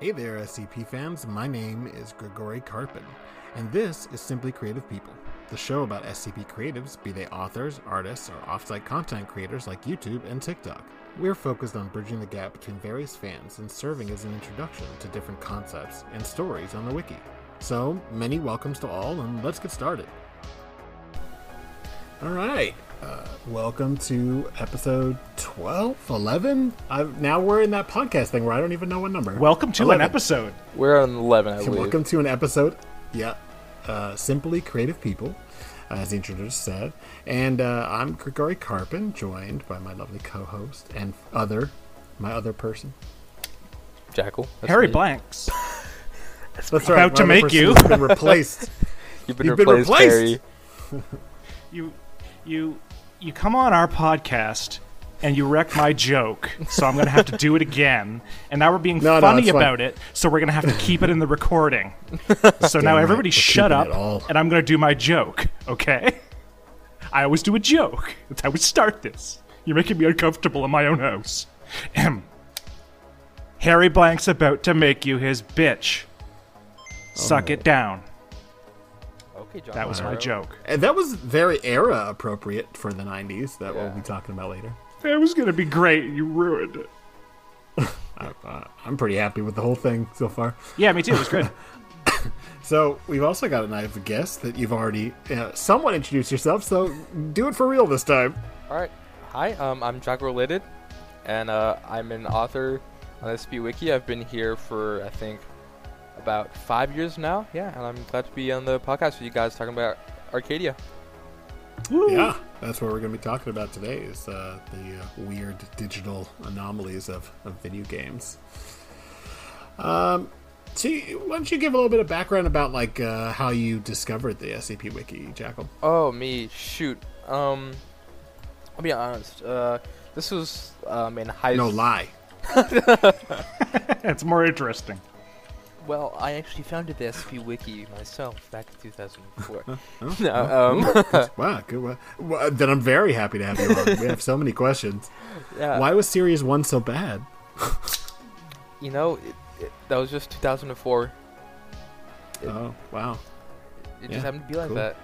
Hey there, SCP fans. My name is Grigori Karpin, and this is Simply Creative People, the show about SCP creatives, be they authors, artists, or offsite content creators like YouTube and TikTok. We're focused on bridging the gap between various fans and serving as an introduction to different concepts and stories on the wiki. So, many welcomes to all, and let's get started. All right. Uh, welcome to episode 12, 11. I've, now we're in that podcast thing where I don't even know what number. Welcome to 11. an episode. We're on 11, I believe. Welcome to an episode. Yeah. Uh, Simply Creative People, as the introducer said. And uh, I'm Grigori Karpin, joined by my lovely co host and other, my other person. Jackal. that's Harry me. Blanks. That's right. About my to make person you. has been replaced. You've been You've been replaced, replaced. Harry. You, you, you come on our podcast and you wreck my joke, so I'm gonna have to do it again. And now we're being No, no, funny fine. about it, so we're gonna have to keep it in the recording. So now everybody We're shut up, and I'm gonna do my joke. Okay? I always do a joke. That's how we start this. You're making me uncomfortable in my own house. Harry Blank's about to make you his bitch. Suck Oh. it down. Okay, John. That was my Morrow. joke. and that was very era appropriate for the 90s, that we'll be talking about later. It was gonna be great. You ruined it. I, uh, I'm pretty happy with the whole thing so far. Yeah, me too. It was good. So we've also got a nice guest that you've already uh, somewhat introduced yourself. So do it for real this time. All right. Hi, um, I'm Jackal Related, and uh, I'm an author on SP Wiki. I've been here for, I think, about five years now. Yeah, and I'm glad to be on the podcast with you guys talking about Arcadia. Yeah, that's what we're going to be talking about today. Is uh, the uh, weird digital anomalies of, of video games. Um, so why don't you give a little bit of background about like uh, how you discovered the SCP Wiki, Jackal? Oh, me. Shoot. Um, I'll be honest. Uh, this was um, in high No lie. it's more interesting. Well, I actually founded the SP Wiki myself back in 2004. Oh, no, oh, um, Wow, good. Well, well, then I'm very happy to have you on. we have so many questions. yeah. Why was Series One so bad? You know, it, it, that was just 2004. It- Oh, wow. It Yeah, just happened to be like cool. that.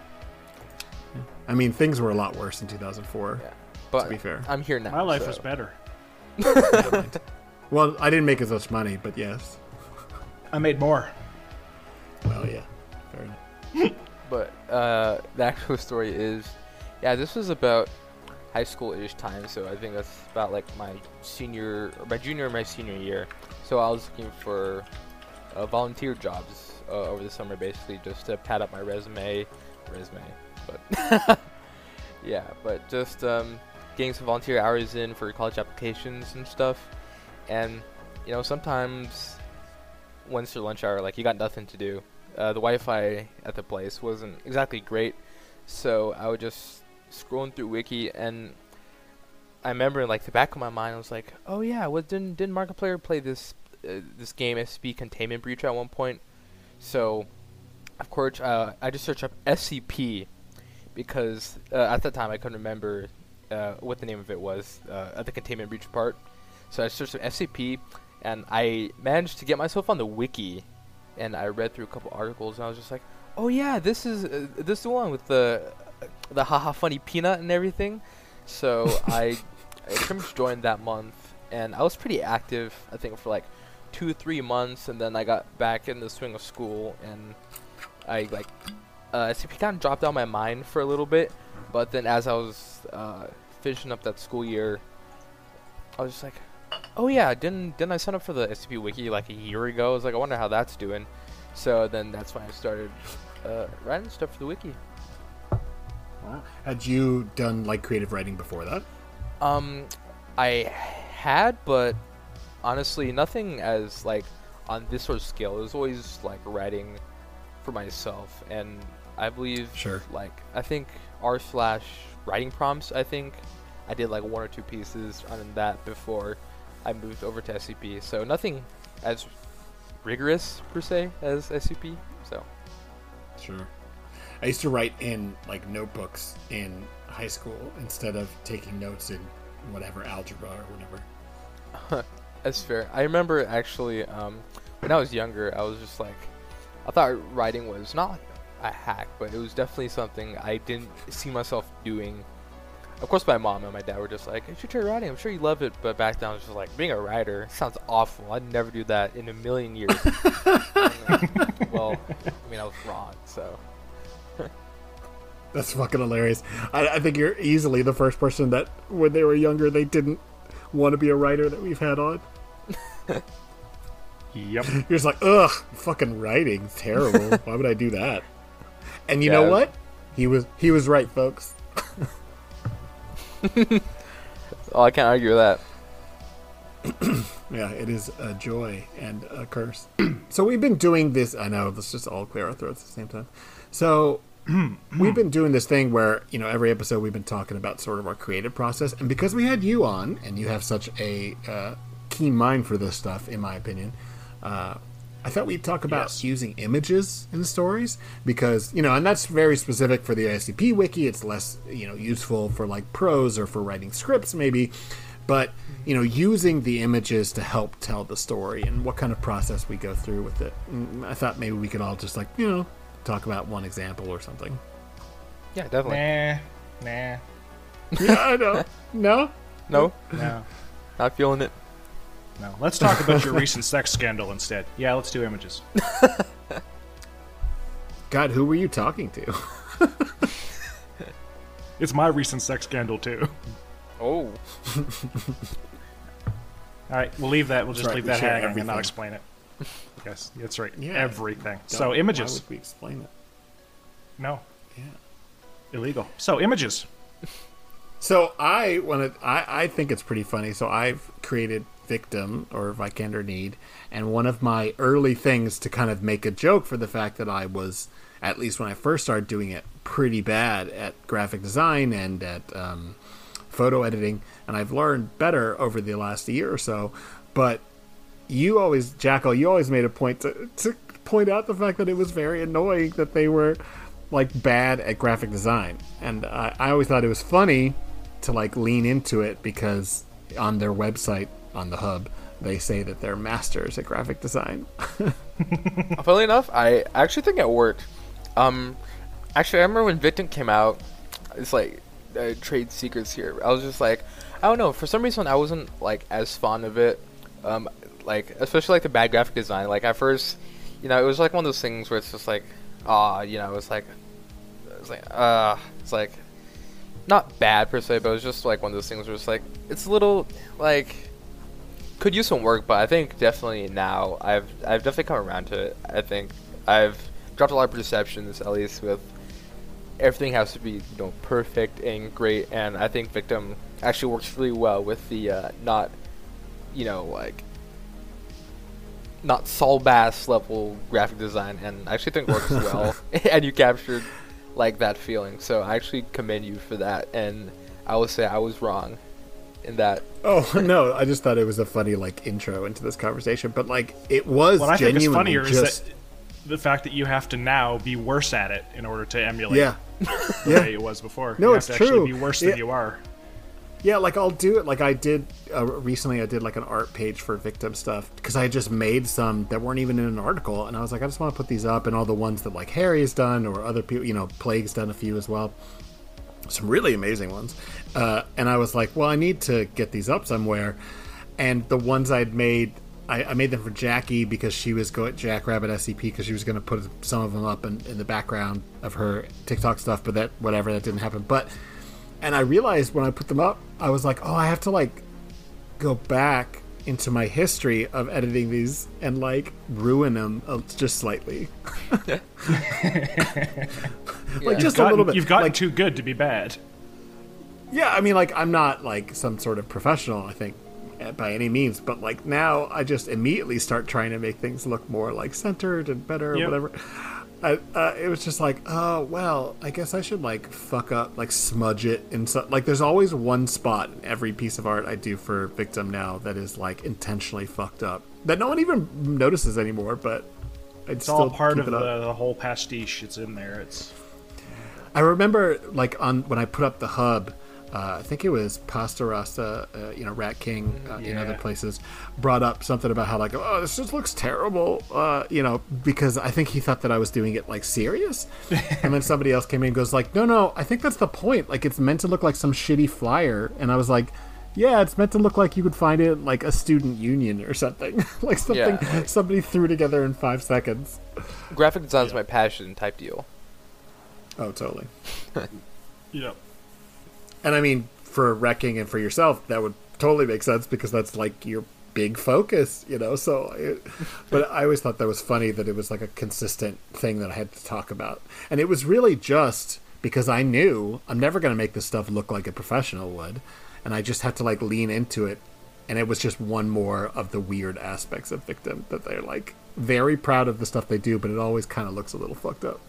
I mean, things were a lot worse in 2004. Yeah. But To be fair. I'm here now. My life so- was better. Yeah. Well, I didn't make as much money, but yes. I made more. Well, yeah. Fair enough. But uh, the actual story is, yeah, this was about high school-ish time. So I think that's about like my senior, or my junior, or my senior year. So I was looking for uh, volunteer jobs uh, over the summer, basically just to pad up my resume, resume. But yeah, but just um, getting some volunteer hours in for college applications and stuff. And you know, sometimes once your lunch hour, like you got nothing to do. Uh, the Wi-Fi at the place wasn't exactly great, so I would just scrolling through Wiki, and I remember like the back of my mind, I was like, "Oh yeah, what didn't didn't Markiplier play this uh, this game SCP Containment Breach at one point?" So, of course, uh, I just searched up SCP because uh, at that time I couldn't remember uh, what the name of it was uh, at the Containment Breach part. So I searched up SCP, and I managed to get myself on the wiki, and I read through a couple articles, and I was just like, "Oh yeah, this is uh, this is the one with the the haha funny peanut and everything." So I, I pretty much joined that month, and I was pretty active. I think for like two three months, and then I got back in the swing of school, and I like uh, SCP kind of dropped out of my mind for a little bit, but then as I was uh, finishing up that school year, I was just like, oh yeah, didn't didn't I sign up for the SCP Wiki like a year ago? I was like, I wonder how that's doing. So then that's when I started uh, writing stuff for the wiki. Wow. Had you done like creative writing before that? Um, I had, but honestly, nothing as like on this sort of scale. It was always like writing for myself, and I believe Sure. like I think r slash writing prompts. I think I did like one or two pieces on that before I moved over to SCP. So nothing as rigorous per se as SCP. So Sure. I used to write in like notebooks in high school instead of taking notes in whatever algebra or whatever. That's fair. I remember actually um, when I was younger, I was just like, I thought writing was not a hack, but it was definitely something I didn't see myself doing. Of course, my mom and my dad were just like, "You should try writing. I'm sure you love it." But back then, I was just like, "Being a writer sounds awful. I'd never do that in a million years." well, I mean, I was wrong. So That's fucking hilarious. I, I think you're easily the first person that, when they were younger, they didn't want to be a writer that we've had on. Yep. You're just like, ugh, fucking writing, terrible. Why would I do that? And you know what? He was he was right, folks. Oh, I can't argue with that. Yeah, it is a joy and a curse. so we've been doing this. I know let's just all clear our throats at the same time. So we've been doing this thing where you know every episode we've been talking about sort of our creative process, and because we had you on and you have such a uh, keen mind for this stuff, in my opinion. Uh, I thought we'd talk about Yes. using images in the stories because you know, and that's very specific for the SCP wiki. It's less you know useful for like prose or for writing scripts maybe, but you know, using the images to help tell the story and what kind of process we go through with it. Mm, I thought maybe we could all just like you know talk about one example or something. Yeah, definitely. Nah. Nah. yeah, I know. No, No, No. not feeling it. No. Let's talk about your recent sex scandal instead. Yeah, let's do images. God, who were you talking to? It's my recent sex scandal too. Oh, All right, we'll leave that. We'll just right, leave we that share hanging and everything. not explain it. Yes, that's right. Yeah. Everything. Don't- So Why images. would we explain it? No, Yeah. illegal. So images. So I want to. I, I think it's pretty funny. So I've created victim or Vikander need, and one of my early things to kind of make a joke for the fact that I was, at least when I first started doing it, pretty bad at graphic design and at um, photo editing, and I've learned better over the last year or so. But you always, Jackal, you always made a point to, to point out the fact that it was very annoying that they were like bad at graphic design, and I, I always thought it was funny to like lean into it because on their website on the hub they say that they're masters at graphic design. Funnily enough, I actually think it worked. Um, actually, I remember when Victim came out. It's like uh, trade secrets here. I was just like, I don't know. For some reason, I wasn't like as fond of it. Um, like especially like the bad graphic design. Like at first, you know, it was like one of those things where it's just like, ah, you know, it's like, it's like, uh, it's like, not bad per se, but it was just like one of those things where it's like, it's a little like could use some work, but I think definitely now I've I've definitely come around to it. I think I've dropped a lot of perceptions, at least with everything has to be you know perfect and great, and I think Victim actually works really well with the uh, not you know like not Saul Bass level graphic design, and I actually think works well, and you captured like that feeling. So I actually commend you for that, and I will say I was wrong in that oh no, I just thought it was a funny like intro into this conversation, but like it was What I think is genuinely funnier just is that the fact that you have to now be worse at it in order to emulate yeah. the Yeah. way it was before. No, you it's to true. actually be worse Yeah. than you are. Yeah, like I'll do it. Like I did uh, recently. I did like an art page for victim stuff because I just made some that weren't even in an article, and I was like, I just want to put these up, and all the ones that like Harry's done or other people, you know, Plague's done a few as well. Some really amazing ones, uh, and I was like, well, I need to get these up somewhere, and the ones I'd made. I, I made them for Jackie because she was going Jackrabbit SCP because she was going to put some of them up in, in the background of her TikTok stuff, but that whatever that didn't happen. But and I realized when I put them up, I was like, oh, I have to like go back into my history of editing these and like ruin them uh, just slightly, like Yeah. just Gotten- a little bit. You've gotten like, too good to be bad. yeah, I mean, like I'm not like some sort of professional, I think, eh, by any means, but like now I just immediately start trying to make things look more like centered and better or whatever. I, uh, it was just like, oh well, I guess I should like fuck up, like smudge it, and so like there's always one spot in every piece of art I do for Victim now that is like intentionally fucked up that no one even notices anymore, but I'd It's still all part of the, the whole pastiche. It's in there. It's I remember like on when I put up the hub, uh, I think it was Pasta Rasta, uh, you know, Rat King, uh, in other places, brought up something about how like, oh, this just looks terrible, uh, you know, because I think he thought that I was doing it like serious, and then somebody else came in and goes like, no, no, I think that's the point. Like, it's meant to look like some shitty flyer, and I was like. Yeah, it's meant to look like you could find it at, like a student union or something, like something Yeah. somebody threw together in five seconds. Graphic design design's my passion type deal. Oh, totally. Yeah. And I mean, for wrecking and for yourself, that would totally make sense because that's like your big focus, you know. So, it, but I always thought that was funny that it was like a consistent thing that I had to talk about, and it was really just because I knew I'm never going to make this stuff look like a professional would, and I just had to like lean into it, and it was just one more of the weird aspects of Victim that they're like very proud of the stuff they do, but it always kind of looks a little fucked up.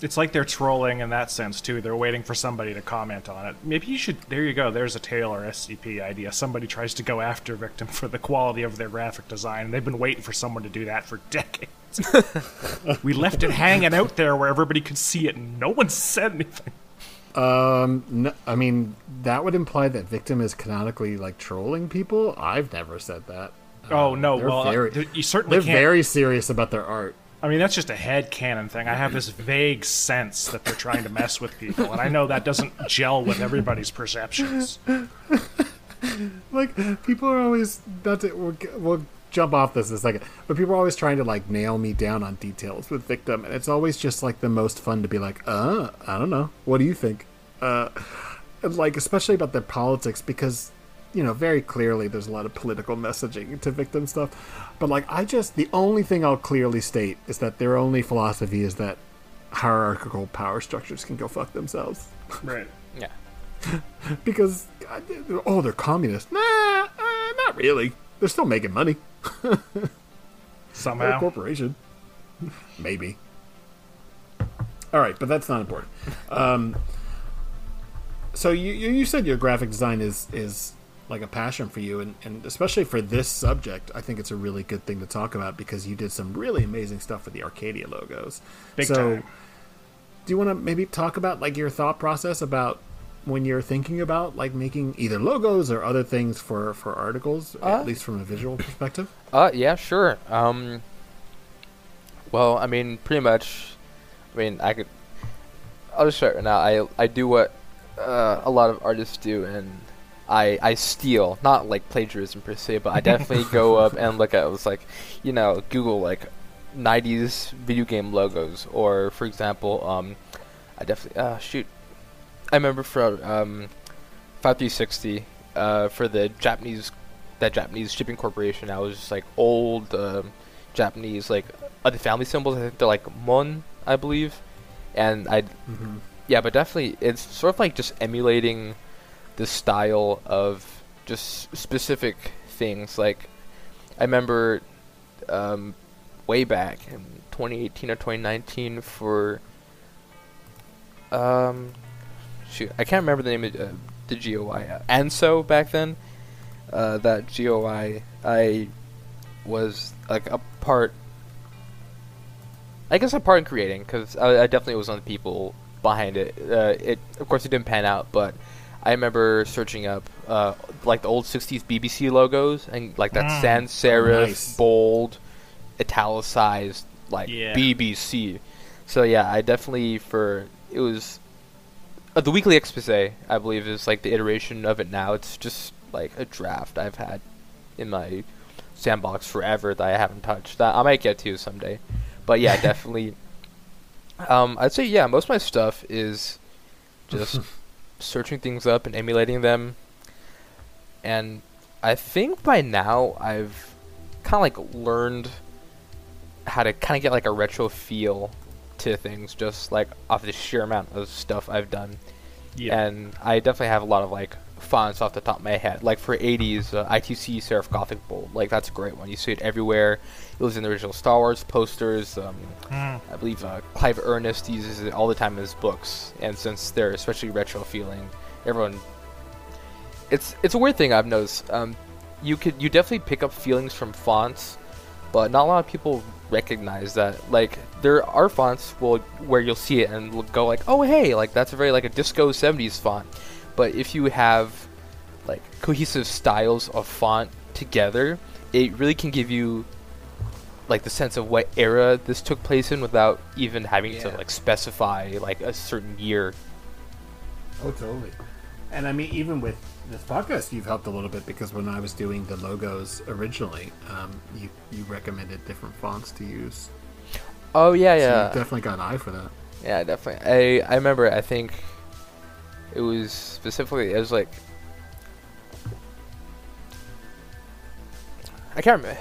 It's like they're trolling in that sense too. They're waiting for somebody to comment on it. Maybe you should. There you go. There's a Taylor SCP idea. Somebody tries to go after Victim for the quality of their graphic design, they've been waiting for someone to do that for decades. we left it hanging out there where everybody could see it, and no one said anything. Um, no, I mean that would imply that victim is canonically like trolling people. I've never said that. Oh no! Well, uh, very- th- you certainly They're can't. very serious about their art. I mean, that's just a head canon thing. I have this vague sense that they're trying to mess with people, and I know that doesn't gel with everybody's perceptions. Like people are always That's it. we'll, we'll jump off this in a second, but people are always trying to like nail me down on details with victim, and it's always just like the most fun to be like, uh, I don't know, what do you think? Uh, like especially about their politics because you know very clearly there's a lot of political messaging to victim stuff, but like I just the only thing I'll clearly state is that their only philosophy is that hierarchical power structures can go fuck themselves. Right. Yeah. because oh they're communist. Nah uh, not really. They're still making money. They're a Somehow. corporation. Maybe. All right but that's not important. Um, so you, you you said your graphic design is is like a passion for you and, and especially for this subject i think it's a really good thing to talk about because you did some really amazing stuff with the arcadia logos Big so time. do you want to maybe talk about like your thought process about when you're thinking about like making either logos or other things for for articles Uh, at least from a visual perspective Uh, yeah, sure. Um, well, I mean, pretty much. I mean, I could. I'll just start right now. I I do what uh, a lot of artists do, and I I steal, not like plagiarism per se, but I definitely go up and look at. It was like, you know, Google like '90s video game logos, or for example, um, I definitely uh shoot. I remember for um, 5360 uh, for the Japanese that Japanese shipping corporation. I was just like old um, Japanese like other family symbols. I think they're like mon, I believe, and I mm-hmm. yeah, but definitely it's sort of like just emulating the style of just specific things. Like I remember um, way back in 2018 or 2019 for um shoot I can't remember the name of uh, the GOI uh, Anso back then. Uh, that GOI I was like a part. I guess a part in creating because I, I definitely was one of the people behind it. Uh, it of course it didn't pan out, but I remember searching up uh, like the old '60s BBC logos and like that Mm. sans serif, nice. bold, italicized like Yeah. BBC. So yeah, I definitely for it was uh, the weekly expose. I believe is like the iteration of it now. It's just like a draft I've had in my sandbox forever that I haven't touched. That I might get to someday. But yeah, definitely. Um, I'd say yeah, most of my stuff is just searching things up and emulating them. And I think by now I've kind of like learned how to kind of get like a retro feel to things, just like off the sheer amount of stuff I've done. Yeah. And I definitely have a lot of like fonts off the top of my head. Like for 80s, uh, ITC Serif Gothic Bold. Like that's a great one. You see it everywhere. It was in the original Star Wars posters. Um, Mm. I believe uh, Clive Ernest uses it all the time in his books. And since they're especially retro feeling, everyone. It's it's a weird thing I've noticed. Um, you could you definitely pick up feelings from fonts but not a lot of people recognize that. Like there are fonts will where you'll see it and will go like, oh hey, like that's a very like a disco '70s font. But if you have like cohesive styles of font together, it really can give you like the sense of what era this took place in without even having to like specify like a certain year. Oh, totally. And I mean, even with this podcast, you've helped a little bit because when I was doing the logos originally, um, you you recommended different fonts to use. Oh yeah, So yeah. you definitely got an eye for that. Yeah, definitely. I I remember. I think it was specifically. It was like I can't remember.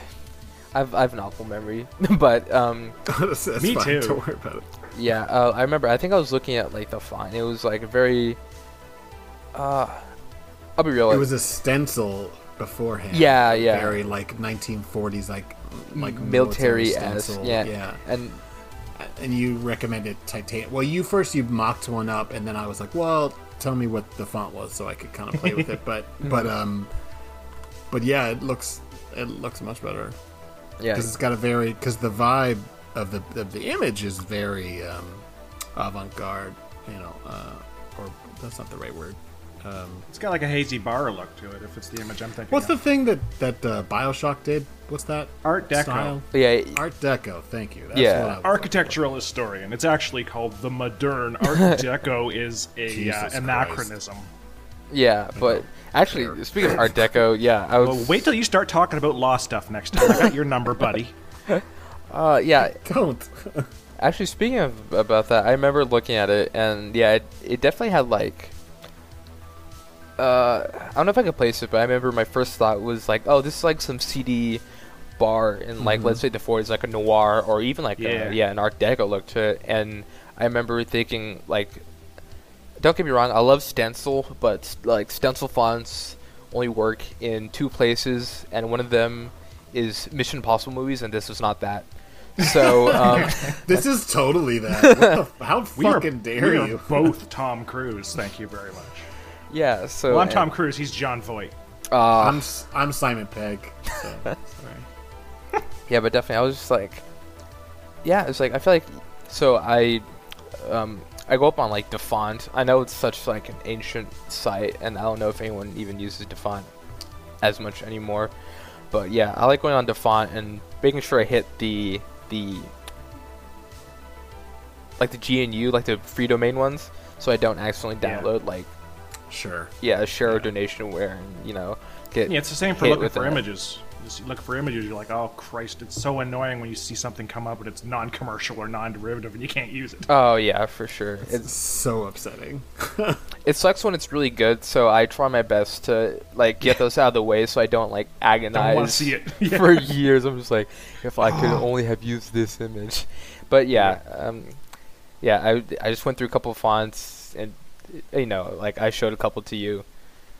I've I've an awful memory, but um That's- that's Me fine, too. Don't worry about it. yeah. Uh, I remember. I think I was looking at like the font. It was like a very. Uh, I'll be real. It was a stencil beforehand. Yeah, yeah. Very like 1940s, like like military military as stencil. yeah. yeah. And And you recommended titanium. Well, you first you mocked one up, and then I was like, well, tell me what the font was so I could kind of play with it. But but um, but yeah, it looks it looks much better. yeah. because it's got a very because the vibe of the of the image is very um, avant-garde you know uh, or that's not the right word um, It's got like a hazy bar look to it. If it's the image I'm thinking. what's the thing that that uh, bioshock did what's that Art Deco. style? yeah. art deco thank you that's Yeah. what I Architectural historian. It's actually called the modern. Art Deco is a Jesus uh, Christ. anachronism. Yeah, but actually, Fair. speaking of Art Deco, yeah, I was. Well, wait till you start talking about law stuff next time. I got your number, buddy. Uh, yeah, don't Actually, speaking of about that, I remember looking at it, and yeah, it, it definitely had like. Uh, I don't know if I could place it, but I remember my first thought was like, "Oh, this is like some CD bar in like let's say the 40s, like a noir or even like Yeah. a, yeah an Art Deco look to it." And I remember thinking like, don't get me wrong, I love stencil, but like stencil fonts only work in two places, and one of them is Mission Impossible movies, and this was not that. So um, this is totally that what the, f- how We are, fucking dare we are you both Tom Cruise. Thank you very much. Yeah, so Well, I'm Tom Cruise. He's Jon Voight. Uh, I'm s- I'm Simon Pegg so, yeah, but definitely, I was just like, yeah, it's like I feel like, so I, um, I go up on like DaFont. I know it's such like an ancient site, and I don't know if anyone even uses DaFont as much anymore. But yeah, I like going on DaFont and making sure I hit the the like the GNU, like the free domain ones, so I don't accidentally Yeah. download like sure yeah a share or Yeah. donation where and you know get Yeah, it's the same for looking for images. Just you look for images, you're like, oh Christ, it's so annoying when you see something come up, and it's non-commercial or non-derivative, and you can't use it. Oh yeah, for sure. it's It's so upsetting it sucks when it's really good, so I try my best to like get those out of the way so I don't like Don't agonize to see it. Yeah. for years. I'm just like, if I could only have used this image. But yeah, um, yeah, I I just went through a couple of fonts and you know, like I showed a couple to you.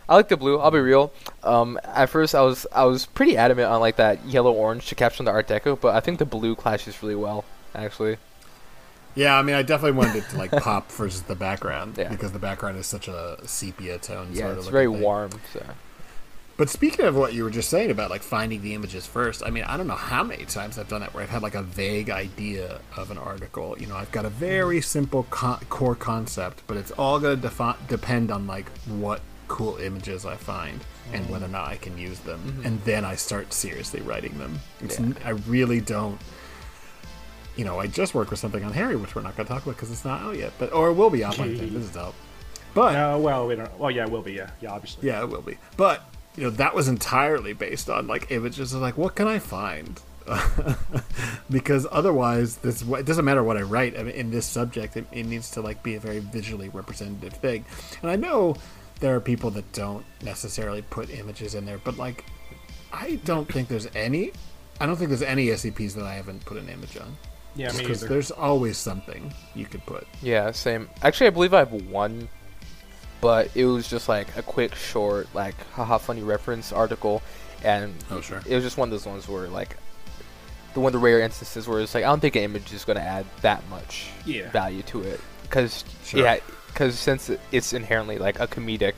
I like the blue. I'll be real. Um, at first, I was I was pretty adamant on like that yellow orange to capture the Art Deco, but I think the blue clashes really well. Actually, Yeah, I mean, I definitely wanted it to like pop versus the background Yeah. because the background is such a sepia tone. yeah, sort of it's very thing. warm. So But speaking of what you were just saying about like finding the images first, I mean, I don't know how many times I've done that where I've had like a vague idea of an article. You know, I've got a very mm. simple co- core concept, but it's all going to defi- depend on like what cool images I find and whether or mm. not I can use them, mm-hmm. and then I start seriously writing them. It's Yeah. n- I really don't. You know, I just worked with something on Harry, which we're not going to talk about because it's not out yet, but or it will be out by the time this is out. But No, well, we don't. Well, yeah, it will be. Yeah, yeah, obviously. yeah, it will be. But you know, that was entirely based on like images of like what can I find? because otherwise, this it doesn't matter what I write. I mean, in this subject, it, it needs to like be a very visually representative thing. And I know there are people that don't necessarily put images in there, but like, I don't think there's any. I don't think there's any SCPs that I haven't put an image on. Yeah, because there's always something you could put. Yeah, same. Actually, I believe I have one, but it was just like a quick, short, like haha funny reference article, and Oh, sure. it was just one of those ones where like the one of the rare instances where it's like I don't think an image is going to add that much Yeah. value to it, because Sure. yeah, because since it's inherently like a comedic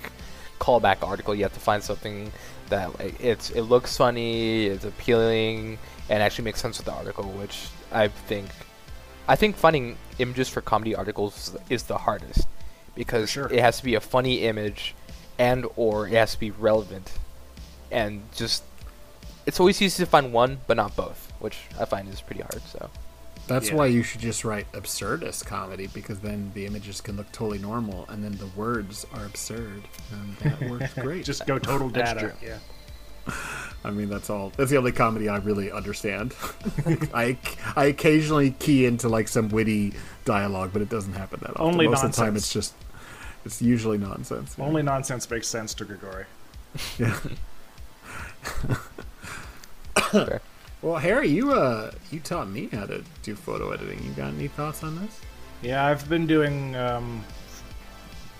callback article. You have to find something that like it's it looks funny, it's appealing, and actually makes sense with the article. Which I think, I think finding images for comedy articles is the hardest because sure. it has to be a funny image, and or it has to be relevant, and just it's always easy to find one but not both, which I find is pretty hard. So. That's Yeah. why you should just write absurdist comedy because then the images can look totally normal and then the words are absurd and that works great. Just go total That's data. Yeah. I mean, that's all. That's the only comedy I really understand. I I occasionally key into like some witty dialogue, but it doesn't happen that often. Only Most of the time, it's just it's usually nonsense. Only nonsense makes sense to Grigori. Yeah. Fair. Well, Harry, you uh you taught me how to do photo editing. You got any thoughts on this? Yeah, I've been doing um,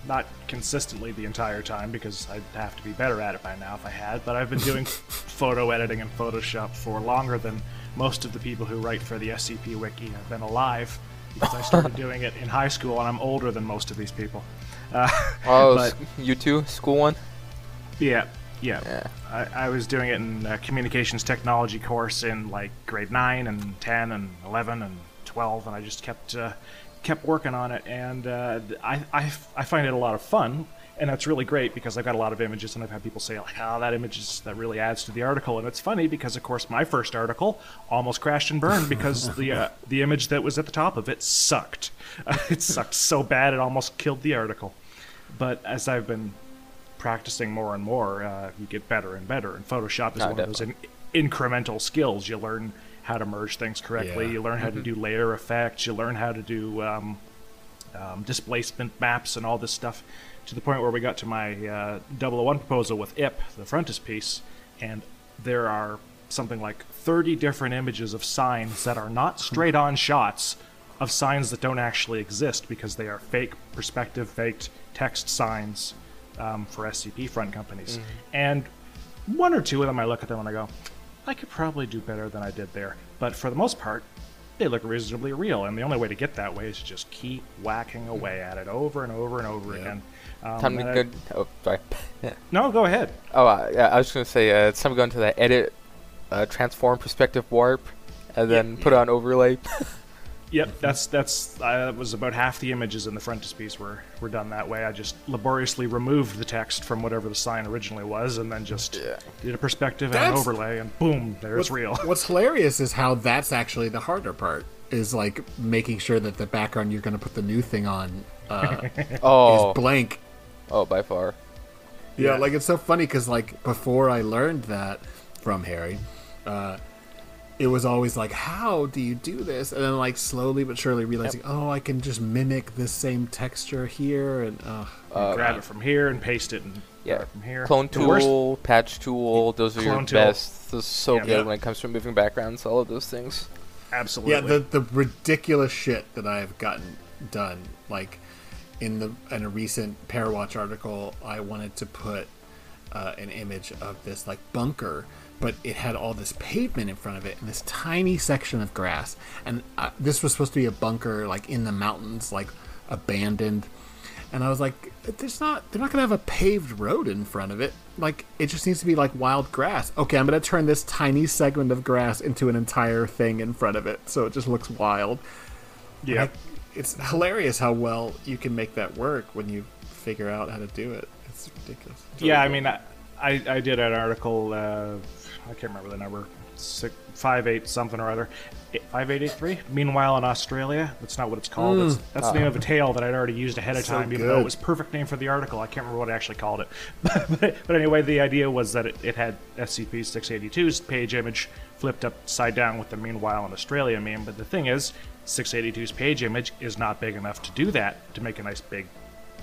not consistently the entire time because I'd have to be better at it by now if I had. But I've been doing photo editing in Photoshop for longer than most of the people who write for the SCP Wiki have been alive. Because I started doing it in high school, and I'm older than most of these people. Uh, Oh, but you too? School one? yeah, yeah. Yeah. I, I was doing it in a communications technology course in like grade nine and ten and eleven and twelve, and I just kept uh, kept working on it, and uh, I, I I find it a lot of fun, and that's really great because I've got a lot of images, and I've had people say like, "Oh, that image is that really adds to the article," and it's funny because of course my first article almost crashed and burned because the uh, the image that was at the top of it sucked. it sucked so bad it almost killed the article. But as I've been practicing more and more, uh, you get better and better. And Photoshop is Oh, one of those in- incremental skills. You learn how to merge things correctly. Yeah. You learn how to do layer effects. You learn how to do um, um, displacement maps and all this stuff. To the point where we got to my uh, 001 proposal with IP, the frontispiece, and there are something like 30 different images of signs that are not straight on shots of signs that don't actually exist because they are fake perspective, faked text signs um, for SCP front companies. And one or two of them, I look at them and I go, I could probably do better than I did there. But for the most part, they look reasonably real. And the only way to get that way is to just keep whacking away at it over and over and over Yeah. again. Um, Time to I- go. Oh, sorry. No, go ahead. Oh, uh, yeah, I was gonna say uh, it's time to go into the edit, uh, transform, perspective warp, and Yeah. then put on overlay. Yep, that's that's uh, that was about half the images in the frontispiece were were done that way. I just laboriously removed the text from whatever the sign originally was, and then just Yeah. did a perspective and an overlay, and boom, there's What's, real. what's hilarious is how that's actually the harder part. Is like making sure that the background you're going to put the new thing on uh, oh, is blank. oh, by far. Yeah, Yeah. like it's so funny because like before I learned that from Harry, uh, it was always like, "How do you do this?" And then like slowly but surely realizing, "Oh, I can just mimic this same texture here." And uh, Uh, grab it from here and paste it and grab Yeah, it from here. clone The worst- tool, patch tool. Those are your tool. best. Those are so Yeah. good Yeah. when it comes to moving backgrounds. All of those things. absolutely. yeah, the the ridiculous shit that I have gotten done, like in the in a recent Parawatch article, I wanted to put uh, an image of this like bunker, but it had all this pavement in front of it and this tiny section of grass, and uh, this was supposed to be a bunker like in the mountains, like abandoned. And I was like, "There's not. They're not gonna have a paved road in front of it. Like, it just needs to be like wild grass. Okay, I'm gonna turn this tiny segment of grass into an entire thing in front of it, so it just looks wild. yeah. I- it's hilarious how well you can make that work when you figure out how to do it. It's ridiculous. Yeah, I mean, I, I, I did an article. Uh, I can't remember the number. Six, five eight something or other. Eight- Five eight eight three. Meanwhile, in Australia, that's not what it's called. That's, mm. that's the name of a tale that I'd already used ahead of So time, even though it was perfect name for the article. I can't remember what I actually called it. but, but anyway, the idea was that it, it had SCP 682's page image flipped upside down with the Meanwhile in Australia meme. But the thing is, 682's page image is not big enough to do that to make a nice big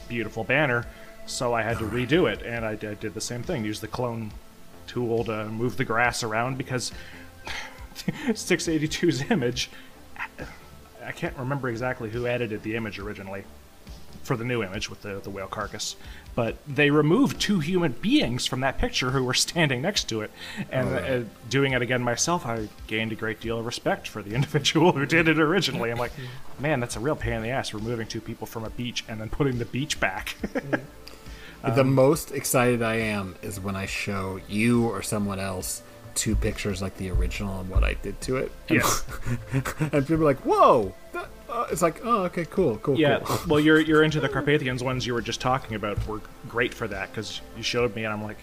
beautiful banner, so I had to redo it, and I did, did the same thing. Use the clone tool to move the grass around because 682's image. I can't remember exactly who edited the image originally for the new image with the, the whale carcass, but they removed two human beings from that picture who were standing next to it. And uh, doing it again myself, I gained a great deal of respect for the individual who did it originally. I'm like, man, that's a real pain in the ass removing two people from a beach and then putting the beach back. The most excited I am is when I show you or someone else two pictures like the original and what I did to it. And, Yeah. and people are like, "Whoa!" That, uh, it's like, "Oh, okay, cool, cool, Yeah, cool." well, you're you're into the Carpathians ones you were just talking about were great for that because you showed me and I'm like,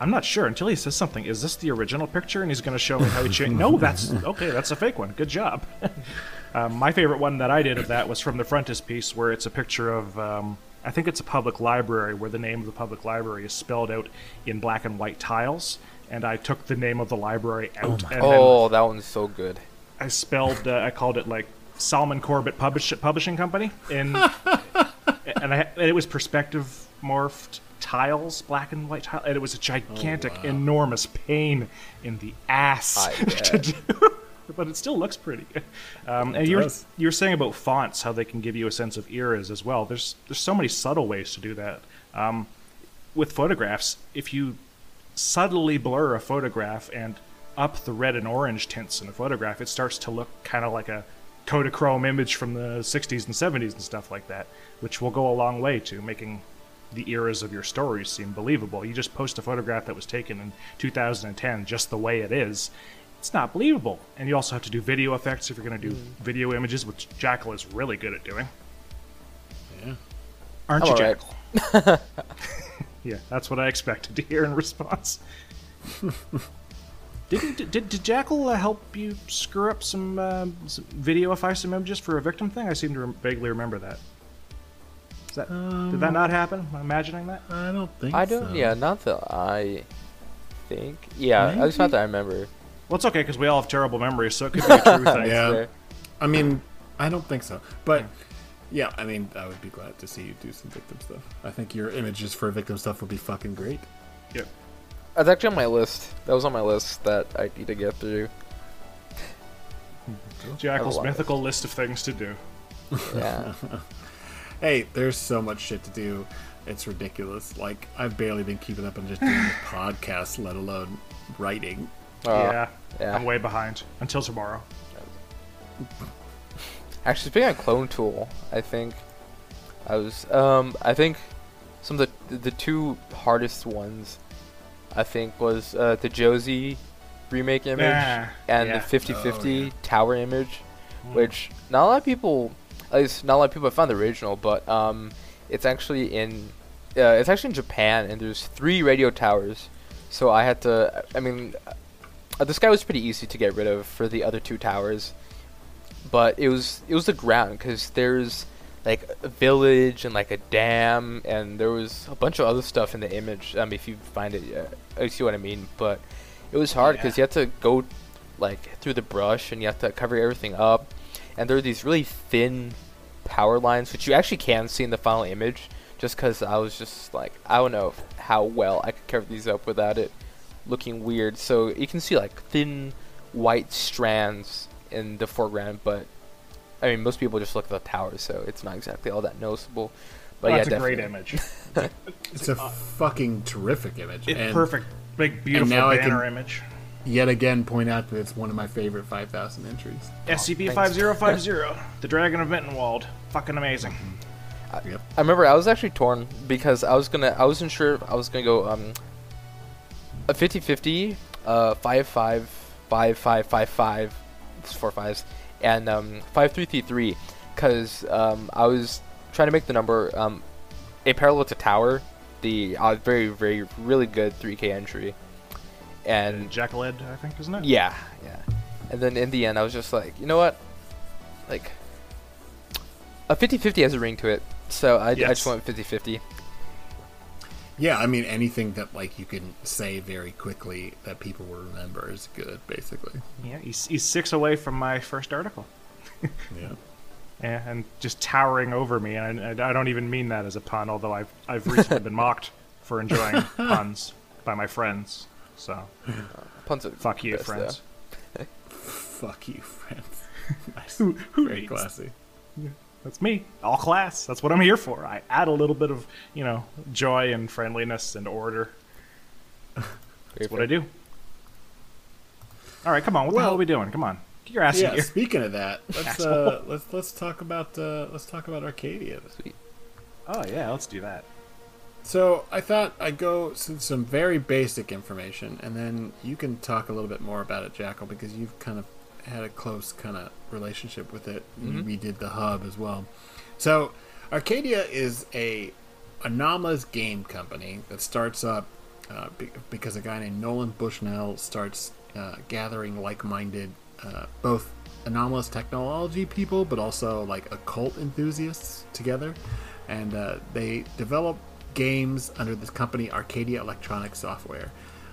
I'm not sure until he says something. Is this the original picture? And he's going to show me how he changed. no, that's okay. That's a fake one. Good job. um, my favorite one that I did of that was from the frontispiece, where it's a picture of. Um, I think it's a public library where the name of the public library is spelled out in black and white tiles, and I took the name of the library out and Oh, that one's so good. I spelled, uh, I called it like Salmon Corbett Publish- Publishing Company, and and, I, and it was perspective morphed tiles, black and white tile, and it was a gigantic, enormous pain in the ass to do. But it still looks pretty. Um, and you're you were saying about fonts, how they can give you a sense of eras as well. There's there's so many subtle ways to do that. Um, with photographs, if you subtly blur a photograph and up the red and orange tints in a photograph, it starts to look kind of like a Kodachrome image from the 60s and 70s and stuff like that, which will go a long way to making the eras of your stories seem believable. You just post a photograph that was taken in 2010 just the way it is. It's not believable. And you also have to do video effects if you're going to do video images, which Jackal is really good at doing. Yeah. Aren't I'm you, alright. Jackal? Yeah, that's what I expected to hear in response. Didn't did, did Jackal uh, help you screw up some, uh, some videoify some images for a victim thing? I seem to rem- vaguely remember that. Is that did that not happen? Am I imagining that? I don't think I don't. so. Yeah, not that I think. Yeah, at least not that I remember. Well, it's okay because we all have terrible memories, so it could be a true thing. Yeah. There. I mean, I don't think so. But yeah, I mean, I would be glad to see you do some victim stuff. I think your images for victim stuff would be fucking great. Yep. That's actually on my list. That was on my list that I need to get through. Jackal's I love it. mythical list of things to do. Yeah. Hey, there's so much shit to do. It's ridiculous. Like I've barely been keeping up on just doing the podcast, let alone writing. Uh, yeah, yeah. I'm way behind. Until tomorrow. Actually, speaking of Clone Tool, I think I was. Um, I think some of the the two hardest ones, I think, was uh, the Josie remake image Nah, and yeah. the 50-50 Oh, yeah. tower image, which not a lot of people, at least not a lot of people have found the original, but um, it's actually in. Uh, it's actually in Japan, and there's three radio towers. So I had to. I mean, uh, this guy was pretty easy to get rid of for the other two towers, but it was it was the ground because there's like a village and like a dam, and there was a bunch of other stuff in the image. Um, if you find it, uh, you see what I mean. But it was hard because you had to go like through the brush and you have to cover everything up, and there are these really thin power lines which you actually can see in the final image. Just because I was just like I don't know how well I could cover these up without it looking weird. So you can see like thin white strands in the foreground, but I mean most people just look at the towers, so it's not exactly all that noticeable. But Well, yeah, that's a great image. It's a fucking terrific image. It, and perfect, big, beautiful now I banner can- image. Yet again, point out that it's one of my favorite 5,000 entries. SCP 5050, the Dragon of Mittenwald. Fucking amazing. Yep. I remember I was actually torn because I was gonna I wasn't sure if I was gonna go um a 50-50, uh five five five five five five, it's four fives, and um five three three three, because um I was trying to make the number um a parallel to tower, the uh, very very really good 3K entry, and Jackaled, I think, isn't it? yeah yeah, and then in the end I was just like you know what, like a 50-50 has a ring to it, so I, I just went 50-50. Yeah, I mean, anything that, like, you can say very quickly that people will remember is good, basically. Yeah, he's, he's six away from my first article. Yeah. Yeah, and just towering over me, and I, I don't even mean that as a pun, although I've, I've recently been mocked for enjoying puns by my friends. So, uh, Puns are fuck you, best, friends. Fuck you, friends. nice. Who, who Very needs- classy. That's me, all class. That's what I'm here for. I add a little bit of, you know, joy and friendliness and order. though. That's what I do. All right, come on. What the hell are we doing? Come on, get your ass Yeah. here. Speaking of that, let's uh, let's let's talk about uh, let's talk about Arcadia. Oh yeah, let's do that. So I thought I'd go to some very basic information, and then you can talk a little bit more about it, Jackal, because you've kind of had a close kind of relationship with it. Mhm. We did the hub as well. So Arcadia is a anomalous game company that starts up uh, be- because a guy named Nolan Bushnell starts uh, gathering like-minded, uh, both anomalous technology people, but also like occult enthusiasts together, and uh, they develop games under this company Arcadia Electronic Software,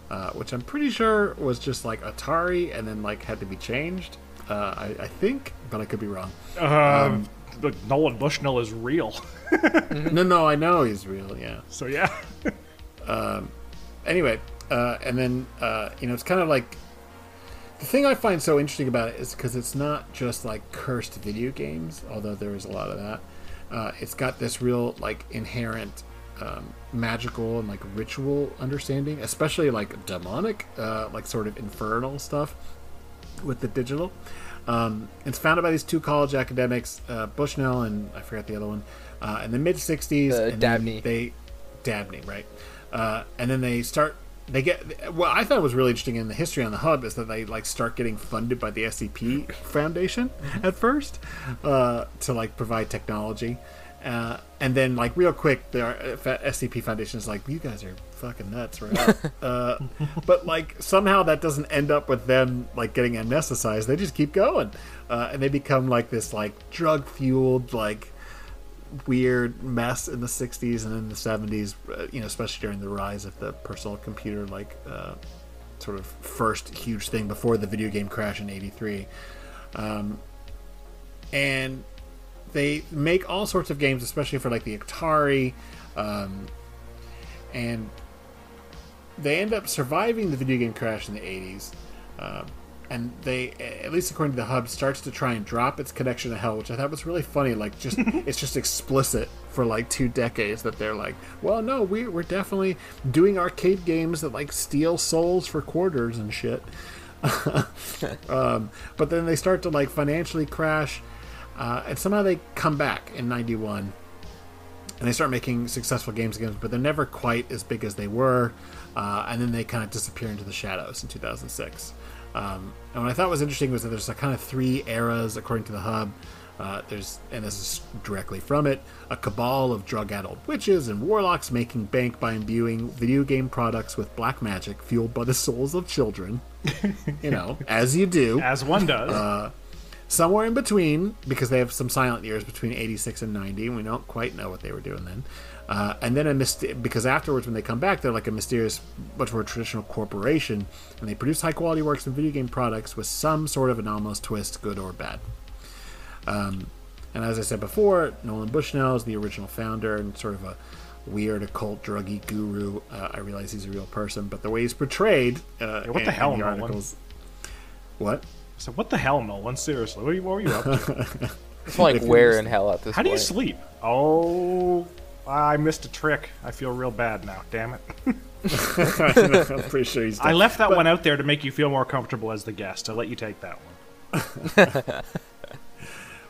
uh, which I'm pretty sure was just like Atari, and then like had to be changed. Uh, I, I think, but I could be wrong. Um, look, Nolan Bushnell is real. no, no, I know he's real. Yeah. So yeah. anyway, uh, and then uh, you know it's kind of like the thing I find so interesting about it is because it's not just like cursed video games, although there is a lot of that. Uh, it's got this real like inherent um, magical and like ritual understanding, especially like demonic, uh, like sort of infernal stuff with the digital. Um, it's founded by these two college academics, uh, Bushnell and I forgot the other one, uh, in the mid '60s. Uh, and Dabney. They Dabney, right? Uh, and then they start. They get what I thought was really interesting in the history on the hub is that they like start getting funded by the SCP Foundation at first uh, to like provide technology, uh, and then like real quick, the uh, SCP Foundation is like, "You guys are fucking nuts, right?" uh, but like somehow that doesn't end up with them like getting anesthetized. They just keep going, uh, and they become like this like drug fueled like weird mess in the 60s and in the 70s uh, you know especially during the rise of the personal computer like uh, sort of first huge thing before the video game crash in 83 um, and they make all sorts of games especially for like the atari um, and they end up surviving the video game crash in the 80s um, and they at least according to the hub starts to try and drop its connection to hell which i thought was really funny like just it's just explicit for like two decades that they're like well no we, we're definitely doing arcade games that like steal souls for quarters and shit. Um, but then they start to like financially crash uh, and somehow they come back in 91 and they start making successful games again, but they're never quite as big as they were. Uh, and then they kind of disappear into the shadows in 2006. Um, and what I thought was interesting was that there's a kind of three eras according to the hub. Uh, there's, and this is directly from it, a cabal of drug-addled witches and warlocks making bank by imbuing video game products with black magic fueled by the souls of children. you know, as you do As one does. Uh, somewhere in between because they have some silent years between 86 and 90 and we don't quite know what they were doing then. Uh, and then a myst- because afterwards when they come back they're like a mysterious much more traditional corporation and they produce high quality works and video game products with some sort of anomalous twist good or bad. Um, and as i said before nolan bushnell is the original founder and sort of a weird occult druggy guru. Uh, i realize he's a real person but the way he's portrayed uh, Yeah, what the in- in hell, Nolan? articles what so what the hell, Nolan? Seriously, what, are you, what were you up to? It's like where in hell at this How do you sleep? Oh, I missed a trick. I feel real bad now. Damn it. i'm pretty sure he's I left that one out there to make you feel more comfortable as the guest. I'll let you take that one.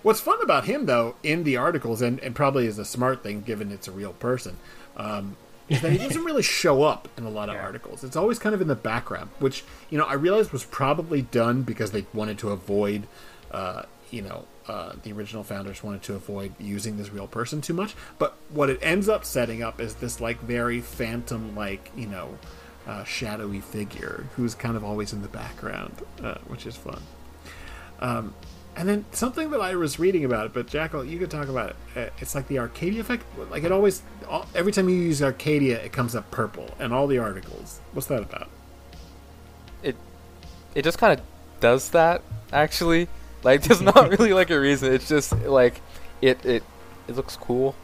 What's fun about him, though, in the articles, and, and probably is a smart thing given it's a real person, um, is that he doesn't really show up in a lot of Yeah. articles. It's always kind of in the background, which, you know, I realized was probably done because they wanted to avoid, uh, you know, uh, the original founders wanted to avoid using this real person too much. But what it ends up setting up is this, like, very phantom, like, you know, uh, shadowy figure who's kind of always in the background, uh, which is fun. Um, and then something that I was reading about it, but Jackal, you could talk about it. Uh, It's like the Arcadia effect. Like it always, all, every time you use Arcadia, it comes up purple and all the articles. What's that about? It it just kind of does that actually. Like there's not really like a reason. It's just like it it it looks cool.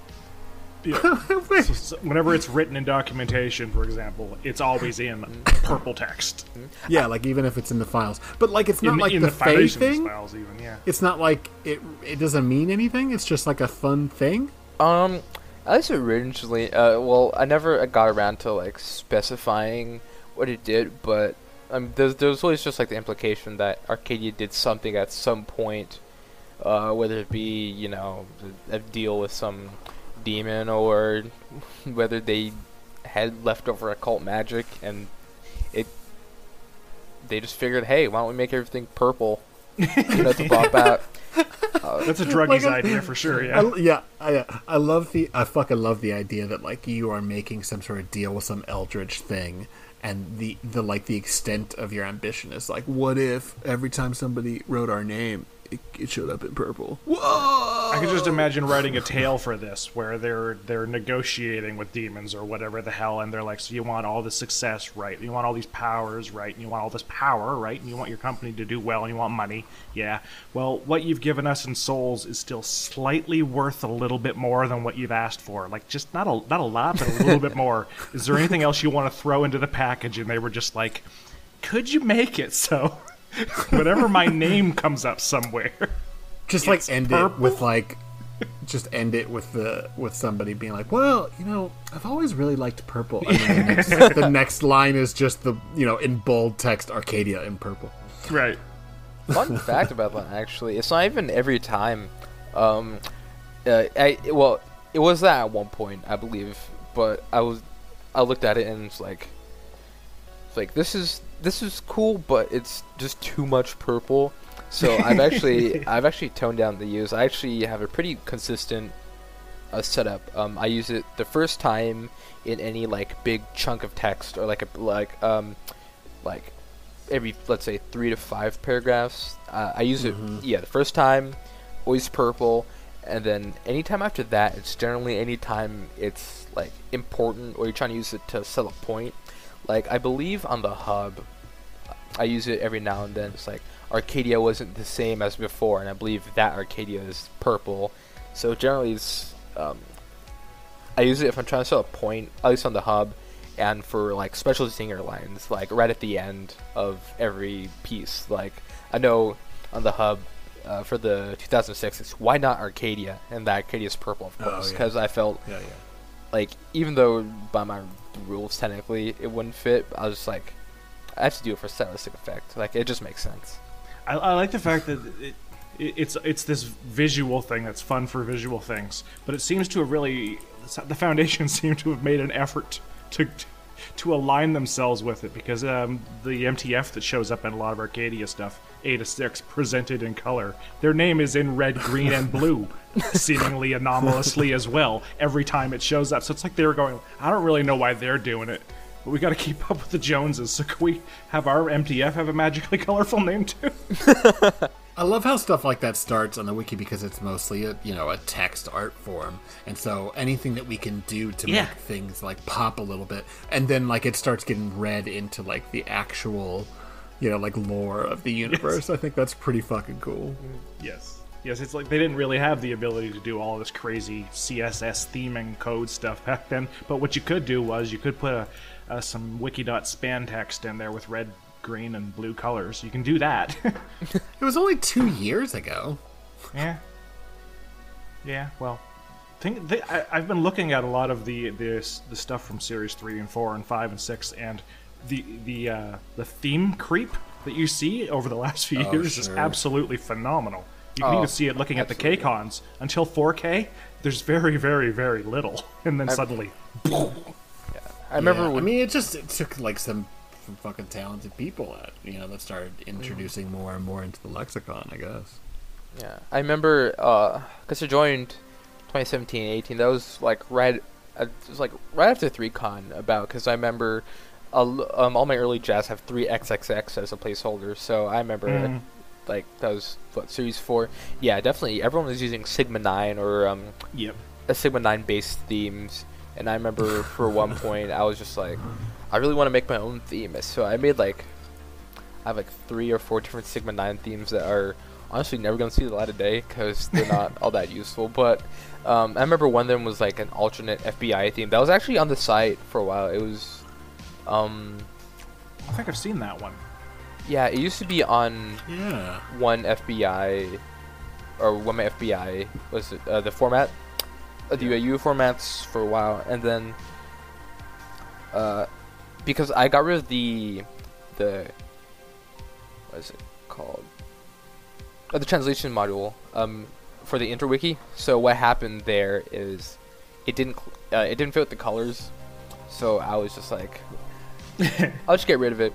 So, so whenever it's written in documentation, for example, it's always in purple text. yeah, like even if it's in the files, but like it's not in like in the, the, Fae thing. files, even yeah. It's not like it. It doesn't mean anything. It's just like a fun thing. Um, at least originally, uh, well, I never got around to like specifying what it did, but um, there's there's always just like the implication that Arcadia did something at some point, uh, whether it be you know a deal with some demon or whether they had leftover occult magic and it they just figured, hey, why don't we make everything purple? you know, to pop out. Uh, That's a druggy's idea for sure. Yeah. I, yeah, I, I love the I fucking love the idea that like you are making some sort of deal with some eldritch thing, and the the like the extent of your ambition is like, what if every time somebody wrote our name, it, it showed up in purple? Whoa! I can just imagine writing a tale for this, where they're they're negotiating with demons or whatever the hell, and they're like, "So you want all the success, right? You want all these powers, right? And you want all this power, right? And you want your company to do well, and you want money, yeah. Well, what you've given us in souls is still slightly worth a little bit more than what you've asked for. Like, just not a not a lot, but a little bit more. Is there anything else you want to throw into the package?" And they were just like, "Could you make it so?" Whenever my name comes up somewhere, just like end purple? it with like just end it with the with somebody being like well you know i've always really liked purple and then the, next, the next line is just the you know in bold text arcadia in purple right? Fun fact about that, actually, it's not even every time. Um, uh, I well, it was that at one point, I believe, but I was, I looked at it and it's like, it's like this is this is cool, but it's just too much purple. So I've actually I've actually toned down the use. I actually have a pretty consistent uh, setup. Um, I use it the first time in any like big chunk of text or like a like um like every let's say three to five paragraphs. Uh, I use it yeah the first time, always purple, and then anytime after that, it's generally anytime it's like important or you're trying to use it to sell a point. Like I believe on the hub, I use it every now and then. It's like Arcadia wasn't the same as before, and I believe that Arcadia is purple. So generally, it's um, I use it if I'm trying to sell a point, at least on the hub, and for like special singer lines, like right at the end of every piece. Like I know on the hub uh, for the 2006, it's why not Arcadia, and that Arcadia is purple, of Oh, course, yeah. because I felt yeah yeah like even though by my rules technically it wouldn't fit, I was just like I have to do it for stylistic effect. Like it just makes sense. I, I like the fact that it, it, it's it's this visual thing that's fun for visual things, but it seems to have really the foundation seem to have made an effort to to align themselves with it because um, the MTF that shows up in a lot of Arcadia stuff, A to six, presented in color, their name is in red, green, and blue, seemingly anomalously as well every time it shows up. So it's like they were going, I don't really know why they're doing it. But we got to keep up with the Joneses. So can we have our MTF have a magically colorful name too? I love how stuff like that starts on the wiki because it's mostly a you know a text art form, and so anything that we can do to Yeah. make things like pop a little bit, and then like it starts getting read into like the actual, you know, like lore of the universe. I think that's pretty fucking cool. Yes. Yes, it's like they didn't really have the ability to do all this crazy CSS theming code stuff back then. But what you could do was you could put a, uh, some wiki.span text in there with red, green, and blue colors. You can do that. It was only two years ago. yeah. Yeah. Well, think th- I, I've been looking at a lot of the this the stuff from series three and four and five and six, and the the uh, the theme creep that you see over the last few Oh, years is absolutely phenomenal. You can Oh, even see it looking at the. K-cons. Until 4K, there's very, very, very little, and then I've- suddenly, I remember Yeah, I mean, it just it took like some, some fucking talented people that you know that started introducing more and more into the lexicon. I guess. Yeah, I remember because I joined 2017 18. That was like right, uh, it was like right after 3Con about because I remember a l- um, all my early jazz have 3XXX as a placeholder. So I remember Mhm. like that was what series four. Yeah, definitely everyone was using Sigma 9 or um, yep. a Sigma 9 based themes. And I remember for one point I was just like, I really want to make my own theme. So I made like, I have like three or four different Sigma 9 themes that are honestly never going to see the light of day because they're not all that useful. But um, I remember one of them was like an alternate FBI theme that was actually on the site for a while. It was, um, I think I've seen that one. yeah, it used to be on Yeah. one FBI or one FBI was it, uh, the format, uh, the UIU formats for a while, and then uh, because I got rid of the the what is it called? Uh, the translation module um, for the interwiki. So what happened there is it didn't uh, it didn't fit with the colors, so I was just like, I'll just get rid of it.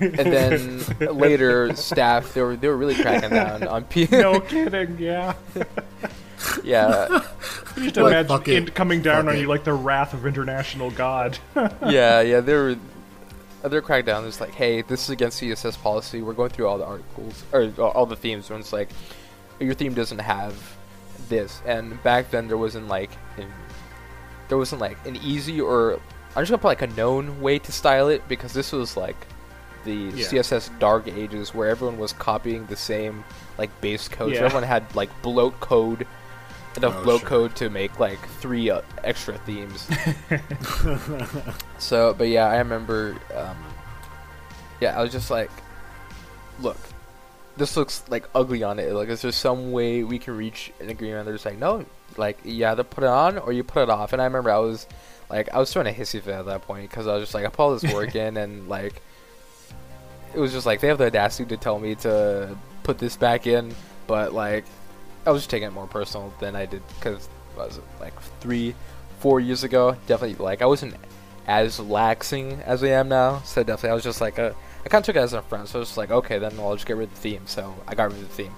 And then later, staff they were they were really cracking down on P. no kidding. Yeah. yeah, You just Like, imagine it. it coming down Fuck on it. you like the wrath of international god. yeah, yeah. They were they're cracked down. It's like, hey, this is against CSS policy. We're going through all the articles or uh, all the themes, and it's like your theme doesn't have this. And back then, there wasn't like an, there wasn't like an easy or I'm just gonna put like a known way to style it because this was like the Yeah. CSS dark ages where everyone was copying the same like base code. So everyone had like bloat code. Enough Oh, sure. code to make like three uh, extra themes. So, but yeah, I remember. Um, yeah, I was just like, look, this looks like ugly on it. Like, is there some way we can reach an agreement? They're just like, no, like you either put it on or you put it off. And I remember I was like, I was throwing a hissy fit at that point because I was just like, I put all this work in and like, it was just like they have the audacity to tell me to put this back in, but like, I was just taking it more personal than I did because was it like three, four years ago? Definitely like I wasn't as laxing as I am now. So definitely, I was just like a, I kind of took it as a friend. So I was just like, okay, then I'll just get rid of the theme. So I got rid of the theme.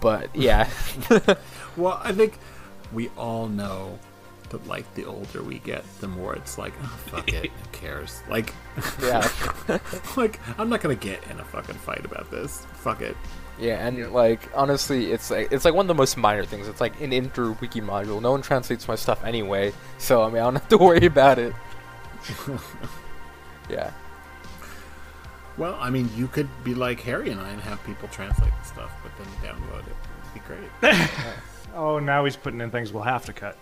But yeah, well, I think we all know that like the older we get, the more it's like, oh, fuck it, who cares? Like, yeah, like I'm not gonna get in a fucking fight about this. Fuck it. Yeah, and like honestly, it's like it's like one of the most minor things. It's like an inter wiki module. No one translates my stuff anyway, so I mean I don't have to worry about it. yeah, Well, I mean, you could be like Harry and I and have people translate the stuff, but then download it. It'd be great. oh, now he's putting in things we'll have to cut.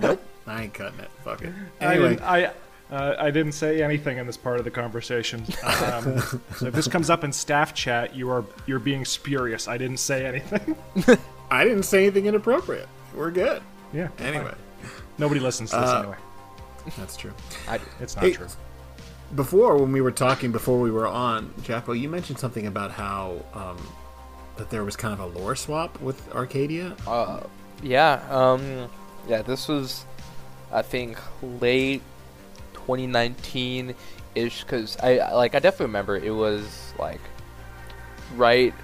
nope, I ain't cutting it. Fuck it. Anyway, didn't, I, uh, I didn't say anything in this part of the conversation. Um, so if this comes up in staff chat, you are you're being spurious. I didn't say anything. I didn't say anything inappropriate. We're good. yeah. Anyway, Nobody listens to this Uh, anyway. that's true. I do. It's not Hey, true. Before, when we were talking, before we were on, Jackal, you mentioned something about how um, that there was kind of a lore swap with Arcadia. Uh, yeah, um, yeah, this was, I think, late 2019 ish, because I, like, I definitely remember it was, like, right,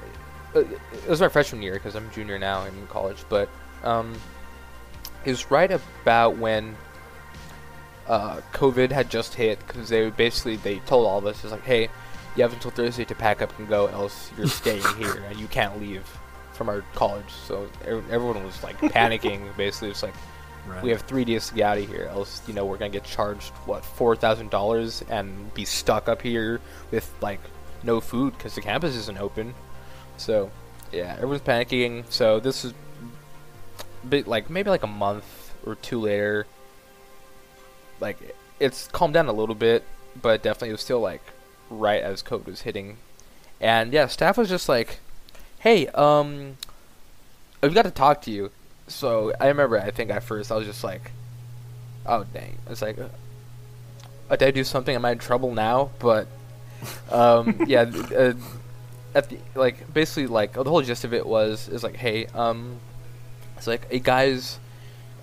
uh, it was my freshman year, because I'm junior now in college, but, um, it was right about when, uh, COVID had just hit, because they basically, they told all of us, it's like, hey, you have until Thursday to pack up and go, else you're staying here, and you can't leave from our college. So ev- everyone was like panicking. Basically, it's like Right. we have three days to get out of here, else you know we're gonna get charged what four thousand dollars and be stuck up here with like no food because the campus isn't open. So yeah, everyone's panicking. So this is bit like maybe like a month or two later. Like it's calmed down a little bit, but definitely it was still like right as COVID was hitting. And yeah, staff was just like, "Hey, um, we've got to talk to you." So I remember, I think at first I was just like, "Oh dang!" It's like, uh, "Did I do something? Am I in trouble now?" But um, yeah, uh, at the like basically like the whole gist of it was is like, "Hey, um, it's like, hey guys,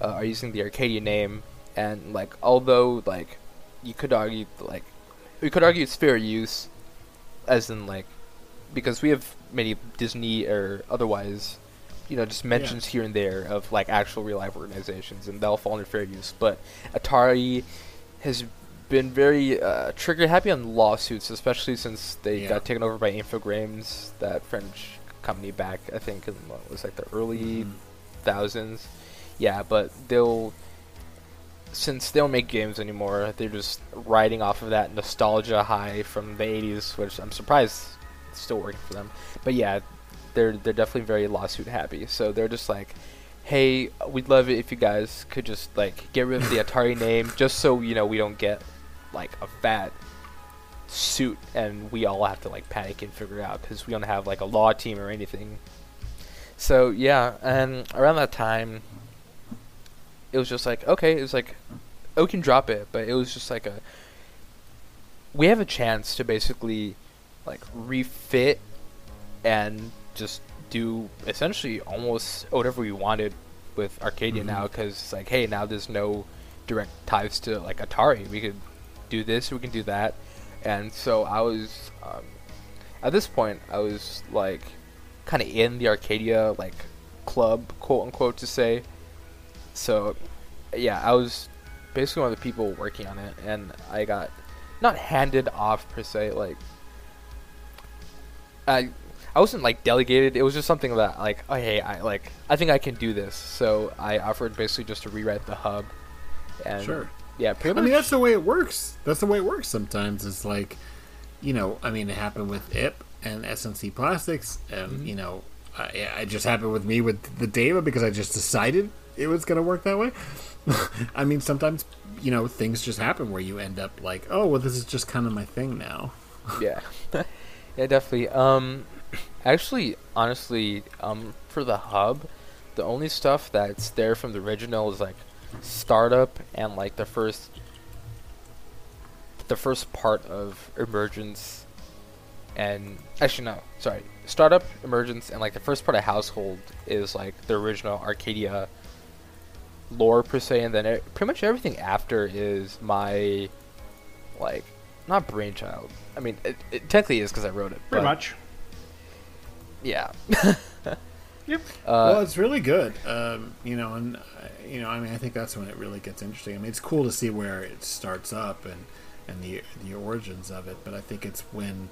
uh, are using the Arcadia name, and like although like you could argue like we could argue it's fair use, as in like because we have many Disney or otherwise, you know, just mentions here and there of like actual real life organizations, and they'll fall under fair use. But Atari has been very uh, trigger happy on lawsuits, especially since they Yeah. got taken over by Infogrames, that French company back I think in what was like the early Mhm. thousands. Yeah, but they'll since they don't make games anymore, they're just riding off of that nostalgia high from the '80s, which I'm surprised it's still working for them. But yeah, they're they're definitely very lawsuit happy. So they're just like, hey, we'd love it if you guys could just like get rid of the Atari name, just so you know we don't get like a fat suit and we all have to like panic and figure out because we don't have like a law team or anything. So yeah, and around that time, it was just like okay, it was like, oh, we can drop it, but it was just like a. We have a chance to basically, like refit, and just do essentially almost whatever we wanted with Arcadia Mhm. now because it's like, hey, now there's no direct ties to like Atari. We could do this, we can do that, and so I was um, at this point I was like kind of in the Arcadia like club, quote unquote, to say. So yeah, I was basically one of the people working on it, and I got not handed off per se, like I I wasn't like delegated. It was just something that like, oh hey, I like I think I can do this. So I offered basically just to rewrite the hub, and Sure. yeah, I mean, that's the way it works. That's the way it works sometimes. It's like, you know, I mean, it happened with IP and SNC Plastics, and, Mm-hmm. you know, I, it just happened with me with the data because I just decided it was going to work that way. I mean, sometimes, you know, things just happen where you end up like, oh, well, this is just kind of my thing now. yeah yeah definitely um actually honestly um for the hub the only stuff that's there from the original is like startup and like the first the first part of emergence and actually no sorry startup emergence and like the first part of household is like the original arcadia lore per se and then it, pretty much everything after is my like not brainchild i mean it, it technically is because i wrote it Pretty but much. Yeah Yep. uh, well, it's really good. Um, you know, and uh, you know, I mean, I think that's when it really gets interesting. I mean, it's cool to see where it starts up and and the the origins of it, but I think it's when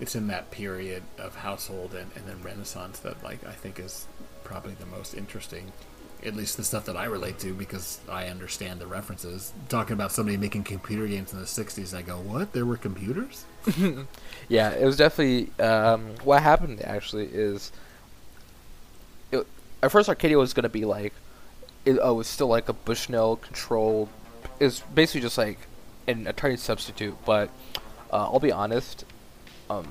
it's in that period of household and, and then Renaissance that like I think is probably the most interesting. At least the stuff that I relate to because I understand the references. Talking about somebody making computer games in the '60s, I go, "What? There were computers?" Yeah, it was definitely. Um, what happened actually is, it, at first Arcadia was gonna be like, it, oh, it was still like a Bushnell controlled. It's basically just like an Atari substitute. But uh, I'll be honest, um,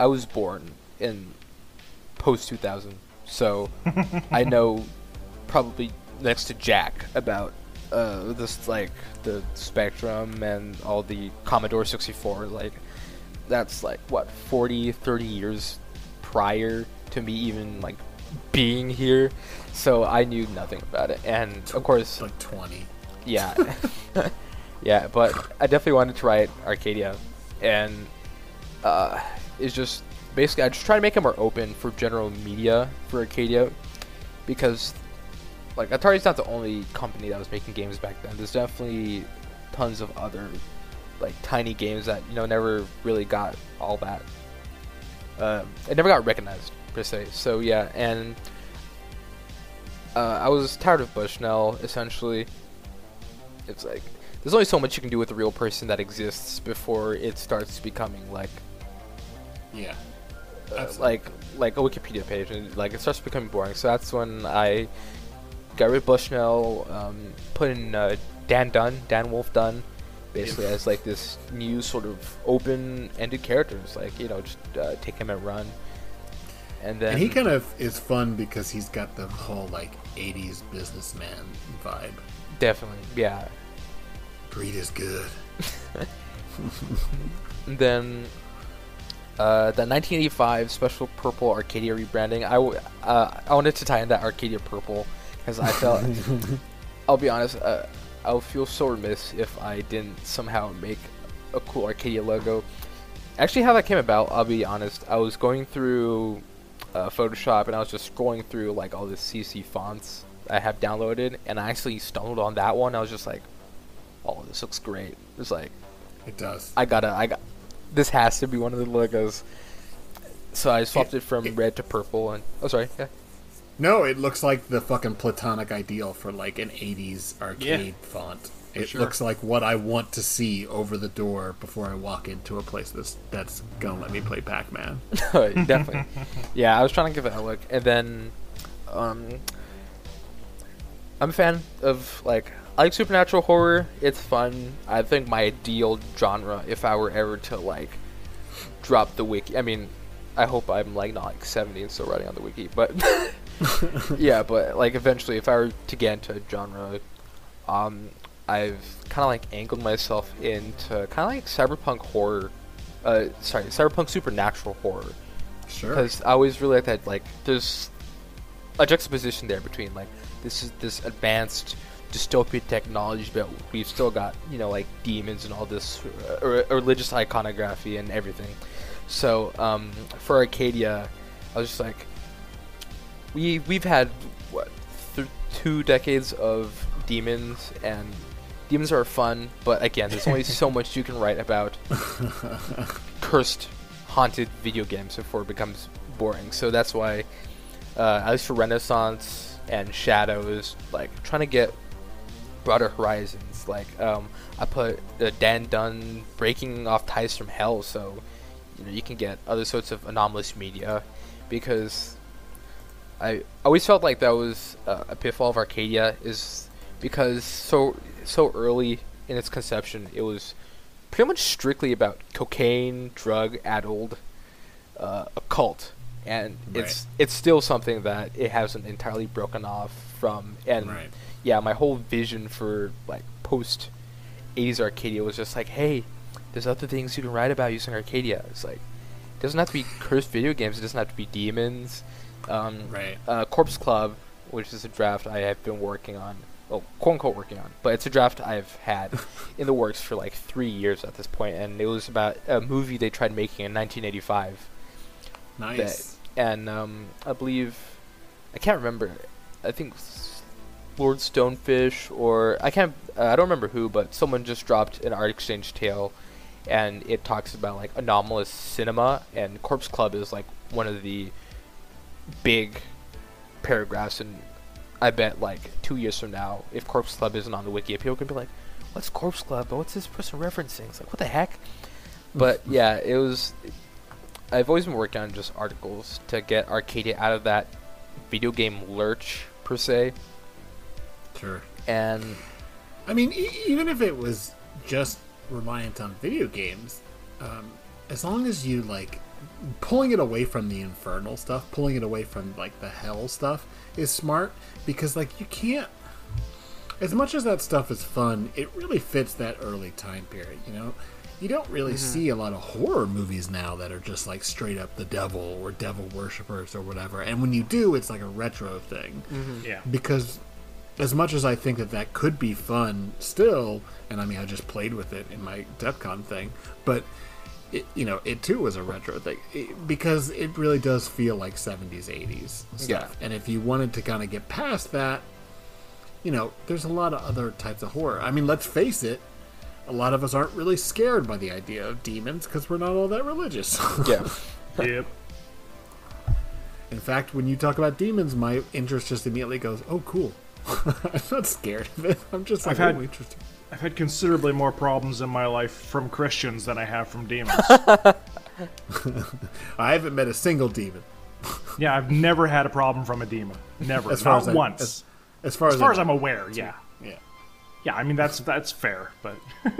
I was born in post two thousand, so I know probably next to Jack. About uh, this like the Spectrum and all the Commodore sixty four like that's like what 40 30 years prior to me even like being here. So i knew nothing about it. And of course like 20. yeah. Yeah but i definitely wanted to write arcadia. And uh it's just basically i just try to make it more open for general media for arcadia because like atari's not the only company that was making games back then there's definitely tons of other like tiny games that you know never really got all that um, it never got recognized per se so yeah and uh, i was tired of bushnell essentially it's like there's only so much you can do with a real person that exists before it starts becoming like Yeah. uh, like like a Wikipedia page, and like it starts becoming boring. So that's when I got rid of Bushnell, um, put in uh, Dan Dunn, Dan Wolf Dunn, basically as like this new sort of open-ended character. It's like you know, just uh, take him and run. And then And he kind of is fun because he's got the whole like '80s businessman vibe. definitely, yeah. Greed is good. Then uh, the 1985 Special Purple Arcadia rebranding. I, w- uh, I wanted to tie in that Arcadia Purple because I felt. I'll be honest. Uh, I'll feel so remiss if I didn't somehow make a cool Arcadia logo. Actually, how that came about, I'll be honest. I was going through uh, Photoshop and I was just scrolling through like all the CC fonts I have downloaded, and I actually stumbled on that one. I was just like, "Oh, this looks great." It's like It does. I gotta, I got. This has to be one of the logos. So I swapped It- it, from it- red to purple, and oh, sorry, yeah, no, it looks like the fucking platonic ideal for like an '80s arcade font. It sure. looks like what I want to see over the door before I walk into a place that's that's gonna let me play Pac-Man. definitely. Yeah, I was trying to give it a look, and then, um, I'm a fan of like I like supernatural horror. It's fun. I think my ideal genre, if I were ever to like drop the wiki. I mean, I hope I'm like not like 70 and still writing on the wiki, but yeah, but like eventually, if I were to get into a genre, um, I've kind of like angled myself into kind of like cyberpunk horror. Uh, sorry, cyberpunk supernatural horror Sure. because I always really like that. Like, there's a juxtaposition there between like this is this advanced dystopian technology, but we've still got you know like demons and all this uh, religious iconography and everything. So um, for Arcadia, I was just like, we we've had what th- two decades of demons and demons are fun, but again, there's only so much you can write about cursed, haunted video games before it becomes boring. So that's why, uh, at least for Renaissance and Shadows, like trying to get broader horizons. Like um, I put uh, Dan Dunn breaking off ties from hell, so you know you can get other sorts of anomalous media because I always felt like that was uh, a pitfall of Arcadia is because so so early in its conception it was pretty much strictly about cocaine, drug addled, uh, occult, and Right. it's it's still something that it hasn't entirely broken off from. And Right. yeah, my whole vision for like post 80s Arcadia was just like, hey, there's other things you can write about using Arcadia. It's like it doesn't have to be cursed video games. It doesn't have to be demons. Um, Right. uh, Corpse Club, which is a draft I have been working on, well, quote unquote working on, but it's a draft I've had in the works for like three years at this point, and it was about a movie they tried making in 1985, Nice. and um, I believe I can't remember. I think Lord Stonefish or I can't. Uh, I don't remember who, but someone just dropped an art exchange tale, and it talks about like anomalous cinema, and Corpse Club is like one of the big paragraphs, and I bet like two years from now, if Corpse Club isn't on the wiki, people can be like, "What's Corpse Club? But what's this person referencing?" It's like, what the heck? But yeah, it was. I've always been working on just articles to get Arcadia out of that video game lurch per se, Sure. and I mean, e- even if it was just reliant on video games, um, as long as you like pulling it away from the infernal stuff, pulling it away from like the hell stuff is smart because like you can't. As much as that stuff is fun, it really fits that early time period. You know, you don't really mm-hmm. see a lot of horror movies now that are just like straight up the devil or devil worshippers or whatever. And when you do, it's like a retro thing mm-hmm. Yeah. because as much as I think that that could be fun still, and I mean I just played with it in my DEFCON thing, but it, you know it too was a retro thing it, because it really does feel like 70s 80s stuff. Yeah. And if you wanted to kind of get past that, you know, there's a lot of other types of horror. I mean, let's face it. A lot of us aren't really scared by the idea of demons because we're not all that religious. yeah, Yep. In fact, when you talk about demons, my interest just immediately goes, "Oh, cool." I'm not scared of it. I'm just like, I've had- "Oh, interesting." I've had considerably more problems in my life from Christians than I have from demons. I haven't met a single demon. yeah, I've never had a problem from a demon. Never. As far Not as I- once. as- As far as as, far I- as I'm aware, yeah. yeah. Yeah, I mean that's that's fair, but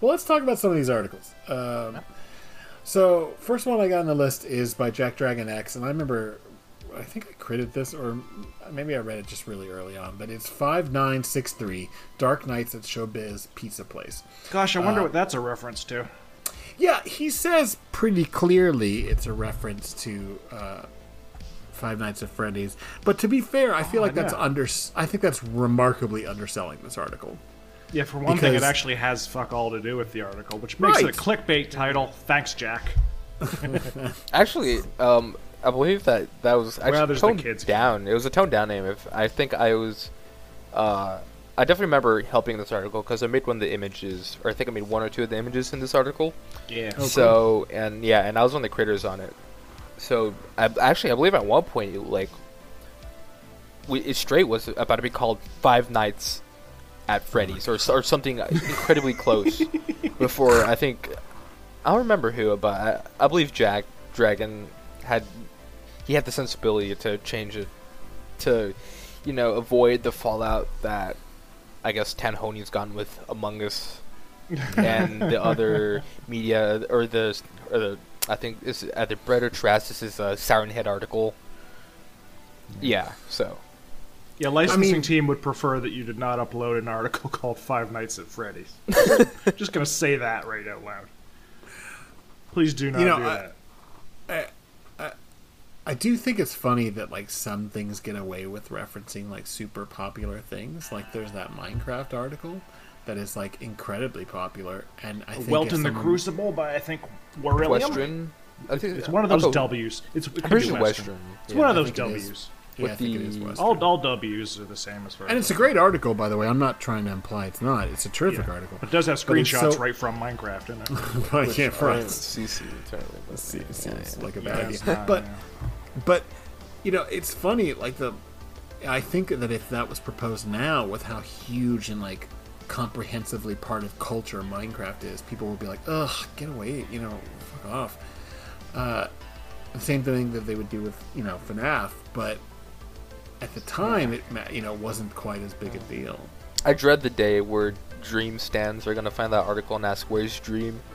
Well, let's talk about some of these articles. Um, so, first one I got on the list is by Jack Dragon X, and I remember, I think I created this, or maybe I read it just really early on, but it's five nine six three Dark Nights at Showbiz Pizza Place. gosh, I wonder Uh, what that's a reference to. Yeah, he says pretty clearly it's a reference to uh, Five Nights at Freddy's. But to be fair, I feel Oh, like that's under. I think that's remarkably underselling this article. Yeah, for one thing, it actually has fuck all to do with the article, which makes it a clickbait title. Thanks, Jack. actually, um, I believe that that was actually there's the toned kids. down. It was a toned down name. If I think I was, uh, I definitely remember helping this article because I made one of the images, or I think I made one or two of the images in this article. Yeah. so and yeah, and I was one of the creators on it. So I actually I believe at one point it, like we it straight was about to be called Five Nights at Freddy's or or something incredibly close before I think I don't remember who, but I, I believe Jack Dragon had he had the sensibility to change it to you know avoid the fallout that I guess Tanhony's gotten with Among Us and the other media or the or the I think is either Bread or Trash. This is a Siren Head article. Yeah, so Yeah, licensing mean- team would prefer that you did not upload an article called Five Nights at Freddy's. Just gonna say that right out loud. Please do not You know, do I- that. I I do think it's funny that like some things get away with referencing like super popular things. Like there's that Minecraft article that is like incredibly popular, and I think Welton if the Crucible by I think William. Western. I think It's one of those go- W's. It's, it could I'm be pretty sure Western. Western. It's yeah. one of those think it is. W's. Yeah, I with think it is the- Western. All, all W's are the same as far and as it's a great article, by the way. I'm not trying to imply it's not. It's a terrific Yeah. article. It does have screenshots so- right from Minecraft in it. But I can't front. CC entirely. but- See, it yeah, seems yeah. like a Yeah, bad it's idea. not, but yeah. but you know, it's funny. Like the, I think that if that was proposed now, with how huge and like comprehensively part of culture Minecraft is, people would be like, "Ugh, get away!" You know, fuck off. Uh, the same thing that they would do with you know FNAF, but at the time, it you know wasn't quite as big a deal. I dread the day where Dream stands are gonna find that article and ask, "Where's Dream?"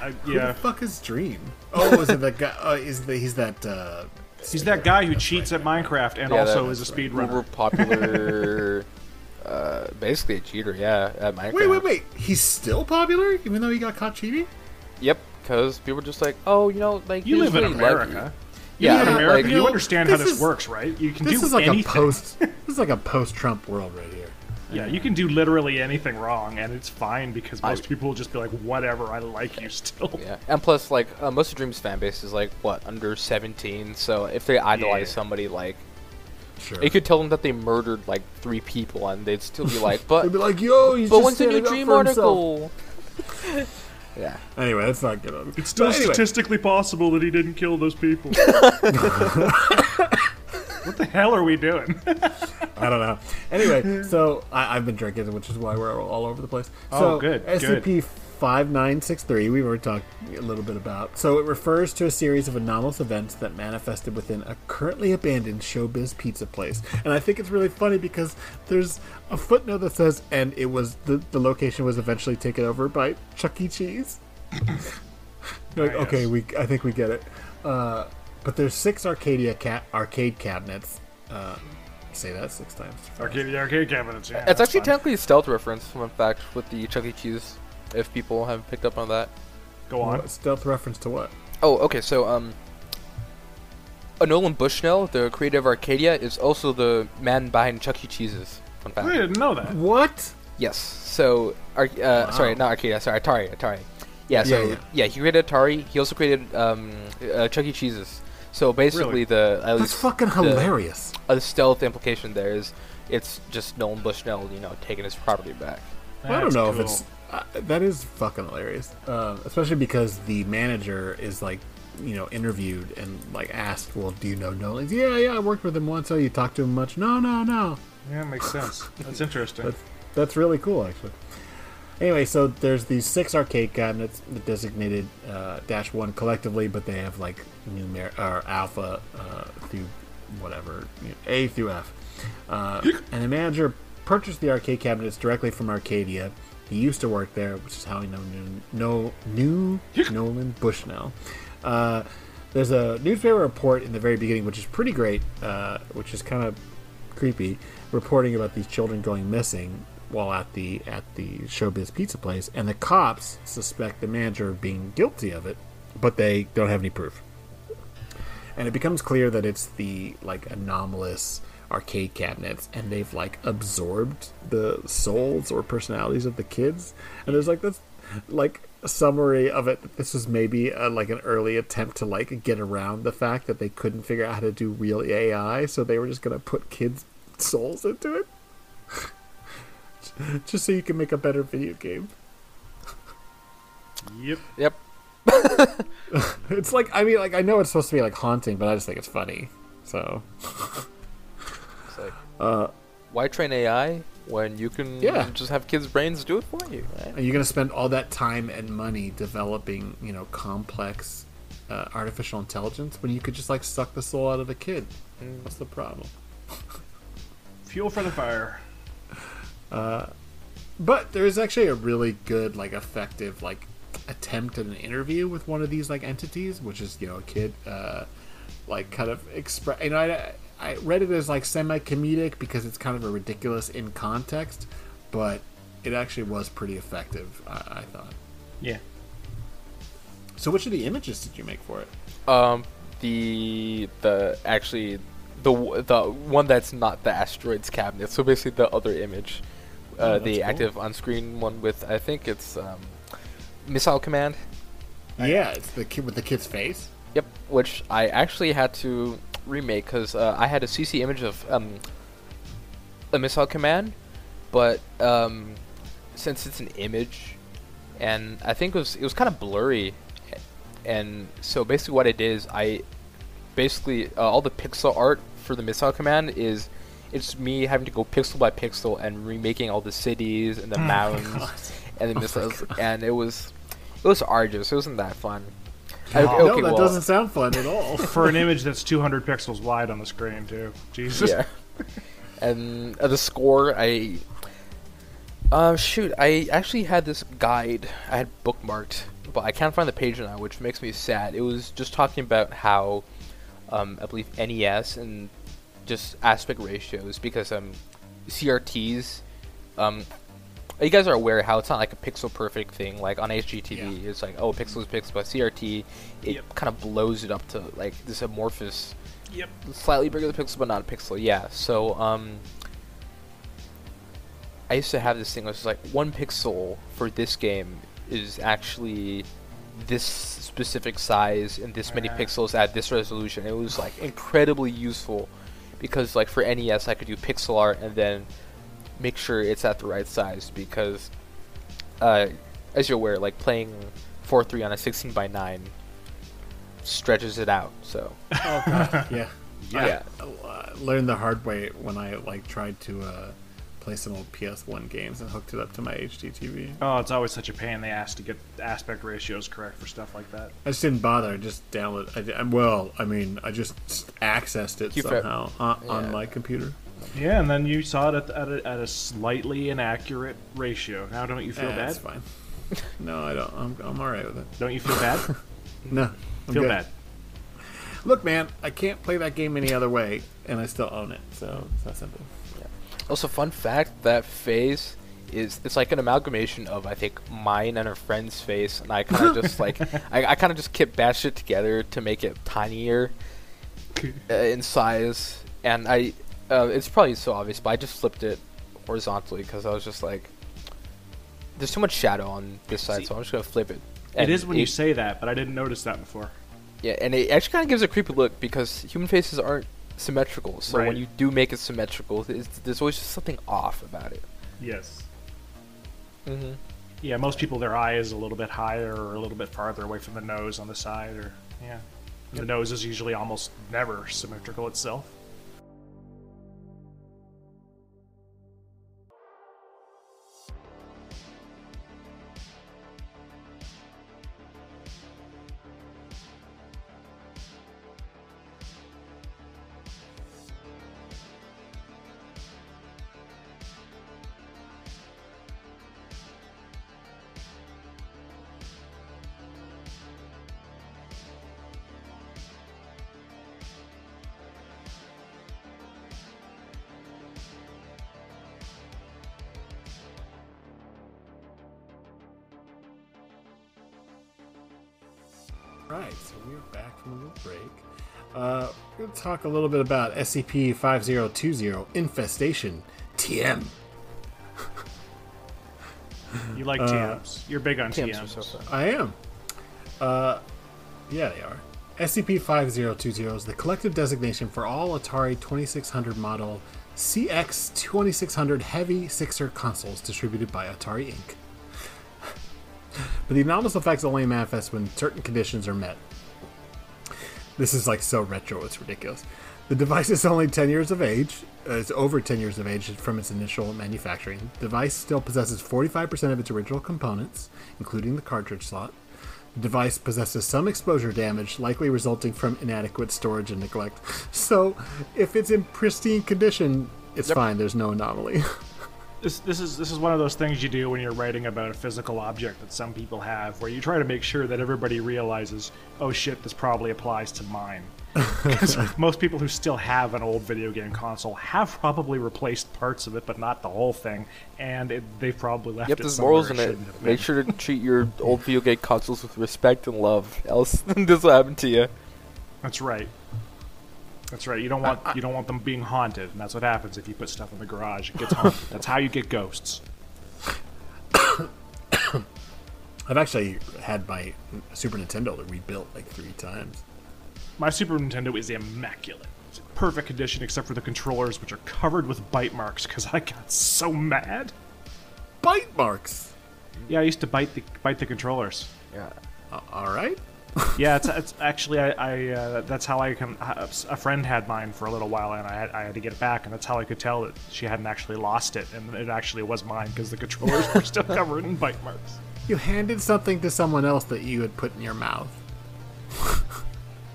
I, Who yeah. the fuck is Dream? Oh, is it that guy? Uh, is the, he's that? Uh, He's that guy who cheats at Minecraft and Yeah, also is a that's right. speedrunner. Uber popular, uh, basically a cheater. Yeah, at Minecraft. Wait, wait, wait! He's still popular, even though he got caught cheating. Yep, because people are just like, oh, you know, like You live in really lucky." America. Yeah, you in Yeah, America. like, you you know, understand how this this is- works, right? You can This do is like anything. a post. this is like a post-Trump world right here. Yeah, you can do literally anything wrong, and it's fine because most I- people will just be like, "Whatever, I like you still." Yeah, and plus, like uh, most of Dream's fan base is like what under seventeen. So if they idolize Yeah. somebody, like Sure. it could tell them that they murdered like three people, and they'd still be like, "But They'd be like, "Yo, he's but just when's the new Dream article?" yeah, Anyway, that's not good. On It's still anyway, statistically possible that he didn't kill those people. what the hell are we doing? I don't know. Anyway, so I, I've been drinking, which is why we're all over the place. Oh, so, good, good. SCP five nine six three. We've already talked a little bit about. So it refers to a series of anomalous events that manifested within a currently abandoned Showbiz pizza place, and I think it's really funny because there's a footnote that says, and it was the the location was eventually taken over by Chuck E. Cheese. Like, Ah, okay, yes. we I think we get it. Uh, but there's six Arcadia cat arcade cabinets. Uh, say that six times. arcade, the arcade cabinets. Yeah, it's actually fine. technically a stealth reference, fun fact, with the Chuck E. Cheese. If people have picked up on that. Go on. What, stealth reference to what? Oh, okay. So, um, Nolan Bushnell, the creator of Arcadia, is also the man behind Chuck E. Cheese's. Fun fact. I didn't know that. What? Yes. So, Ar- uh, sorry, not Arcadia. Sorry, Atari. Atari. Yeah. So, Yeah, yeah, yeah. he created Atari. He also created um, uh, Chuck E. Cheese's. So basically, Really? the at That's least fucking the- hilarious. uh, the stealth implication there is it's just Nolan Bushnell, you know, taking his property back. I don't That's know if it's uh, that is fucking hilarious, uh, especially because the manager is like, you know, interviewed and like asked, "Well, do you know Nolan?" He's, yeah, yeah, I worked with him once. Oh, you talked to him much? No, no, no. Yeah, it makes sense. That's interesting. That's that's really cool, actually. Anyway, so there's these six arcade cabinets designated uh, dash one collectively, but they have like numer or alpha uh, through whatever you know, A through F. Uh, and the manager purchased the arcade cabinets directly from Arcadia. He used to work there, which is how he know knew, knew Nolan Bushnell. Uh, there's a newspaper report in the very beginning, which is pretty great, uh, which is kind of creepy, reporting about these children going missing while at the at the Showbiz Pizza place, and the cops suspect the manager of being guilty of it, but they don't have any proof. And it becomes clear that it's the like anomalous arcade cabinets, and they've like absorbed the souls or personalities of the kids. And there's like this like summary of it. This was maybe a, like an early attempt to like get around the fact that they couldn't figure out how to do real AI, so they were just gonna put kids' souls into it, just so you can make a better video game. yep. Yep. It's like I mean, like I know it's supposed to be like haunting, but I just think it's funny. So It's like, Uh, why train AI when you can Yeah. just have kids' brains do it for you? Right? Are you going to spend all that time and money developing, you know, complex uh, artificial intelligence when you could just like suck the soul out of a kid? Mm. What's the problem? Fuel for the fire. But there is actually a really good, like, effective, like, attempt at an interview with one of these like entities, which is you know a kid, uh, like kind of express. You know, I, I read it as like semi comedic because it's kind of a ridiculous in context, but it actually was pretty effective. I, I thought. Yeah. So, which of the images did you make for it? Um, the the actually the the one that's not the asteroids cabinet. So basically the other image, Oh, uh, that's the cool. active on-screen one with I think it's um, missile command. Yeah, it's the kid with the kid's face. Yep, which I actually had to remake because uh, I had a CC image of um, a missile command, but um, since it's an image, and I think it was it was kind of blurry, and so basically what I did is I basically uh, all the pixel art for the missile command is it's me having to go pixel by pixel and remaking all the cities and the mountains and the missiles, and it was it was arduous. It wasn't that fun. I- God. no, okay, that well- doesn't sound fun at all. For an image that's 200 pixels wide on the screen, too. Jesus. yeah. and uh, the score, I. Uh, shoot, I actually had this guide I had bookmarked, but I can't find the page now, which makes me sad. It was just talking about how, um, I believe NES and just aspect ratios because um, CRTs, um, you guys are aware how it's not like a pixel perfect thing. Like on HDTV, it's like oh pixel is pixel, but CRT it Yep. kind of blows it up to like this amorphous Yep. slightly bigger than pixel, but not a pixel. Yeah. So um, I used to have this thing. Which was like one pixel for this game is actually this specific size and this many Ah. pixels at this resolution. It was like incredibly useful because like for NES I could do pixel art and then make sure it's at the right size because uh, as you're aware, like playing 4-3 on a 16 by 9 stretches it out. So Oh, God. yeah. yeah. I uh, learned the hard way when I like tried to uh, play some old PS1 games and hooked it up to my HDTV. Oh, it's always such a pain in the ass to get aspect ratios correct for stuff like that. I just didn't bother. I just downloaded. I, di- well, I mean, I just accessed it Keep somehow on, on yeah. my computer. Yeah, and then you saw it at, at, a, at a slightly inaccurate ratio. Now, don't you feel Eh, bad? It's fine. no, I don't. I'm, I'm all right with it. Don't you feel bad? No, I'm feel good. bad. Look, man, I can't play that game any other way, and I still own it. So it's that simple. Also, fun fact: that face is it's like an amalgamation of I think mine and a friend's face, and I kind of just like I, I kind of just kept bashed it together to make it tinier uh, in size, and I uh, it's probably so obvious, but I just flipped it horizontally because I was just like, there's too much shadow on this side, See- so I'm just gonna flip it. It And is when you say that, but I didn't notice that before. Yeah, and it actually kind of gives a creepy look because human faces aren't symmetrical. So Right. when you do make it symmetrical, there's always just something off about it. Yes. Mm-hmm. Yeah, most people, their eye is a little bit higher or a little bit farther away from the nose on the side, or yeah. The nose is usually almost never symmetrical itself. Little break. Uh, we're going to talk a little bit about SCP 5020 Infestation TM. You like Uh, TMs. You're big on TMs TMs. so. I am. Uh, yeah, they are. SCP 5020 is the collective designation for all Atari 2600 model CX 2600 heavy sixer consoles distributed by Atari Inc. but the anomalous effects only manifest when certain conditions are met. This is like so retro, it's ridiculous. The device is only 10 years of age. Uh, it's over 10 years of age from its initial manufacturing. The device still possesses 45% of its original components, including the cartridge slot. The device possesses some exposure damage, likely resulting from inadequate storage and neglect. So, if it's in pristine condition, it's Yep. fine. There's no anomaly. This, this is this is one of those things you do when you're writing about a physical object that some people have, where you try to make sure that everybody realizes, oh shit, this probably applies to mine. 'Cause most people who still have an old video game console have probably replaced parts of it, but not the whole thing, and it, they've probably left Yep, it there's morals in it. Make sure to treat your old video game consoles with respect and love, else this will happen to you. That's right. That's right. You don't want you don't want them being haunted, and that's what happens if you put stuff in the garage. It gets haunted. that's how you get ghosts. I've actually had my Super Nintendo rebuilt like three times. My Super Nintendo is immaculate. It's in perfect condition except for the controllers, which are covered with bite marks because I got so mad. Bite marks. Yeah, I used to bite the bite the controllers. Yeah. Uh, all right. Yeah, it's, it's actually I, I uh, that's how I can. A friend had mine for a little while, and I had, I had to get it back, and that's how I could tell that she hadn't actually lost it, and it actually was mine because the controllers were still covered in bite marks. You handed something to someone else that you had put in your mouth.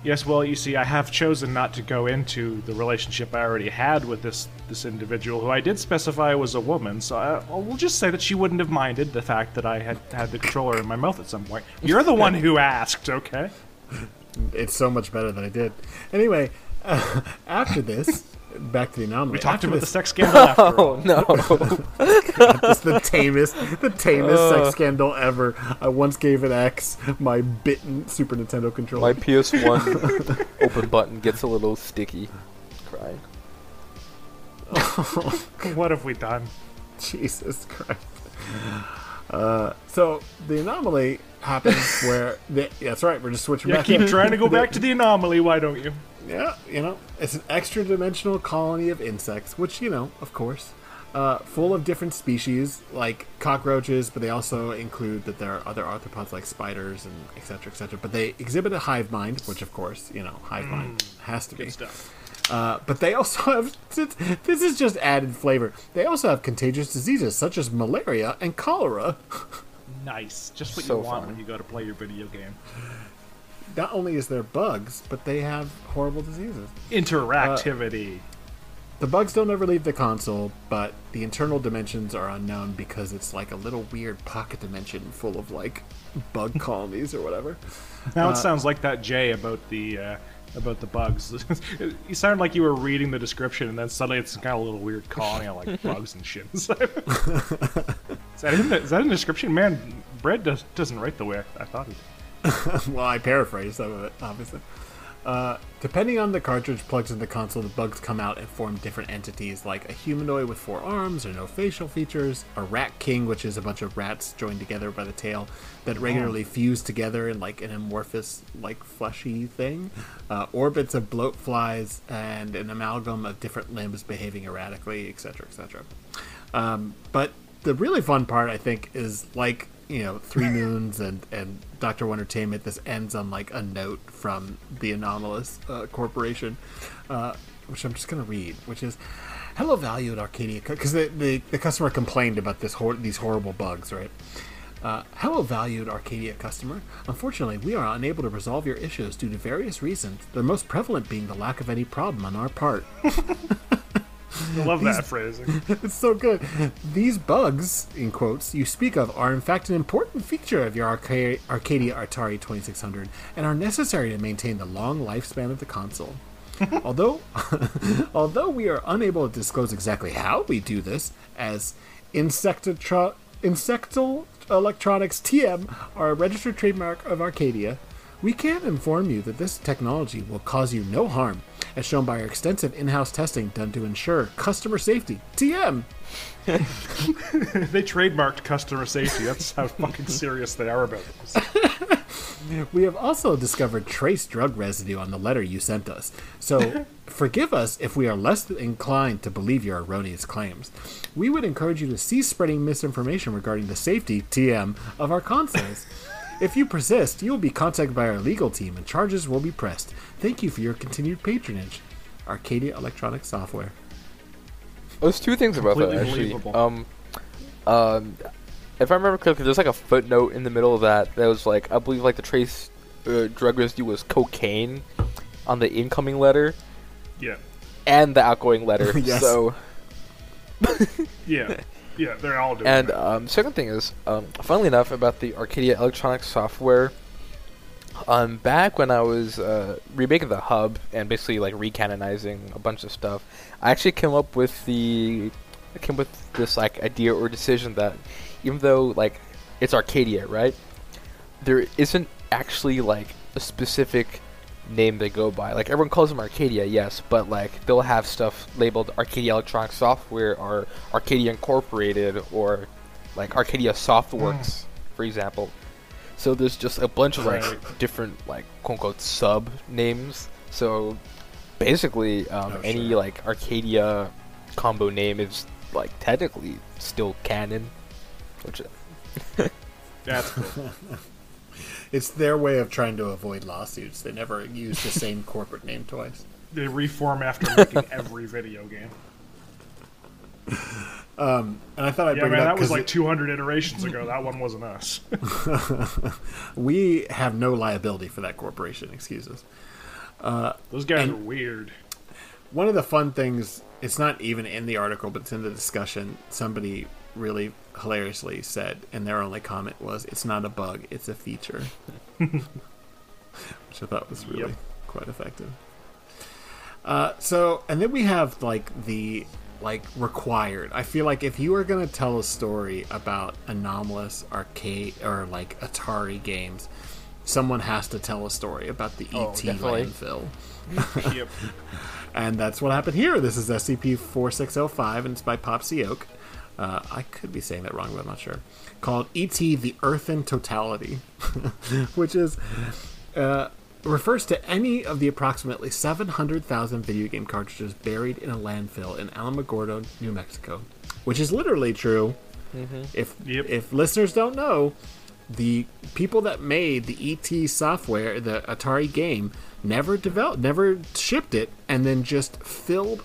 Yes, well, you see, I have chosen not to go into the relationship I already had with this this individual, who I did specify was a woman. So I, well, we'll just say that she wouldn't have minded the fact that I had had the controller in my mouth at some point. You're the one who asked, okay? It's so much better than I did. Anyway, uh, after this, back to the anomaly. We talked after about the sex scandal after. Oh no. It's the tamest, the tamest sex scandal ever. I once gave an ex my bitten Super Nintendo controller. My. PS1 open button gets a little sticky. What have we done? Jesus Christ. Uh, so the anomaly happens where the, yeah, that's right. We're just switching Yeah, back. keep in. trying to go back to the anomaly, why don't you? Yeah, you know, it's an extra dimensional colony of insects, which, you know, of course, uh, full of different species like cockroaches, but they also include that there are other arthropods like spiders and et cetera, et cetera. But they exhibit a hive mind, which, of course, you know, hive mind has to be. Good stuff. Uh, but they also have, this is just added flavor. They also have contagious diseases such as malaria and cholera. Nice. Just what So you want fun. when you go to play your video game. Not only is there bugs, but they have horrible diseases. Interactivity. The bugs don't ever leave the console, but the internal dimensions are unknown because it's like a little weird pocket dimension full of like bug colonies or whatever. now uh, it sounds like that Jay about the uh, about the bugs. you sound like you were reading the description, and then suddenly it's kind of a little weird calling out like bugs and shit. is that in the, is that in the description? Man, Brett does, doesn't write the way I, I thought he. did. well, I paraphrased some of it, obviously. Uh, depending on the cartridge plugs in the console, the bugs come out and form different entities, like a humanoid with four arms or no facial features, a rat king, which is a bunch of rats joined together by the tail that regularly fuse together in like an amorphous, like fleshy thing, uh, orbits of bloat flies, and an amalgam of different limbs behaving erratically, etc., etc. Um, but the really fun part, I think, is like you know Three Moons and and Doctor Wondertainment. This ends on like a note from the Anomalous uh, Corporation, uh, which I'm just gonna read, which is. Hello, valued Arcadia, because the, the, the customer complained about this hor- these horrible bugs, right? Uh, hello, valued Arcadia customer. Unfortunately, we are unable to resolve your issues due to various reasons, the most prevalent being the lack of any problem on our part. I love that phrasing. It's so good. These bugs, in quotes, you speak of are in fact an important feature of your Arca- Arcadia Atari 2600 and are necessary to maintain the long lifespan of the console. although, although we are unable to disclose exactly how we do this, as Insectitro- Insectal Electronics TM are a registered trademark of Arcadia, we can inform you that this technology will cause you no harm, as shown by our extensive in-house testing done to ensure customer safety. TM. they trademarked customer safety. That's how fucking serious they are about this. We have also discovered trace drug residue on the letter you sent us, so forgive us if we are less inclined to believe your erroneous claims. We would encourage you to cease spreading misinformation regarding the safety, TM, of our consoles. If you persist, you will be contacted by our legal team and charges will be pressed. Thank you for your continued patronage. Arcadia Electronic Software. There's two things about that actually. Um, um, if I remember correctly, there's like a footnote in the middle of that that was like I believe like the trace uh, drug residue was cocaine on the incoming letter Yeah. and the outgoing letter. Yes. So Yeah. Yeah, they're all doing and um, second thing is, um, funnily enough, about the Arcadia Electronics software, Um, back when I was uh, remaking the hub and basically like recanonizing a bunch of stuff, I actually came up with the, I came with this like idea or decision that, even though like it's Arcadia, right? There isn't actually like a specific name they go by. Like everyone calls them Arcadia, yes, but like they'll have stuff labeled Arcadia Electronic Software or Arcadia Incorporated or like Arcadia Softworks, for example. So there's just a bunch of like Right. different like quote unquote sub names. So basically, um, Oh, any sure. like Arcadia combo name is like technically still canon, which That's cool. It's their way of trying to avoid lawsuits. They never use the same corporate name twice. they reform after making every video game. Um, and I thought I'd Yeah, bring man, that was like it- 200 iterations ago. That one wasn't us. we have no liability for that corporation. excuse Excuses. Uh, Those guys are weird. One of the fun things, it's not even in the article, but it's in the discussion. Somebody really hilariously said, and their only comment was, "It's not a bug; it's a feature," which I thought was really Yep. quite effective. Uh, so, and then we have like the like required. I feel like if you are going to tell a story about anomalous arcade or like Atari games, someone has to tell a story about the Oh, ET definitely. landfill. yep. And that's what happened here. This is SCP 4605, and it's by Popsy Oak. Uh, I could be saying that wrong, but I'm not sure. Called ET the Earth in Totality, which is. Uh, refers to any of the approximately 700,000 video game cartridges buried in a landfill in Alamogordo, New Mexico. Which is literally true. If Yep. if listeners don't know, the people that made the ET software, the Atari game, never developed, never shipped it, and then just filled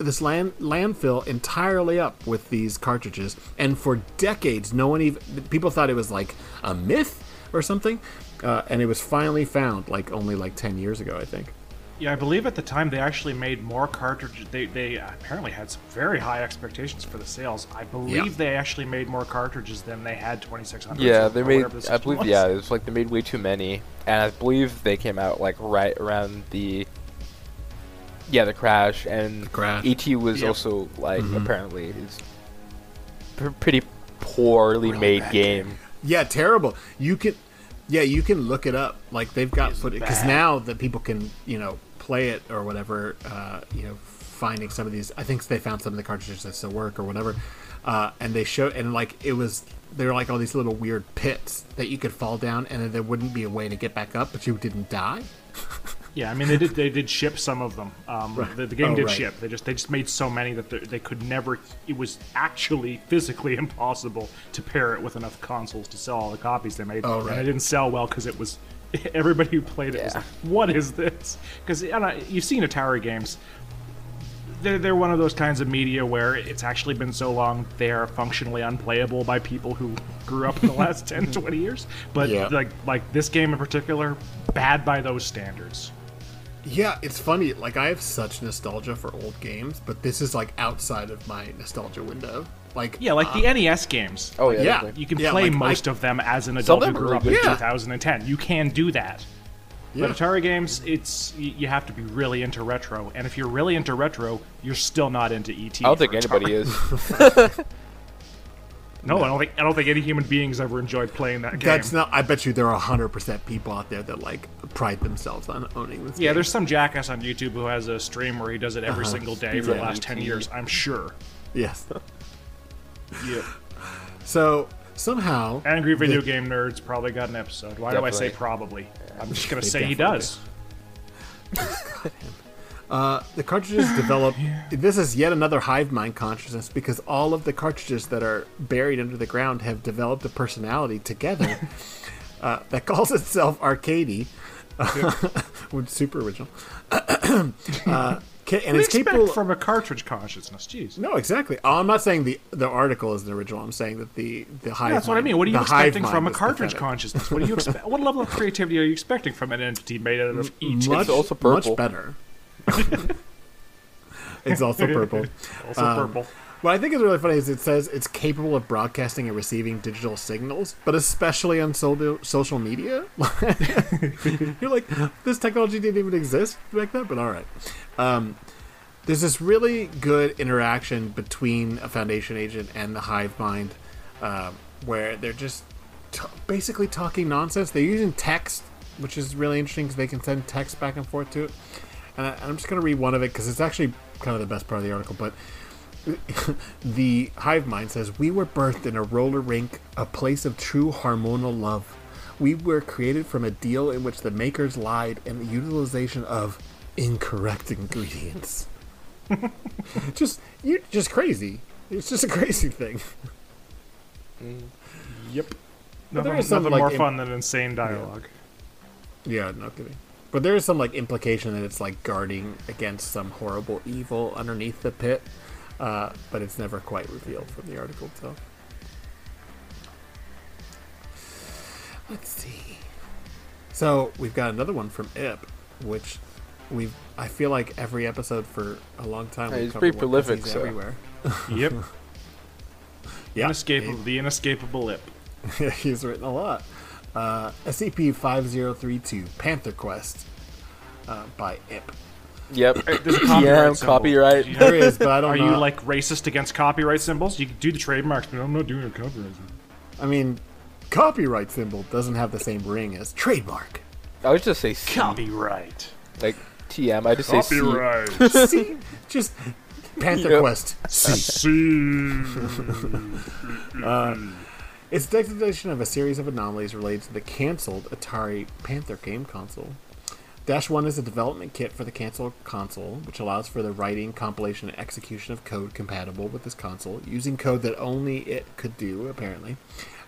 this land landfill entirely up with these cartridges. And for decades, no one even people thought it was like a myth or something. Uh, and it was finally found like only like 10 years ago, I think. Yeah, I believe at the time they actually made more cartridges. They, they apparently had some very high expectations for the sales. I believe Yeah. they actually made more cartridges than they had 2600. Yeah, they made. the I believe. was. Yeah, it was like they made way too many, and I believe they came out like right around the. Yeah, the crash and crash. ET was Yep. also like Mhm. apparently is pr- pretty poorly Really made bad game. Yeah, terrible. You can, yeah, you can look it up. Like they've got It's footage because now that people can, you know, play it or whatever. Uh, you know, finding some of these. I think they found some of the cartridges that still work or whatever. Uh, and they show and like it was there were like all these little weird pits that you could fall down and then there wouldn't be a way to get back up, but you didn't die. Yeah, I mean they did they did ship some of them. Um, Right. the, the game Oh, did right. ship. They just they just made so many that they, could never. It was actually physically impossible to pair it with enough consoles to sell all the copies they made. Oh, right. And it didn't sell well because it was everybody who played it was like, "What is this?" Because you've seen Atari games. They're, they're one of those kinds of media where it's actually been so long they are functionally unplayable by people who grew up in the last 10 20 years but Yeah. like like this game in particular bad by those standards Yeah, it's funny. Like I have such nostalgia for old games, but this is like outside of my nostalgia window. Like Yeah, like uh, the NES games. Oh yeah, Yeah. You can Yeah, play like, most I- of them as an adult of who grew up in good. 2010. You can do that. yeah. But Atari games, it's you have to be really into retro, and if you're really into retro, you're still not into ET. I don't think for anybody is. No, I don't think I don't think any human beings ever enjoyed playing that game. That's not. I bet you there are hundred percent people out there that like pride themselves on owning this. yeah, game. there's some jackass on YouTube who has a stream where he does it every Uh-huh. single day for the last ten years. I'm sure. yes. Yeah. So somehow Angry video the- game nerds probably got an episode. Why do I say probably? I'm just gonna say he definitely does. Uh, the cartridges develop. This is yet another hive mind consciousness because all of the cartridges that are buried under the ground have developed a personality together uh, that calls itself Arcady, which is super original. uh, and What do you it's expect capable. from a cartridge consciousness? Jeez. no, exactly. Oh, I'm not saying the the article is the original. I'm saying that the the hive. Yeah, that's what I mean. What are you the expecting from a cartridge pathetic. consciousness? What do you expect? what level of creativity are you expecting from an entity made out of ET? Much, also much purple. better. it's also purple. Also Um, purple. What I think is really funny is it says it's capable of broadcasting and receiving digital signals, but especially on so- social media. You're like, this technology didn't even exist back then, but all right. Um, there's this really good interaction between a Foundation agent and the Hive Mind, um, where they're just t- basically talking nonsense. They're using text, which is really interesting because they can send text back and forth to it. And I, I'm just going to read one of it because it's actually kind of the best part of the article, but the hive mind says we were birthed in a roller rink a place of true hormonal love we were created from a deal in which the makers lied and the utilization of incorrect ingredients just you just crazy it's just a crazy thing Mm. Yep. Nothing, is some, nothing like, more im- fun than insane dialogue. yeah no kidding but there is some like implication that it's like guarding against some horrible evil underneath the pit uh, but it's never quite revealed from the article itself Let's see. So we've got another one from Ihp, which we've. I feel like every episode for a long time. Yeah, we've he's pretty prolific, he's so. everywhere. Yep. Yeah, Inescapable. The inescapable lip. he- he's written a lot. Uh, SCP five zero three two Panther Quest uh, by Ihp. Yep. There's a copyright yeah, symbol. copyright. Do you There is, but I don't Are know. you like racist against copyright symbols? You can do the trademarks, but I'm not doing a copyright symbol. I mean, copyright symbol doesn't have the same ring as trademark. I would just say C. Copyright. Like TM. I just say C. Copyright. See, just Panther Yep. Quest. C. See. It's designation of a series of anomalies related to the canceled Atari Panther game console. Dash 1 is a development kit for the canceled console, which allows for the writing, compilation, and execution of code compatible with this console, using code that only it could do, apparently.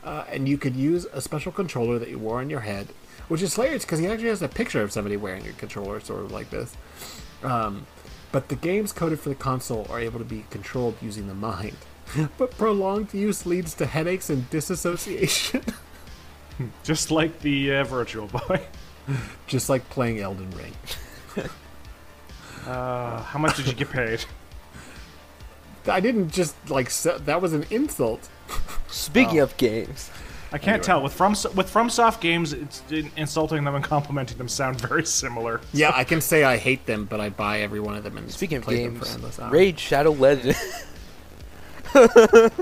Uh, and you could use a special controller that you wore on your head, which is hilarious because he actually has a picture of somebody wearing a controller, sort of like this. Um, but the games coded for the console are able to be controlled using the mind. But prolonged use leads to headaches and disassociation, Just like the uh, Virtual Boy. just like playing Elden Ring. Uh, how much did you get paid? I didn't just like se- that was an insult. Speaking Oh. of games, I can't Anyway. tell. With from with FromSoft games, it's insulting them and complimenting them sound very similar. Yeah, I can say I hate them, but I buy every one of them and speaking of play them games, for endless hours. Raid Shadow Legend.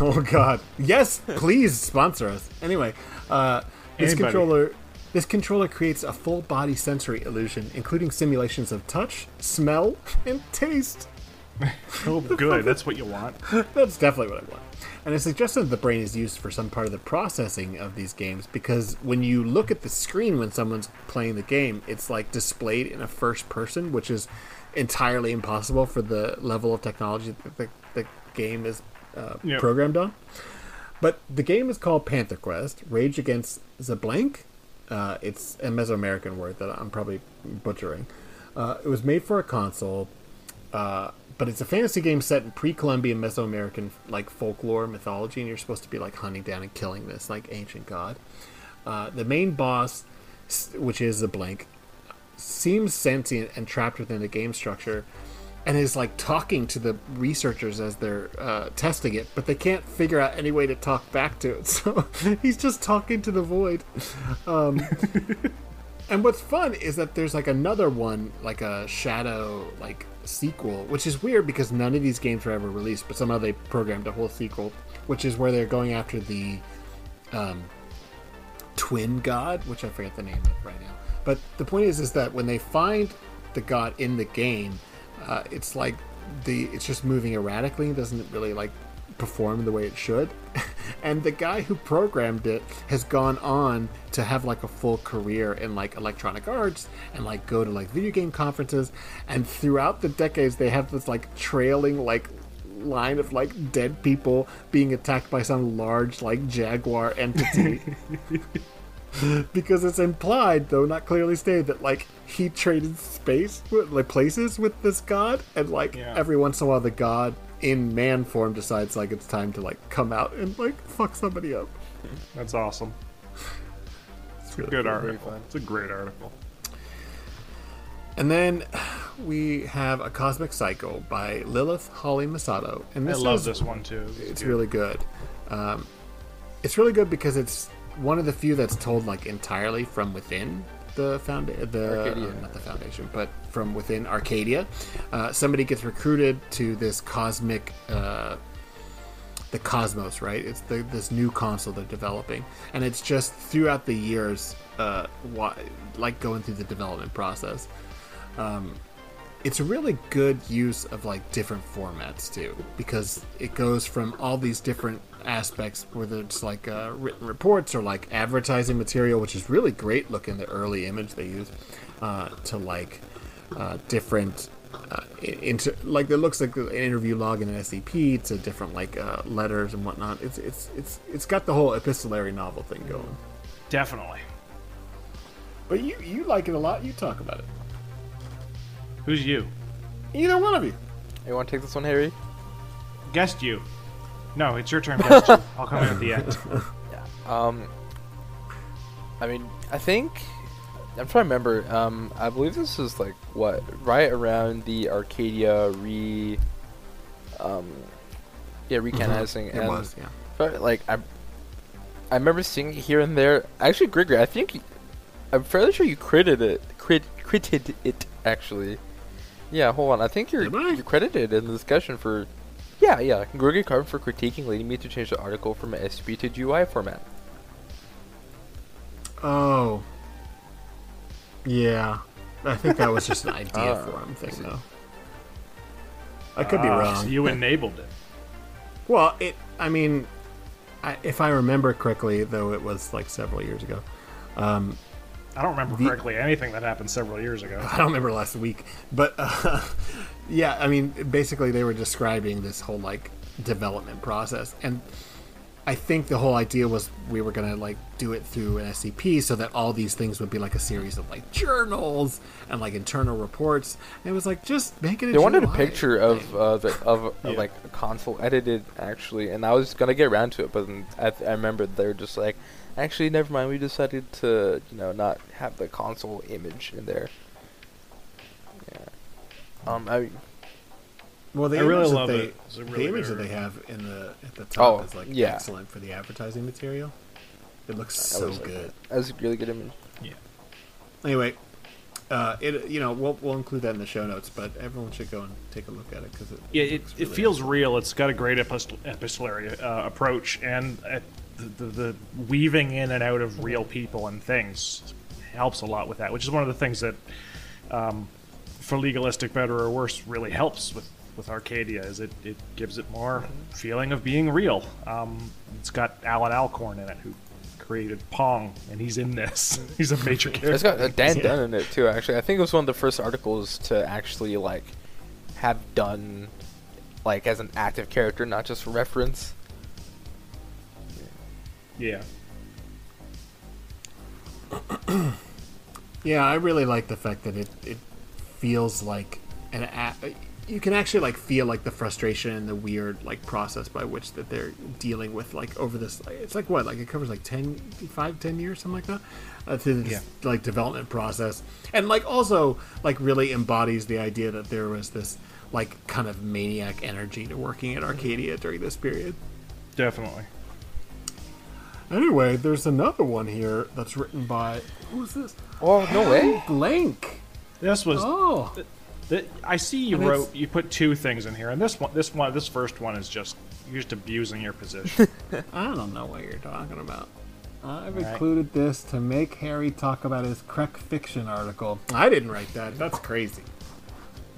Oh God! Yes, please sponsor us. Anyway, uh, this Anybody. controller, this controller creates a full body sensory illusion, including simulations of touch, smell, and taste. Oh, good. That's what you want. That's definitely what I want. And it's suggested that the brain is used for some part of the processing of these games because when you look at the screen when someone's playing the game, it's like displayed in a first person, which is entirely impossible for the level of technology that the, the game is uh, Yep. programmed on. But the game is called Panther Quest Rage Against Zablank. Uh, it's a Mesoamerican word that I'm probably butchering. Uh, it was made for a console, uh, but it's a fantasy game set in pre-Columbian Mesoamerican like folklore mythology, and you're supposed to be like hunting down and killing this like ancient god. Uh, the main boss, which is the blank, seems sentient and trapped within the game structure and is like talking to the researchers as they're uh, testing it, but they can't figure out any way to talk back to it. So he's just talking to the void. Um, and what's fun is that there's like another one, like a shadow like sequel, which is weird because none of these games were ever released, but somehow they programmed a whole sequel, which is where they're going after the um, twin god, which I forget the name of right now. But the point is, is that when they find the god in the game, uh, it's like the it's just moving erratically. Doesn't really like perform the way it should. and the guy who programmed it has gone on to have like a full career in like electronic arts and like go to like video game conferences. And throughout the decades, they have this like trailing like line of like dead people being attacked by some large like jaguar entity because it's implied though not clearly stated that like he traded space with, like places with this god and like Yeah. every once in a while the god in man form decides like it's time to like come out and like fuck somebody up That's awesome. it's really Good cool. article. It's a great article. And then we have a Cosmic Cycle by Lilith Holly Masato, and I this love is- this one too. It's good. really good. Um, it's really good because it's one of the few that's told like entirely from within the found the Arcadia. uh, not the foundation, but from within Arcadia. Uh, somebody gets recruited to this cosmic. Uh, the cosmos right it's the, this new console they're developing and it's just throughout the years uh, why, like going through the development process um, it's a really good use of like different formats too because it goes from all these different aspects whether it's like uh, written reports or like advertising material which is really great looking the early image they use uh, to like uh, different uh, into like it looks like an interview log in an SCP to different like uh, letters and whatnot. It's it's it's it's got the whole epistolary novel thing going. Definitely. But you you like it a lot. You talk about it. Who's you? Either one of you. You want to take this one, Harry? Guessed you. No, it's your turn. Guessed you. I'll come in at the end. Yeah. Um, I mean, I think I'm trying to remember. Um, I believe this is like what right around the Arcadia re, um, yeah, recanonizing. It and was yeah. but, like I, I remember seeing it here and there. Actually, Grigori, I think you- I'm fairly sure you credited it. Crit, crited it actually. Yeah, hold on. I think you're you're credited in the discussion for. Yeah, yeah. Grigori Karpin for critiquing leading me to change the article from SCP to GOI format. Oh. Yeah. I think that was just an idea Ah, for him thing though. I could be Ah, wrong. so you enabled it. Well, it. I mean, I, if I remember correctly, though, it was like several years ago. Um, I don't remember The- correctly anything that happened several years ago. I don't remember last week, but uh, yeah, I mean, basically they were describing this whole like development process, and I think the whole idea was we were gonna like do it through an SCP, so that all these things would be like a series of like journals and like internal reports. And it was like just make it. A They wanted a picture of uh, the, of Yeah. like a console edited actually, and I was gonna get around to it, but then I, I remembered they were just like, actually, never mind. We decided to you know not have the console image in there. Yeah. Um. I Well, the I really image love that they, it. It's a the image good that they have in the at the top Oh, is like yeah. excellent for the advertising material. It looks I so always like good. that. That was a really good image. Yeah. Anyway, uh, it you know we'll we'll include that in the show notes, but everyone should go and take a look at it because it Yeah, it, looks it really feels real. It's got a great epist- epistolary uh, approach, and uh, the, the, the weaving in and out of real people and things helps a lot with that. Which is one of the things that, um, for legalistic better or worse, really helps with with Arcadia. Is it it gives it more feeling of being real. Um, it's got Allan Alcorn in it, who created Pong, and he's in this. he's a major character. It's got uh, Dan Yeah. Dunn in it too. Actually, I think it was one of the first articles to actually like have done like as an active character, not just for reference. Yeah. Yeah, I really like the fact that it, it feels like an a- you can actually like feel like the frustration and the weird like process by which that they're dealing with like over this it's like what like it covers like 10 5 10 years something like that uh, through this Yeah. like development process and like also like really embodies the idea that there was this like kind of maniac energy to working at Arcadia during this period Definitely. anyway there's another one here that's written by who's this Oh no way! blank This was oh The, I see you And it's- wrote you put two things in here, and this one, this one, this first one is just you're just abusing your position. I don't know what you're talking about. I've Right. included this to make Harry talk about his Crack fiction article. I didn't write that. That's crazy.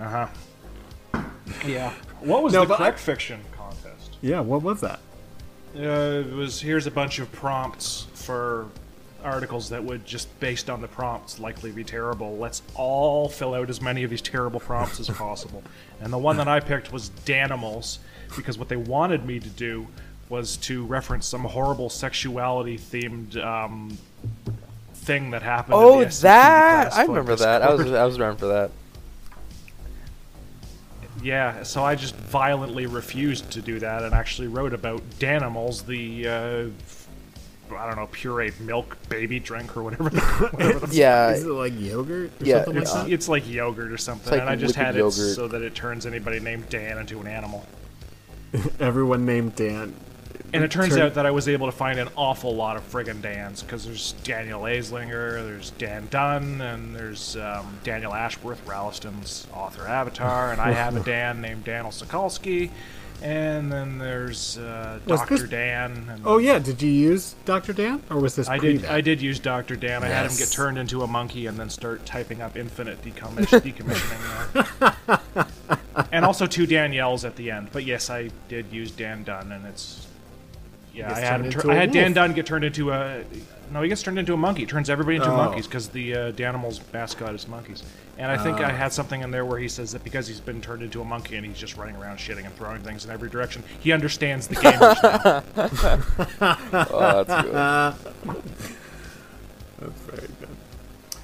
uh huh. Yeah. What was No, the Crack I- fiction contest? Yeah, what was that? Uh, it was here's a bunch of prompts for articles that would just based on the prompts likely be terrible. Let's all fill out as many of these terrible prompts as possible. And the one that I picked was Danimals because what they wanted me to do was to reference some horrible sexuality themed um, thing that happened. in Oh, that I remember that. I was I was around for that. Yeah, so I just violently refused to do that and actually wrote about Danimals, the uh, I don't know pureed milk baby drink or whatever. The, whatever the Yeah, Is it like yogurt or Yeah, something like It's, that? it's like yogurt or something, like and I just liquid had yogurt. it so that it turns anybody named Dan into an animal. Everyone named Dan. And it turns Turn- out that I was able to find an awful lot of friggin' Dans because there's Daniel Aislinger, there's Dan Dunn, and there's um, Daniel Ashworth, Ralston's author Avatar, and I have a Dan named Daniel Sokolsky, and then there's uh, Doctor this- Dan. And Oh yeah, did you use Dr. Dan or was this I did. that? I did use Doctor Dan. I had him get turned into a monkey and then start typing up infinite decommission, decommissioning. uh, and also two Danielles at the end. But yes, I did use Dan Dunn, and it's yeah. I had tur- into a I had Dan wolf. Dunn get turned into a no. He gets turned into a monkey. Turns everybody into Oh. monkeys because the uh, Danimals mascot is monkeys. And I think I Oh. had something in there where he says that because he's been turned into a monkey and he's just running around shitting and throwing things in every direction, he understands the gamers now. Oh, that's good. That's very good.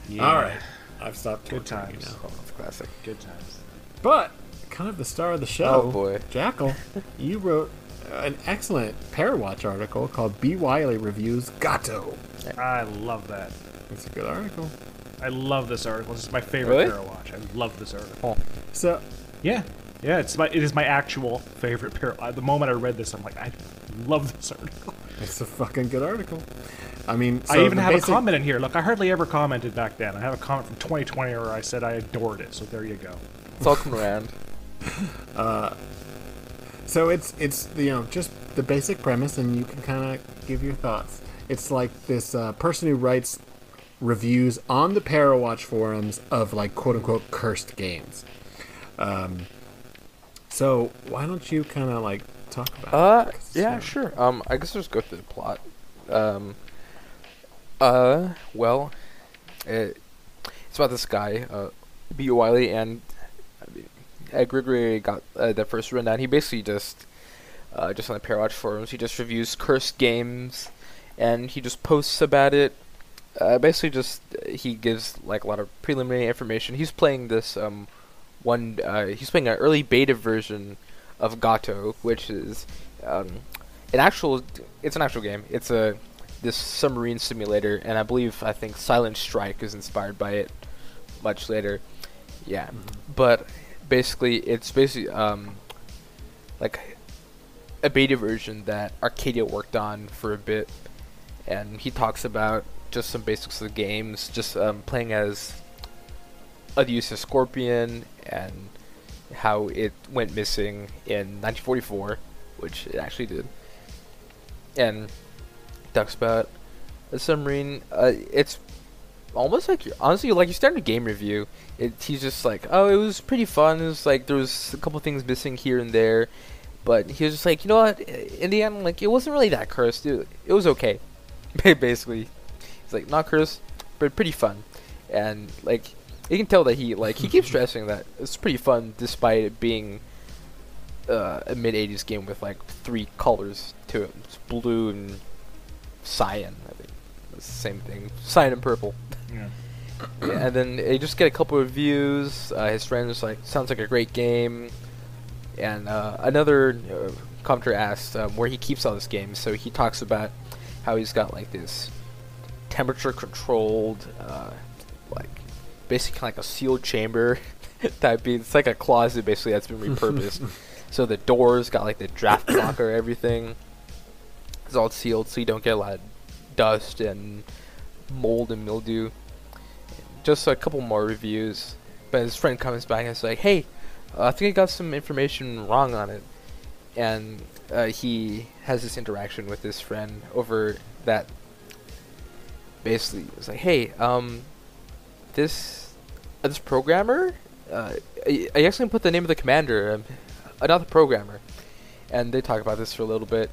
Yeah. All right, I've stopped Good torturing you times. now. That's classic. Good times. But kind of the star of the show. Oh, boy. Jackal, you wrote an excellent Parawatch article called B. Wylie reviews Gato. I love that. It's a good article. I love this article. This is my favorite Really? Parawatch. I love this article. Oh, So Yeah, yeah. It's my it is my actual favorite Parawatch. The moment I read this, I'm like, I love this article. it's a fucking good article. I mean, I even have basic- a comment in here. Look, I hardly ever commented back then. I have a comment from 2020 where I said I adored it. So there you go. it's all coming around. Uh, So it's it's you know just the basic premise, and you can kind of give your thoughts. It's like this uh, person who writes reviews on the Parawatch forums of like quote unquote cursed games. Um, so why don't you kind of like talk about? Uh, it? yeah, uh, sure. Um, I guess I'll just go through the plot. Um, uh, well, it, it's about this guy, uh, B. Wylie, and uh, Grigori got uh, the first rundown. He basically just, uh, just on the Parawatch forums, he just reviews cursed games, and he just posts about it. Uh, basically, just uh, he gives like a lot of preliminary information. He's playing this um, one. Uh, he's playing an early beta version of Gato, which is um, an actual. It's an actual game. It's a this submarine simulator, and I believe I think Silent Strike is inspired by it. Much later, yeah. But basically, it's basically um, like a beta version that Arcadia worked on for a bit, and he talks about just some basics of the games, just um, playing as a USS Scorpion and how it went missing in 1944, which it actually did, and talks about a submarine. Uh, it's almost like you're, honestly like you're starting a game review. It, he's just like, oh, it was pretty fun. It was like there was a couple things missing here and there, but he was just like, you know what? In the end, like it wasn't really that cursed. It, it was okay, basically. He's like not cursed, but pretty fun, and like you can tell that he like he keeps stressing that it's pretty fun despite it being uh, a mid '80s game with like three colors to it. It's blue and cyan. I think it's the same thing. Cyan and purple. Yeah. and then they just get a couple of reviews. Uh, his friends like, sounds like a great game. And uh, another uh, commenter asked um, where he keeps all this game. So he talks about how he's got like this temperature controlled, uh, like basically like a sealed chamber type. It's like a closet basically that's been repurposed. so the doors got like the draft blocker, everything. It's all sealed so you don't get a lot of dust and mold and mildew just a couple more reviews. But his friend comes back and is like, "Hey, uh, I think I got some information wrong on it," and uh, he has this interaction with his friend over that. Basically, it's like, "Hey, um, this uh, this programmer, uh, I, I actually put the name of the commander, um, not the programmer," and they talk about this for a little bit,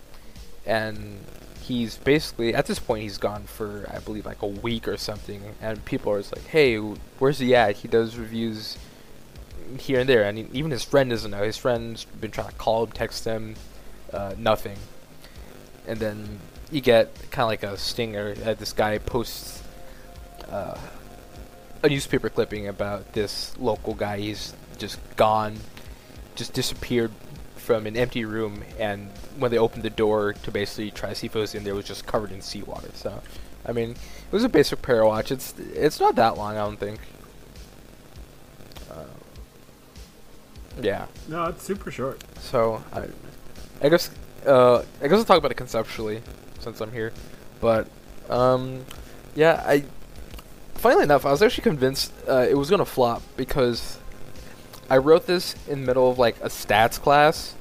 and he's basically at this point he's gone for I believe like a week or something, and people are just like, "Hey, where's he at?" He does reviews here and there, and he, even his friend doesn't know. His friend's been trying to call him, text him, uh, nothing. And then you get kind of like a stinger. Uh, this guy posts uh, a newspaper clipping about this local guy. He's just gone, just disappeared from an empty room, and when they opened the door to basically try to see if it was in there, it was just covered in seawater. So, I mean, it was a basic Parawatch. It's it's not that long, I don't think. Uh, yeah. No, it's super short. So I, I guess uh, I guess I'll talk about it conceptually since I'm here. But um, yeah, I Finally enough, I was actually convinced uh, it was gonna flop because I wrote this in the middle of like a stats class.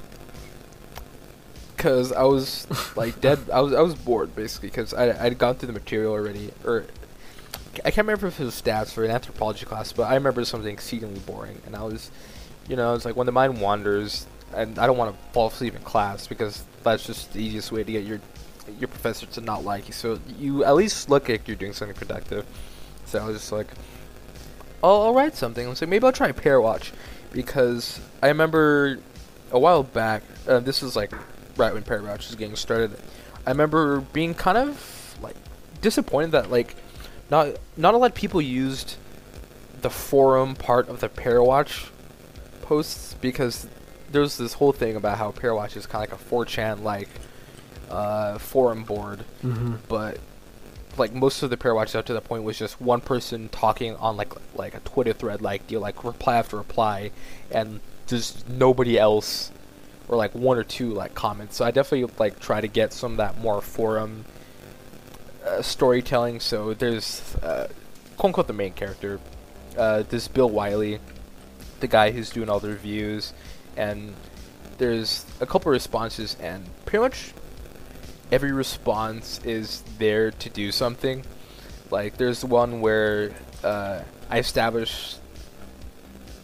Cause I was like dead. I was I was bored basically because I I'd gone through the material already, or I can't remember if it was stats or an anthropology class, but I remember something exceedingly boring, and I was, you know, it's like when the mind wanders, and I don't want to fall asleep in class because that's just the easiest way to get your your professor to not like you. So you at least look like you're doing something productive. So I was just like, I'll, I'll write something. I was like, maybe I'll try a Parawatch because I remember a while back. Uh, this was like right when watch was getting started. I remember being kind of like disappointed that like not not a lot of people used the forum part of the Parawatch posts because there's this whole thing about how Parawatch is kind of like a 4chan like uh, forum board, Mm-hmm. but like most of the Parawatch up to that point was just one person talking on like like a Twitter thread like deal like reply after reply, and just nobody else or like one or two like comments. So I definitely like try to get some of that more forum uh, storytelling. So there's uh, quote unquote the main character, uh, this Bill Wylie, the guy who's doing all the reviews, and there's a couple responses, and pretty much every response is there to do something. Like there's one where uh, I established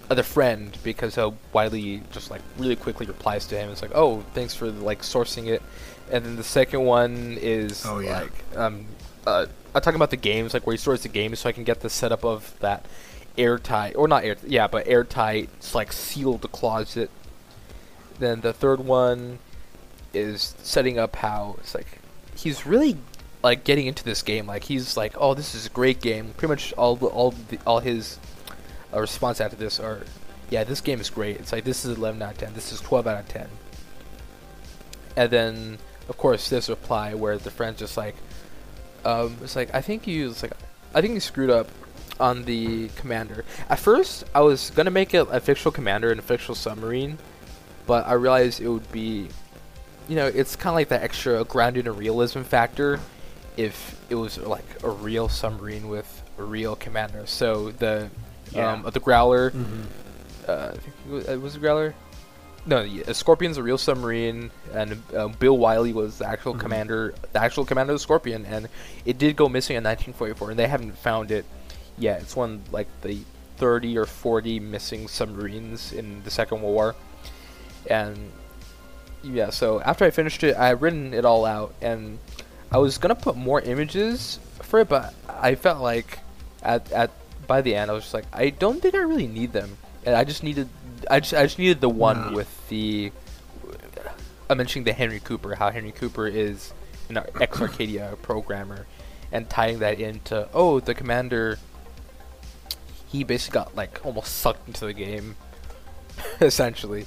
uh, the friend because uh, Wylie just like really quickly replies to him. It's like, oh, thanks for like sourcing it. And then the second one is Oh, yeah. like um, uh, I'm talking about the games, like where he stores the games, so I can get the setup of that airtight or not air, yeah, but airtight, it's like sealed closet. Then the third one is setting up how it's like he's really like getting into this game. Like he's like, oh, this is a great game. Pretty much all the, all the, all his uh, response after this are, yeah, this game is great. It's like this is 11 out of 10. This is 12 out of 10. And then of course this reply where the friend's just like, um, it's like I think you, it's like I think you screwed up on the commander. At first, I was gonna make it a fictional commander and a fictional submarine, but I realized it would be, you know, it's kind of like that extra grounded in realism factor if it was like a real submarine with a real commander. So the Yeah. um, the Growler, Mm-hmm. uh, I think it was, uh, was it Growler? No, yeah, a Scorpion's a real submarine, and um, Bill Wylie was the actual Mhm. commander, the actual commander of the Scorpion, and it did go missing in 1944, and they haven't found it yet. It's one like the 30 or 40 missing submarines in the Second World War, and yeah. So after I finished it, I had written it all out, and I was gonna put more images for it, but I felt like at at by the end, I was just like, I don't think I really need them, and I just needed, I just I just needed the one with the. I'm mentioning the Henry Cooper, how Henry Cooper is an ex Arcadia programmer, and tying that into oh the commander. He basically got like almost sucked into the game, essentially.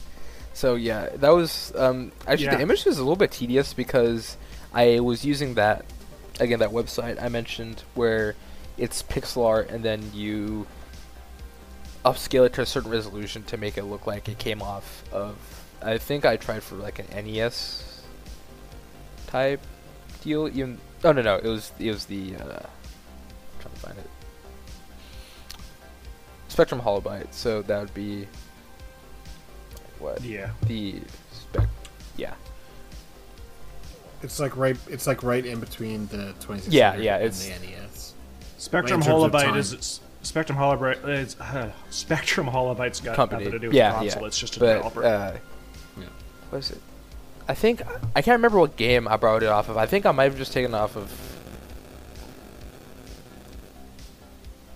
So yeah, that was um, actually Yeah. the image was a little bit tedious because I was using that again that website I mentioned where it's pixel art and then you upscale it to a certain resolution to make it look like it came off of I think I tried for like an NES type deal even oh no no it was it was the uh, trying to find it Spectrum Holobyte so that would be what Yeah. the spec yeah It's like right. It's like right in between the 2600 Yeah, yeah, and it's- the NES. Spectrum in terms of Holobyte is Spectrum Holobyte is uh, Spectrum Holobyte's got company nothing to do with yeah the console. yeah It's just a but, developer. uh, Yeah. what is it I think I can't remember what game I borrowed it off of I think I might have just taken it off of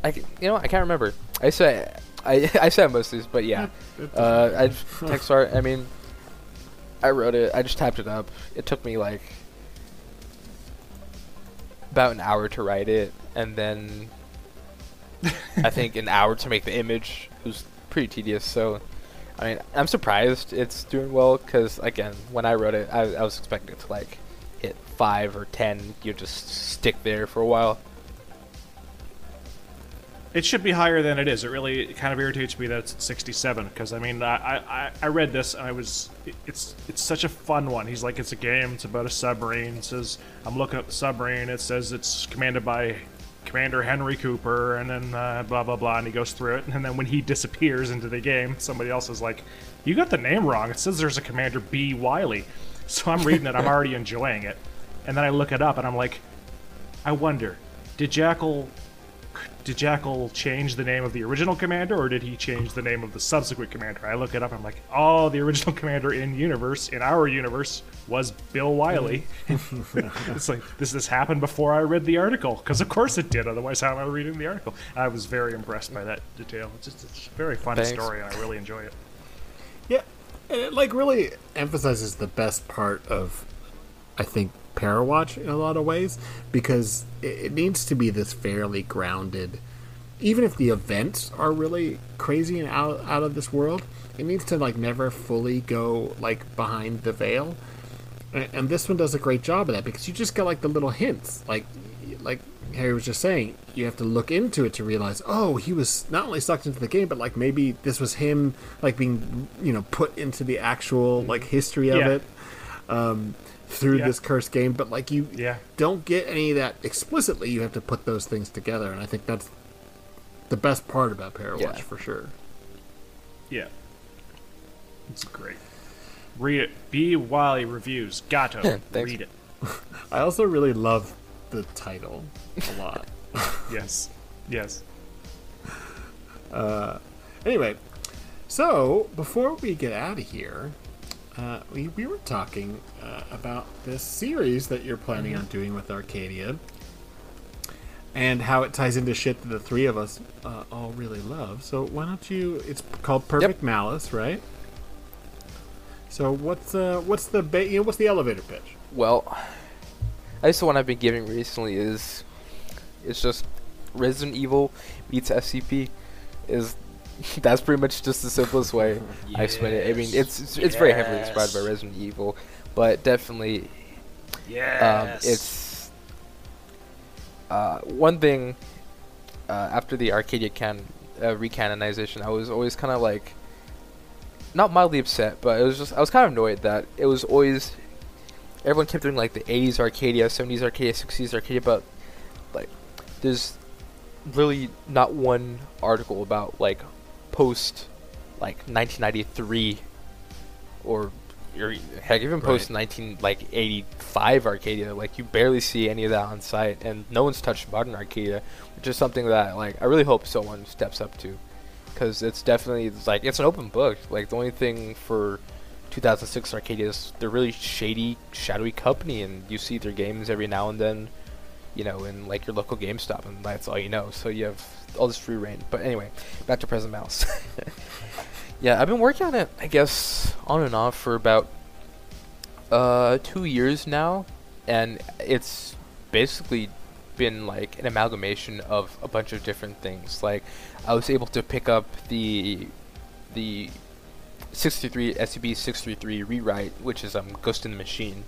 I c- you know I can't remember I say I I said most of these but yeah uh, I doesn't- text art. I mean, I wrote it. I just typed it up. It took me like about an hour to write it, and then I think an hour to make the image. It was pretty tedious. So I mean, I'm surprised it's doing well because again, when I wrote it, I, I was expecting it to like hit five or ten. You just stick there for a while. It should be higher than it is. It really kind of irritates me that it's at 67 because I mean I, I, I read this and I was it's it's such a fun one. He's like it's a game. It's about a submarine. It says I'm looking at the submarine. It says it's commanded by Commander Henry Cooper and then uh, blah blah blah and he goes through it and then when he disappears into the game, somebody else is like, you got the name wrong. It says there's a Commander B Wylie. So I'm reading it. I'm already enjoying it, and then I look it up and I'm like, I wonder, did Jackal did Jackal change the name of the original commander, or did he change the name of the subsequent commander? I look it up. I'm like, oh, the original commander in universe, in our universe, was Bill Wylie. it's like this. This happened before I read the article, because of course it did. Otherwise, how am I reading the article? I was very impressed by that detail. It's just it's a very fun Thanks. story, and I really enjoy it. Yeah, and it like really emphasizes the best part of, I think, Parawatch in a lot of ways because it, it needs to be this fairly grounded. Even if the events are really crazy and out out of this world, it needs to like never fully go like behind the veil. And, and this one does a great job of that because you just get like the little hints, like like Harry was just saying, you have to look into it to realize, oh, he was not only sucked into the game, but like maybe this was him like being you know put into the actual like history of Yeah. it um, through Yeah. this cursed game. But like you Yeah. don't get any of that explicitly. You have to put those things together, and I think that's the best part about Parawatch Yeah. for sure. Yeah, it's great. Read it. B Wylie reviews. Gato. Thanks. Read it. I also really love the title a lot. Yes. Yes. Uh, anyway, so before we get out of here, uh, we, we were talking uh, about this series that you're planning on doing with Arcadia and how it ties into shit that the three of us uh, all really love. So why don't you? It's called Perfect Malice, right? So what's uh, what's the ba- you know, what's the elevator pitch? Well, I guess the one I've been giving recently is it's just Resident Evil meets SCP. Is that's pretty much just the simplest way I explain it. I mean, it's it's, it's very heavily inspired by Resident Evil, but definitely Yes. um, it's uh, one thing uh, after the Arcadia can uh, recanonization. I was always kind of like not mildly upset, but it was just I was kind of annoyed that it was always everyone kept doing like the 80s Arcadia, 70s Arcadia, 60s Arcadia, but like there's literally not one article about like post like 1993 or or heck even post 19 like 85 Arcadia like you barely see any of that on site and no one's touched modern Arcadia which is something that like I really hope someone steps up to because it's definitely it's like it's an open book. Like the only thing for 2006 Arcadia is they're really shady shadowy company and you see their games every now and then you know in like your local GameStop and that's all you know. So you have all this free reign. But anyway back to Perfect Malice. Yeah I've been working on it I guess on and off for about uh two years now. And it's basically been like an amalgamation of a bunch of different things. Like I was able to pick up the the 633 SCP 633 rewrite which is um Ghost in the Machine.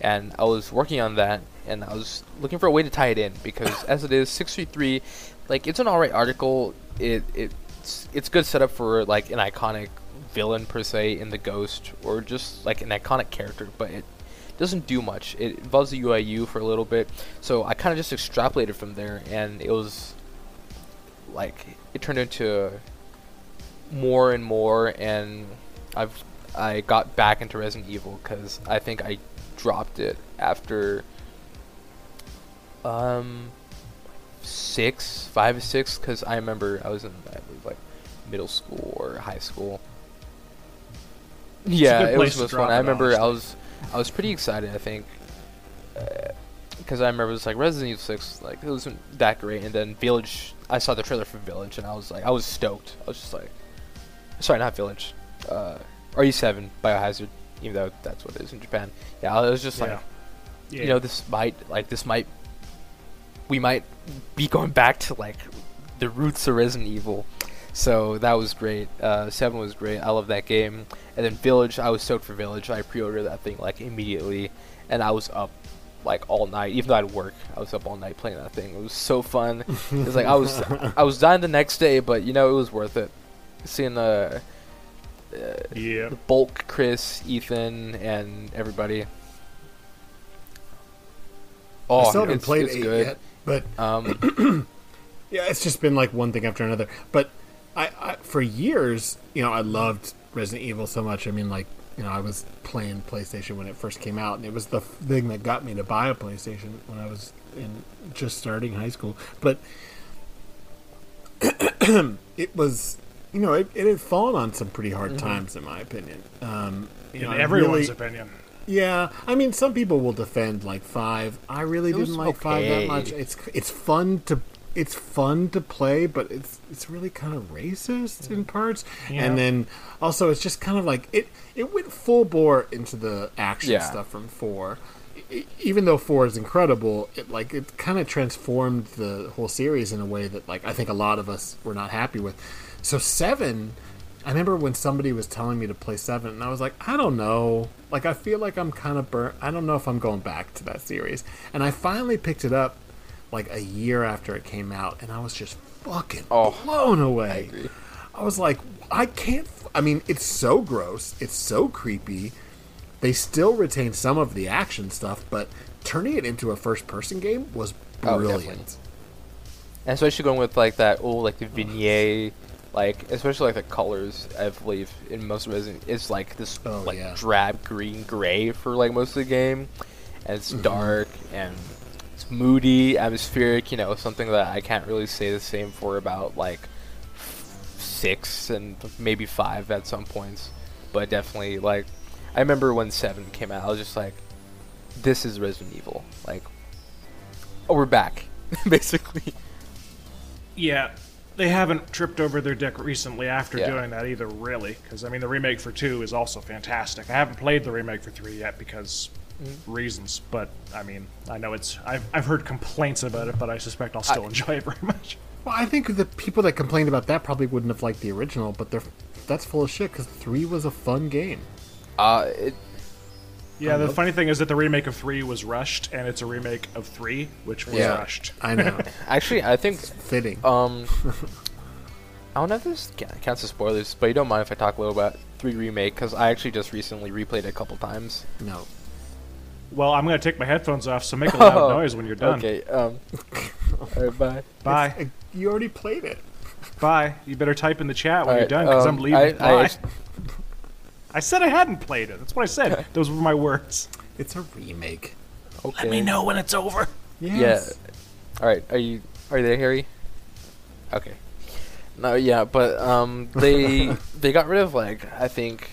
And I was working on that and I was looking for a way to tie it in because as it is 633 like it's an alright article. It it's it's good setup for like an iconic villain per se in the ghost or just like an iconic character but it doesn't do much. It involves the UIU for a little bit. So I kind of just extrapolated from there and it was like it turned into more and more and I've I got back into Resident Evil because I think I dropped it after um six, five or six, because I remember I was in I believe like middle school or high school. Yeah, it was to most drop fun. I remember I was I was pretty excited. I think because I remember it was like Resident Evil Six, like it wasn't that great, and then Village. I saw the trailer for Village, and I was like, I was stoked. I was just like, sorry, not Village, uh, RE7 Biohazard, even though that's what it is in Japan. Yeah, I was just like, Yeah. Yeah. you know, this might like this might we might be going back to like the roots of Resident Evil. So that was great. Uh, Seven was great. I love that game. And then Village, I was stoked for Village. I pre-ordered that thing like immediately, and I was up like all night. Even though I'd work, I was up all night playing that thing. It was so fun. it was like I was I was dying the next day, but you know it was worth it. Seeing the uh, Yeah. bulk, Chris, Ethan, and everybody. Oh, I still haven't it's, played it's eight good. yet, but Um, yeah, it's just been like one thing after another. But I, I for years, you know, I loved Resident Evil so much. I mean, like you know, I was playing PlayStation when it first came out, and it was the thing that got me to buy a PlayStation when I was in just starting high school. But it was, you know, it, it had fallen on some pretty hard times, in my opinion. Um, you know, In I everyone's really- opinion. Yeah, I mean, some people will defend like five. I really It didn't like five that much. It's it's fun to it's fun to play, but it's it's really kind of racist in mm. parts. Yeah. And then also, it's just kind of like it it went full bore into the action Yeah. stuff from four. Even though four is incredible, it like it kind of transformed the whole series in a way that like I think a lot of us were not happy with. So seven, I remember when somebody was telling me to play seven, and I was like, I don't know. Like, I feel like I'm kind of burnt. I don't know if I'm going back to that series. And I finally picked it up like a year after it came out, and I was just fucking Oh, blown away. agree. I was like, I can't. f- I mean, it's so gross. It's so creepy. They still retain some of the action stuff, but turning it into a first-person game was Oh, brilliant. definitely. and especially going with like that old like the vignette, like especially like the colors. I believe in most Resident, it's like this Oh, like yeah. drab green gray for like most of the game, and it's Mm-hmm. dark and it's moody, atmospheric. You know, something that I can't really say the same for about like six and maybe five at some points, but definitely like I remember when seven came out, I was just like, "This is Resident Evil." Like, oh, we're back, basically. Yeah, they haven't tripped over their dick recently after Yeah. doing that either, really. Because I mean, the remake for two is also fantastic. I haven't played the remake for three yet because Mm-hmm. reasons, but I mean, I know it's. I've I've heard complaints about it, but I suspect I'll still I- enjoy it very much. Well, I think the people that complained about that probably wouldn't have liked the original, but they're that's full of shit because three was a fun game. Uh, it, Yeah, the funny thing is that the remake of three was rushed, and it's a remake of three, which was Yeah. rushed. I know, actually, I think fitting. um, I don't know if this ca- counts as spoilers, but you don't mind if I talk a little about three remake because I actually just recently replayed it a couple times. no, Well, I'm gonna take my headphones off, so make a loud Oh, noise when you're done. Okay. Um. alright, bye. Bye, It's- uh, you already played it. bye. You better type in the chat when Alright, you're done, because um, I'm leaving. I- I Bye. Act- I said I hadn't played it. That's what I said. Those were my words. It's a remake. Okay. Let me know when it's over. Yes. All right. Are you are you there, Harry? Okay. No, yeah, but um, they they got rid of like I think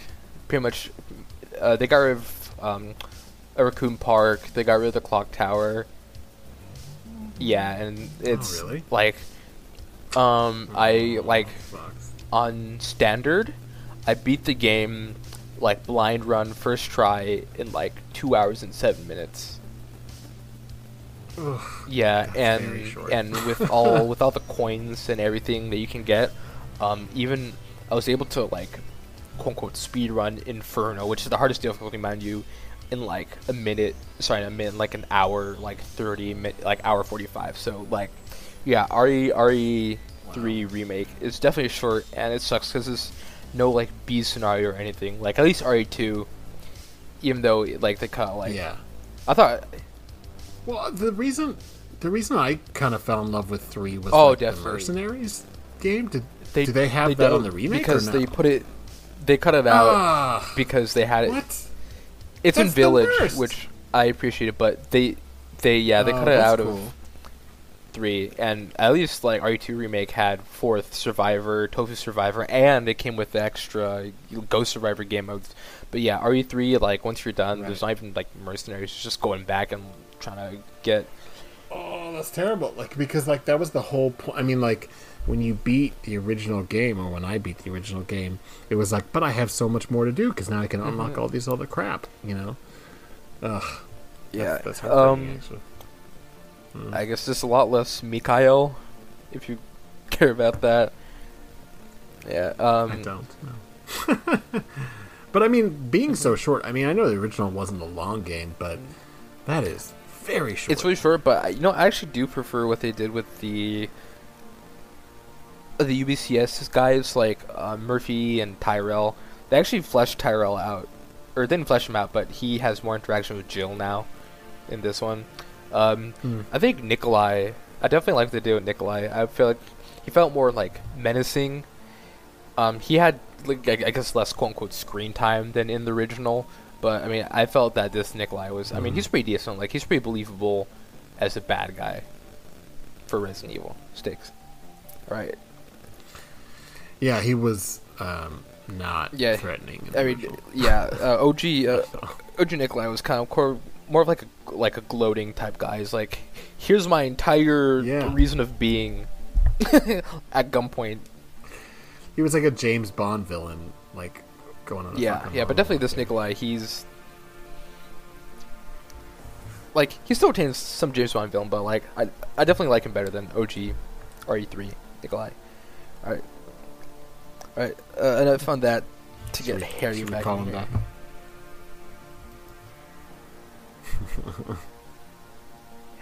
pretty much uh, they got rid of um, a raccoon park. They got rid of the clock tower. Yeah, and it's really? like um I like on standard, I beat the game like blind run first try in like two hours and seven minutes. Ugh. Yeah, and and with all with all the coins and everything that you can get, um, even I was able to like quote unquote speed run Inferno, which is the hardest difficulty, mind you, in like a minute. Sorry, a minute, like an hour, like thirty, like hour forty five. So like, yeah, RE RE three remake is definitely short, and it sucks because there's no like B scenario or anything. Like at least RE two, even though like they cut like yeah. I thought Well, the reason the reason I kind of fell in love with three was Oh, like, the. Mercenaries game. Did they do they have that on the remake because no? they put it they cut it out Ah, because they had it what? it's in That's the village which i appreciate it but they they yeah they Oh, cut it out cool. of three and at least like re2 remake had fourth survivor tofu survivor and it came with the extra ghost survivor game modes but yeah re3 like once you're done there's not even like mercenaries it's just going back and trying to get Oh, that's terrible. Like because like that was the whole point. I mean, like when you beat the original game, or when I beat the original game, it was like, but I have so much more to do because now I can unlock Mm-hmm. all these other crap. You know. Ugh. yeah That's, that's um actually. I guess there's a lot less Mikhail, if you care about that. Yeah. Um, I don't know. but I mean, being so short. I mean, I know the original wasn't a long game, but that is very short. It's really short, but I- you know, I actually do prefer what they did with the the UBCS guys like uh, Murphy and Tyrell. They actually fleshed Tyrell out, or didn't flesh him out, but he has more interaction with Jill now in this one. Um, Hmm. I think Nikolai. I definitely like the deal with Nikolai. I feel like he felt more like menacing. Um, he had like I guess less quote unquote screen time than in the original, but I mean I felt that this Nikolai was. I mean he's pretty decent. Like he's pretty believable as a bad guy for Resident Evil sticks. Right. Yeah, he was um, not Yeah, threatening. I mean, yeah. Uh, OG uh, OG Nikolai was kind of core, more of like a like a gloating type guy. He's like, here's my entire Yeah. reason of being at gunpoint. he was like a James Bond villain, like going on. A Yeah, yeah, but definitely this Nikolai, he's like he still retains some James Bond villain, but like I I definitely like him better than OG RE3 Nikolai. All right, all right, uh, and I found that to Should get we- Harry back. call him here. back?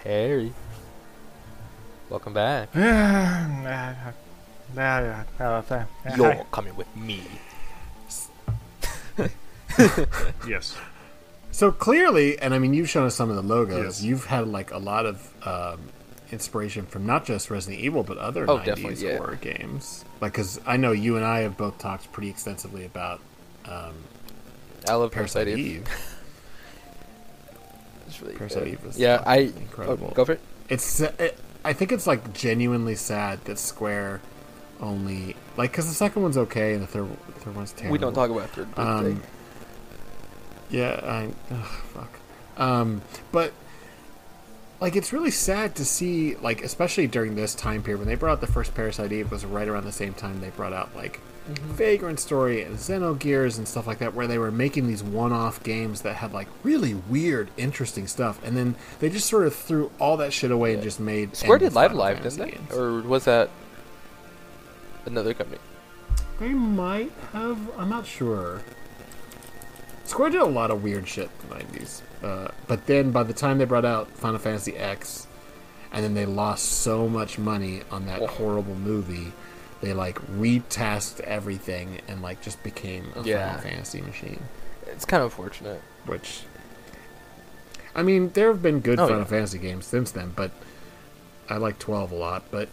Harry, welcome back. You're coming with me. yes. So clearly, and I mean, you've shown us some of the logos. Yes. You've had like a lot of um, inspiration from not just Resident Evil, but other Oh, 90s yeah. horror games. Like, because I know you and I have both talked pretty extensively about um, I love Parasite Parasite Eve. It's really Parasite good. Eve is Yeah, I incredible. Oh, go for it. It's. It, I think it's like genuinely sad that Square only like because the second one's okay and the third third one's terrible. We don't talk about third Um. Yeah, I ugh, fuck. Um, but like it's really sad to see like especially during this time period when they brought out the first Parasite Eve was right around the same time they brought out like Vagrant Story and Xenogears and stuff like that where they were making these one-off games that had like really weird interesting stuff and then they just sort of threw all that shit away and just made Square did Live Final Live, didn't they? games. Or was that another company? They might have. I'm not sure. Square did a lot of weird shit in the 90s. Uh, but then by the time they brought out Final Fantasy X, and then they lost so much money on that Oh. horrible movie, they like retasked everything and like just became a Yeah. Final Fantasy machine. It's kind of unfortunate. Which, I mean, there have been good Oh, Final yeah. Fantasy games since then, but I like 12 a lot. But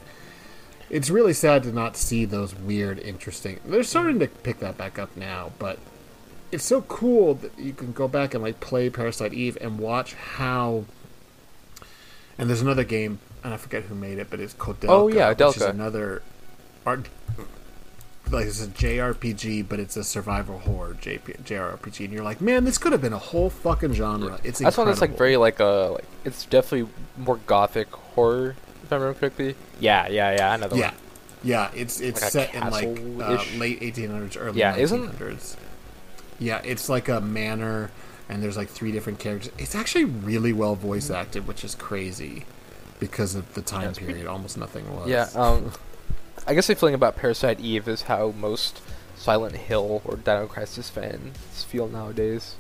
it's really sad to not see those weird, interesting. They're starting to pick that back up now, but it's so cool that you can go back and like play Parasite Eve and watch how. And there's another game, and I forget who made it, but it's called Oh, yeah, which is another art. Like it's a JRPG, but it's a survival horror JP, JRPG, and you're like, man, this could have been a whole fucking genre. It's That's one that's like very like a like it's definitely more gothic horror if I remember correctly. Yeah, yeah, yeah. Another Yeah, one. yeah. It's it's Like set in like uh, late 1800s, early Yeah, isn't- 1900s. Yeah, it's like a manor, and there's like three different characters. It's actually really well voice acted, which is crazy because of the time it's pretty- period. Almost nothing was. Yeah. Um, I guess the feeling about Parasite Eve is how most Silent Hill or Dino Crisis fans feel nowadays.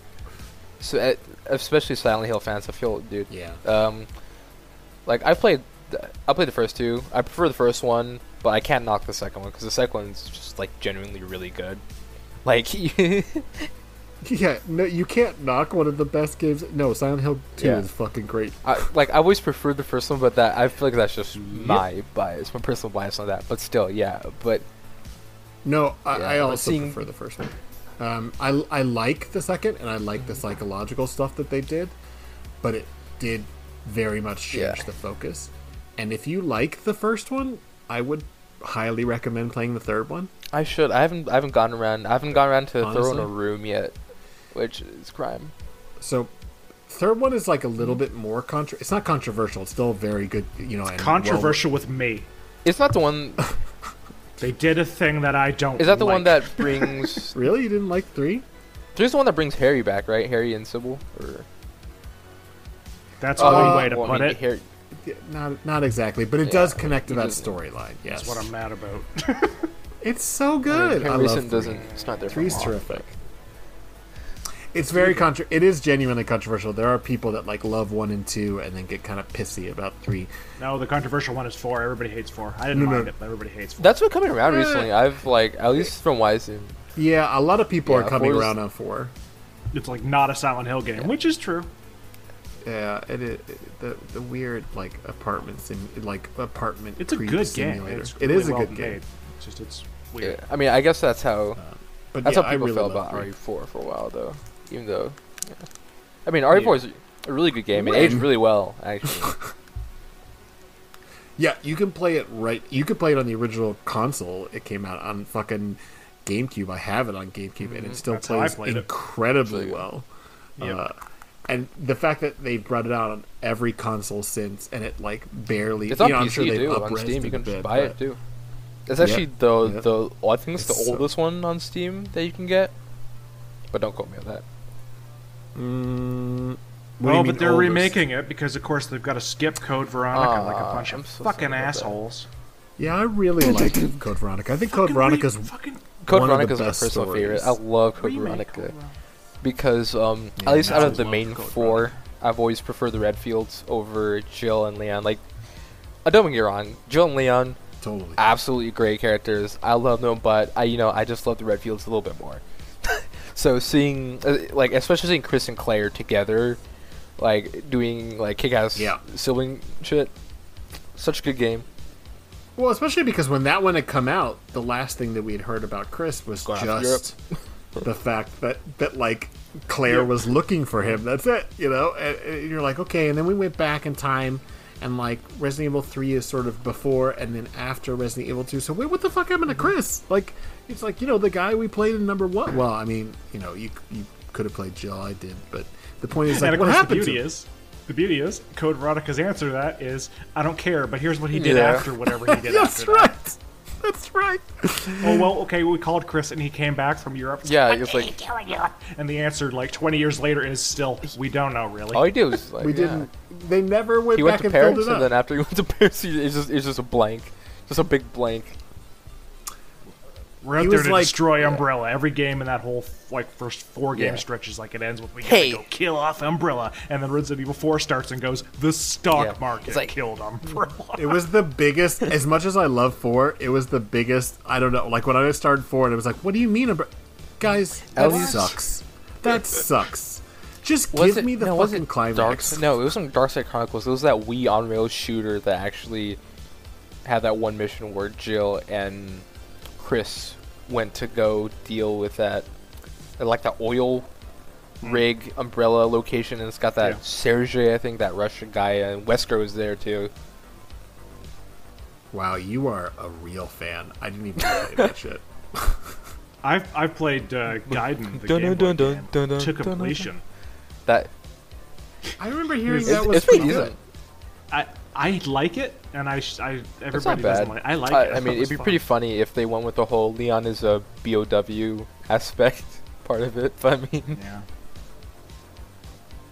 So, uh, especially Silent Hill fans, I feel, dude. yeah. Um, like I played, I played the first two. I prefer the first one, but I can't knock the second one because the second one's just like genuinely really good. Like, Yeah, no, you can't knock one of the best games. No, Silent Hill 2 Yeah. is fucking great. I, like I always preferred the first one, but that I feel like that's just my bias, my personal bias on that. But still, yeah. But No, I, Yeah, I also seeing- prefer the first one. Um, I, I like the second, and I like the psychological stuff that they did, but it did very much change Yeah. the focus. And if you like the first one, I would highly recommend playing the third one. I should. I haven't. I haven't gone around. I haven't gone around to throw in a room yet, which is crime. So, third one is like a little bit more contra. It's not controversial. It's still very good. You know, and well- Controversial with me. It's not the one. They did a thing that I don't. Is that the one that brings? really, you didn't like three? There's the one that brings Harry back, right? Harry and Cybil. Or That's Uh, one way to well, I put mean, it. Harry, Not not exactly, but it Yeah, does connect to that storyline. Yes. That's what I'm mad about. It's so I mean, good. Ken I love three. doesn't. It's not there for Three's long, terrific. It's very contra- It is genuinely controversial. There are people that like love one and two, and then get kind of pissy about three. No, the controversial one is four. Everybody hates four. I didn't No, no. it, but everybody hates four. That's been coming around recently. I've like at least from Wyzen. Yeah, a lot of people Yeah, are coming around on four. It's like not a Silent Hill game, which is true. Yeah, it, it, the the weird like apartments and like apartment. It's a creep good game. It's It really is a well good game. made. It's just it's Yeah, weird. I mean, I guess that's how um, But that's yeah, how people really felt about. RE4 for a while, though. Even though, yeah. I mean, RE4 is a really good game. It aged really well, actually. Yeah, you can play it right. You can play it on the original console. It came out on fucking GameCube. I have it on GameCube, and it still That's plays played it. incredibly well. Yep. Uh, and the fact that they've brought it out on every console since, and it like barely. It's on you know, I'm sure they've too. On up-resed Steam, you can just bit, buy it too. It's actually the yeah. the oh, I think it's the It's so- oldest one on Steam that you can get. But don't quote me on that. Mm, what Well, but they're oldest? remaking it because, of course, they've got to skip Code Veronica like a bunch I'm of so fucking sorry about that. assholes. Yeah, I really like Code Veronica. I think Code Fucking Veronica's re- fucking Code one Veronica is my best personal favorite. I love Code remake Veronica Code because um, Yeah, at least out of the main Code four, I've always preferred the Redfields over Jill and Leon. Like, I don't get me wrong, Jill and Leon totally. absolutely great characters. I love them, but I, you know, I just love the Redfields a little bit more. So seeing, uh, like, especially seeing Chris and Claire together, like doing like kick-ass Yeah. sibling shit, such a good game. Well, especially because when that one had come out, the last thing that we had heard about Chris was just the fact that that like Claire was looking for him. That's it, you know. And, and you're like, okay. And then we went back in time, and like Resident Evil Three is sort of before and then after Resident Evil Two. So wait, what the fuck happened to Chris? Like, it's like you know the guy we played in number one. Well, I mean, you know, you you could have played Jill. I did, but the point is like, and what course, the happened beauty to is, the beauty is, Code Veronica's answer to that is, I don't care, but here's what he did Yeah. after whatever he did That's after right. that. That's right. Oh well, okay, we called Chris and he came back from Europe. Yeah, it's like And the answer, like 20 years later, is still, we don't know really. all he did was like We yeah. didn't. They never went He back went to and Paris, it up. and then after he went to Paris, he, it's just it's just a blank, just a big blank. We're out He there was to like- destroy Umbrella. Every game in that whole like first four game Yeah. stretch is like it ends with we Hey. gotta go kill off Umbrella, and then Resident Evil 4 starts and goes the stock Yeah. market It's like- killed Umbrella. It was the biggest. As much as I love four, it was the biggest. I don't know. Like when I started four, and it was like, "What do you mean, Umbra-" guys? That At least- sucks. That sucks. Just Was give it, me the no, fucking it climax. Dark, no, it wasn't Dark Side Chronicles. It was that Wii on rails shooter that actually had that one mission where Jill and Chris went to go deal with that, uh, like that oil rig umbrella location, and it's got that Yeah. Sergey, I think, that Russian guy, and Wesker was there too. Wow, you are a real fan. I didn't even play that shit. I've I've played uh, Gaiden, the Dun, Game Boy dun, dun, dun, dun, to dun, dun, dun. completion. That I remember hearing it's, that was it's pretty pretty good. decent. I I like it, and I sh- I It's not everybody bad. doesn't like. I like I, it. I mean, it it'd be was pretty funny if they went with the whole Leon is a BOW aspect part of it. But I mean, Yeah.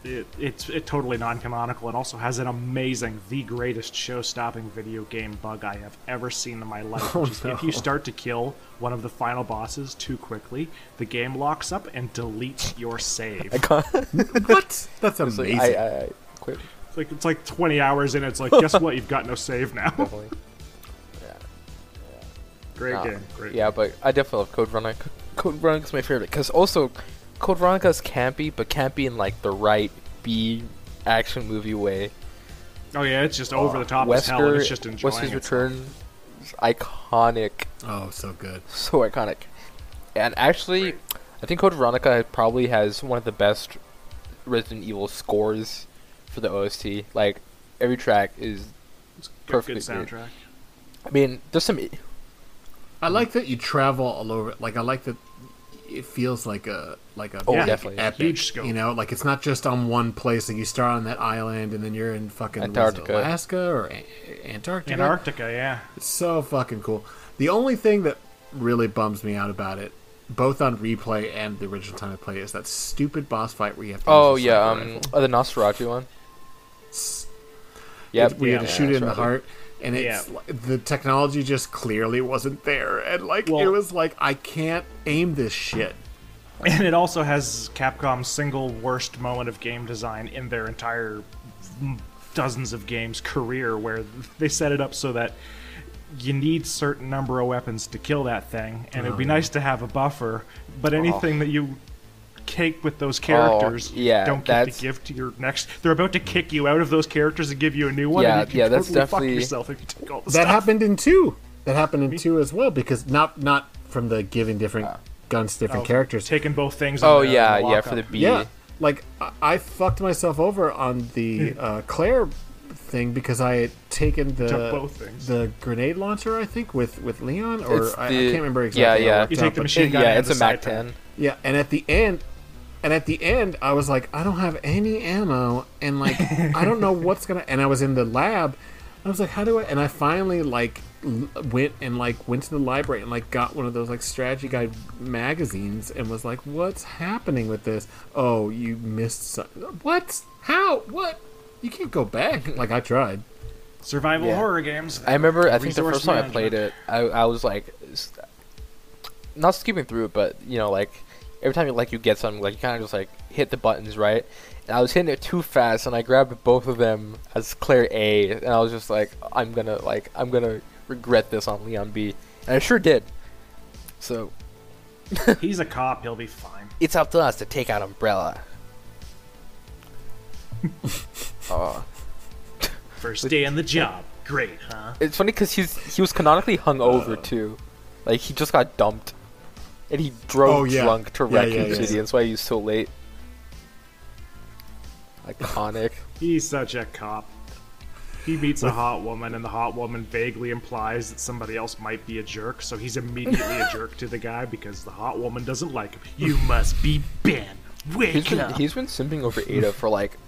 It, it's it totally non-canonical. It also has an amazing, the greatest show-stopping video game bug I have ever seen in my life. Oh, which is If you start to kill one of the final bosses too quickly, the game locks up and deletes your save. I can't. What? That's It's like, amazing. I, I, I quit. It's like it's like 20 hours in. It's like guess what? You've got no save now. Definitely. Yeah. yeah. Great Nah. game. Great. Yeah, but I definitely love Code Veronica. Code Veronica's my favorite because also Code Veronica's campy, but campy in like the right B action movie way. Oh yeah, it's just uh, over the top as hell. And it's just enjoying. Wesker's itself. return, is iconic, oh, so good. so iconic. And actually, I think Code Veronica probably has one of the best Resident Evil scores for the OST. Like every track is It's perfectly good great. soundtrack. I mean, there's some I like that you travel all over. Like I like that it feels like a like a Oh, big definitely. epic. Huge. You know, like it's not just on one place. Like you start on that island and then you're in fucking what is it, Antarctica. Alaska or A- Antarctica. Antarctica, yeah. It's so fucking cool. The only thing that really bums me out about it, both on replay and the original time I play, is that stupid boss fight where you have to. Oh use yeah, um, rifle. oh, the Nosferatu one. S- Yep, we had to yeah, shoot it in the heart. and it's Yeah. the technology just clearly wasn't there, and like it was like I can't aim this shit. And it also has Capcom's single worst moment of game design in their entire dozens of games career, where they set it up so that you need certain number of weapons to kill that thing, and it would be oh, nice to have a buffer. But oh. anything that you cake with those characters, yeah, don't get that's- to give to your next. They're about to kick you out of those characters and give you a new one. Yeah, and you can yeah, that's definitely- fuck yourself if you take all the That stuff. happened in two. That happened in two as well because not not from the giving different guns to different Oh, characters. taking both things. Oh the- yeah, yeah, for the B. Yeah, like I, I fucked myself over on the uh, Claire thing because I had taken the both the grenade launcher, I think, with with Leon, or It's I, I can't remember yeah, exactly. how it yeah. You out, take the machine It- gun yeah, it's a Mac side pack. 10. Yeah, and at the end, and at the end, I was like, I don't have any ammo, and like, I don't know what's gonna. And I was in the lab. I was like, how do I? And I finally like l- went and like went to the library and like got one of those like strategy guide magazines and was like, what's happening with this? Oh, you missed. Some- what? How? What? You can't go back. like I tried. Survival Yeah. horror games. I remember. I think the Resource first time I played it, I, I was like, not skipping through it, but you know, like every time you like you get something, like you kind of just like hit the buttons right. And I was hitting it too fast, and I grabbed both of them as Claire A, and I was just like, I'm gonna like I'm gonna regret this on Leon B, and I sure did. So He's a cop. He'll be fine. it's up to us to take out Umbrella. uh, First day on the job. Great, huh? it's funny because he's he was canonically hung over too, like he just got dumped, and he drove Oh, yeah. drunk to Yeah, Raccoon yeah, yeah, City. yeah. That's why he's so late. Iconic. He's such a cop. He meets a hot woman, and the hot woman vaguely implies that somebody else might be a jerk, so he's immediately a jerk to the guy because the hot woman doesn't like him. You must be Ben. He's Wake been up. he's been simping over Ada for like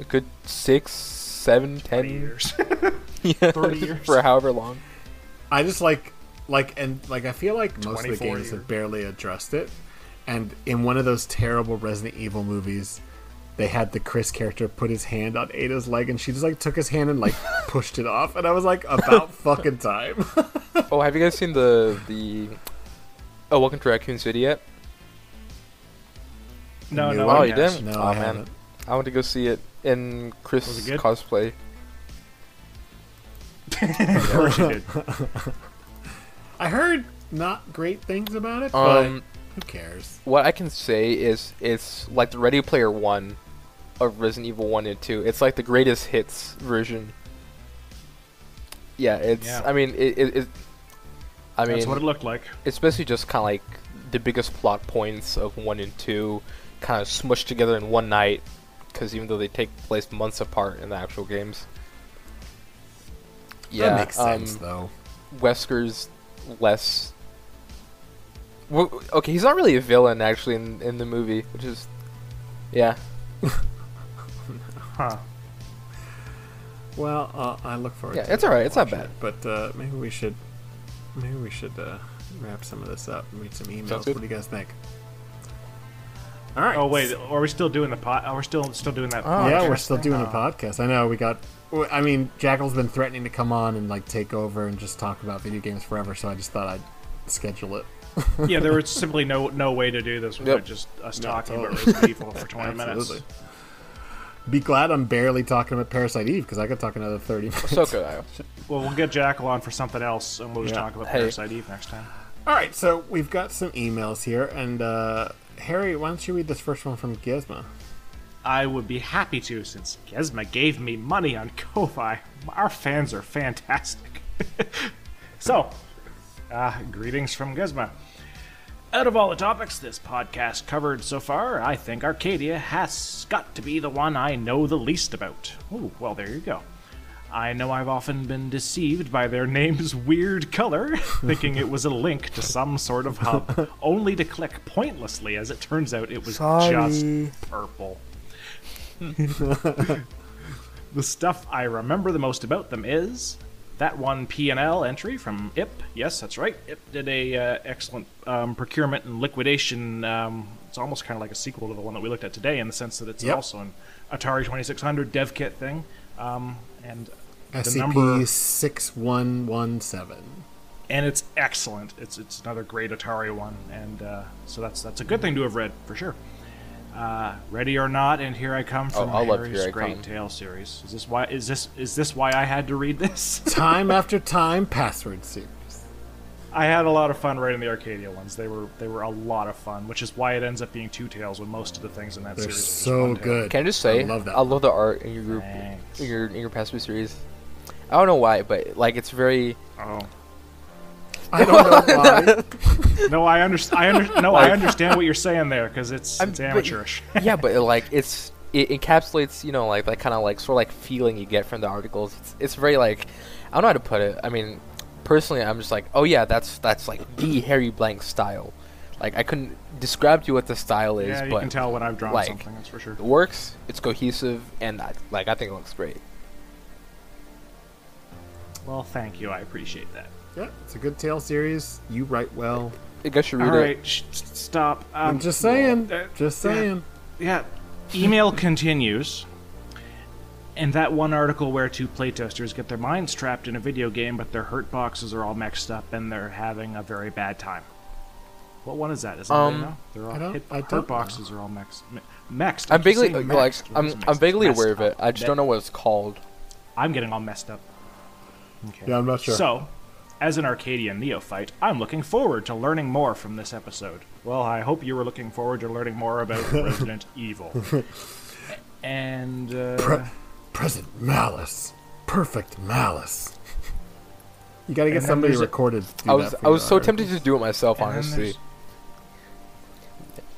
a good six, seven, ten years. yeah, 30 years. for however long. I just like like and like I feel like most of the games years. have barely addressed it. And in one of those terrible Resident Evil movies, they had the Chris character put his hand on Ada's leg and she just like took his hand and like pushed it off and I was like about fucking time. Oh, have you guys seen the the? Oh, Welcome to Raccoon City yet? no, no. Oh, you guess. didn't? No, oh I man, haven't. I want to go see it in Chris Was it good? cosplay. Of course you did. I heard not great things about it, but Um, who cares? what I can say is it's like the Ready Player One of Resident Evil One and Two. It's like the greatest hits version. Yeah, it's. Yeah. I mean, it. it, it I mean, That's what it looked like. it's basically just kind of like the biggest plot points of one and two, kind of smushed together in one night. Because even though they take place months apart in the actual games. Yeah, that makes sense um, though. Wesker's less. Well, okay, he's not really a villain actually in in the movie, which is, yeah. Huh. Well, uh, I look forward. To yeah, to it's alright, it's not bad. it, but uh, maybe we should maybe we should uh, wrap some of this up and read some emails. What do you guys think? All right. Oh wait, are we still doing the pot? Are we're still still doing that. Oh, yeah, we're still thing? doing a Oh. podcast. I know we got. W- I mean, Jackal's been threatening to come on and like take over and just talk about video games forever. So I just thought I'd schedule it. yeah, there was simply no no way to do this without Yep. just us No, talking about totally. Resident Evil for 20 minutes. Absolutely. Be glad I'm barely talking about Parasite Eve because I could talk another thirty minutes. So could I. Well, we'll get Jackal on for something else, and we'll just Yeah. talk about Hey. Parasite Eve next time. All right, so we've got some emails here, and uh, Harry, why don't you read this first one from Gizmo? I would be happy to, since Gesma gave me money on Ko-Fi. Our fans are fantastic. so, uh, greetings from Gesma. Out of all the topics this podcast covered so far, I think Arcadia has got to be the one I know the least about. Ooh, well, there you go. I know I've often been deceived by their name's weird color, thinking it was a link to some sort of hub, only to click pointlessly as it turns out it was just purple. The stuff I remember the most about them is that one P&L entry from IP. Yes, that's right. IP did a uh, excellent um, procurement and liquidation. Um, it's almost kind of like a sequel to the one that we looked at today in the sense that it's Yep. also an Atari 2600 dev kit thing. Um, and SCP number- six one one seven. and it's excellent. It's it's another great Atari one, and uh, so that's that's a good thing to have read for sure. Uh, Ready or not, and here I come from Oh, Harry's Here Great Come. Tale series. Is this why? Is this is this why I had to read this? Time after time, password series. I had a lot of fun writing the Arcadia ones. They were they were a lot of fun, which is why it ends up being two tales when most of the things in that They're series are just so tale. good. Can I just say, I love that. I love the art in your group, in your in your password series. I don't know why, but like it's very. Oh I don't know why. no, I understand. I under- no, I understand what you're saying there because it's I'm- it's but- amateurish. yeah, but it, like it's it encapsulates you know like that kind of like sort of like feeling you get from the articles. It's it's very like I don't know how to put it. I mean, personally, I'm just like, oh yeah, that's that's like the Harry Blank style. Like I couldn't describe to you what the style is, yeah, you but can tell when I've drawn like, something. That's for sure. it works. It's cohesive, and I, like I think it looks great. Well, thank you. I appreciate that. Yeah, it's a good tale series. You write well. I guess you All read right, it. sh- stop. Um, I'm just saying. uh, Just saying. Yeah. Email continues. And that one article where two playtesters get their minds trapped in a video game, but their hurt boxes are all mixed up and they're having a very bad time. What one is that? Is that? Does anybody Um, know? They're all I don't- hit, I hurt don't know. boxes are all mixed. Mi- mixed. I I'm vaguely saying like mixed. I'm is I'm vaguely aware of it. I just don't know what it's called. I'm getting all messed up. Okay. Yeah, I'm not sure. So, as an Arcadian neophyte, I'm looking forward to learning more from this episode. Well, I hope you were looking forward to learning more about Resident Evil. And uh, Pre- present malice. Perfect malice. You gotta get somebody recorded. to do I was that for I was so art. tempted to do it myself, And then honestly.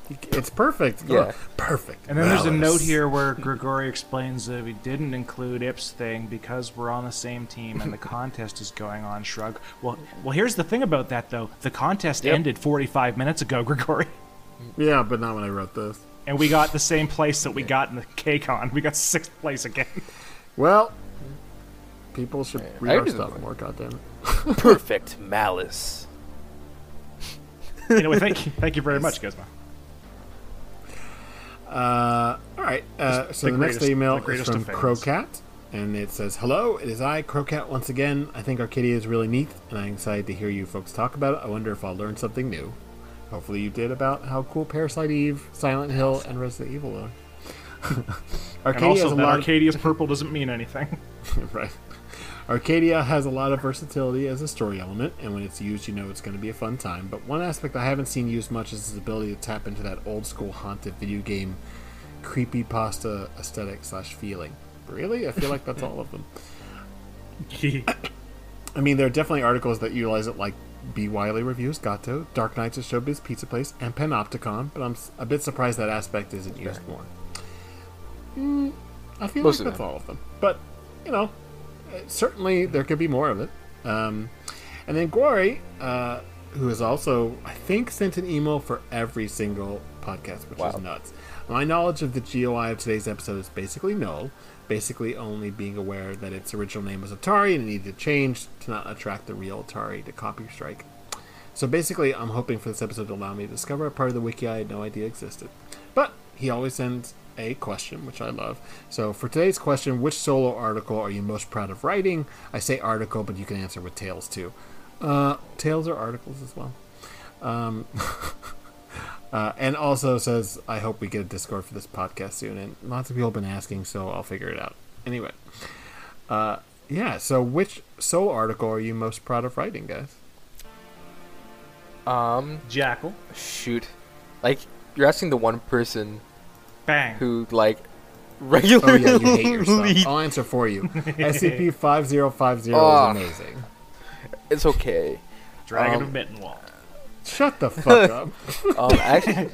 There's- It's perfect. Yeah. Perfect. And then there's a note here where Grigori explains that we didn't include Ihp's thing because we're on the same team and the contest is going on. Shrug. Well, well, here's the thing about that though. The contest Yep. ended 45 minutes ago, Grigori, Yeah, but not when I wrote this. and we got the same place that we got in the KCON. We got sixth place again. Well, people should Yeah, read I our stuff more. Goddamn. it! Perfect malice. anyway, thank you, thank you very much, Gizmo. Uh, all right. Uh, so the the, next email the is from. Crowcat, and it says, "Hello, it is I, Crowcat, once again. I think Arcadia is really neat, and I'm excited to hear you folks talk about it. I wonder if I'll learn something new. Hopefully, you did about how cool Parasite Eve, Silent Hill, and Resident Evil are. And Arcadia also that. Arcadia's purple doesn't mean anything. right. Arcadia has a lot of versatility as a story element, and when it's used, you know it's going to be a fun time. But one aspect I haven't seen used much is its ability to tap into that old school haunted video game creepy pasta aesthetic slash feeling. Really? I feel like that's all of them. I mean, there are definitely articles that utilize it, like B. Wylie reviews, Gato, Dark Knights of Showbiz Pizza Place, and Panopticon. But I'm a bit surprised that aspect isn't used more. Mm, I feel Most like that's them. all of them. But you know, certainly there could be more of it. Um, and then Glory, uh, who has also, I think, sent an email for every single podcast, which Wow. is nuts. My knowledge of the GOI of today's episode is basically null, basically only being aware that its original name was Atari and it needed to change to not attract the real Atari to copy strike. So basically, I'm hoping for this episode to allow me to discover a part of the wiki I had no idea existed. But he always sends a question, which I love. So for today's question, which solo article are you most proud of writing? I say article, but you can answer with tales too. Uh, tales are articles as well. Um, uh, and also says, I hope we get a Discord for this podcast soon. And lots of people have been asking, so I'll figure it out. Anyway, uh, yeah. So which solo article are you most proud of writing, guys? Um, Jackal. shoot, like you're asking the one person Bang. who like Oh regularly. yeah, you hate yourself. I'll answer for you. SCP five zero five zero is amazing. It's okay. Dragon Um, of Mittenwald. Shut the fuck up. Um, actually,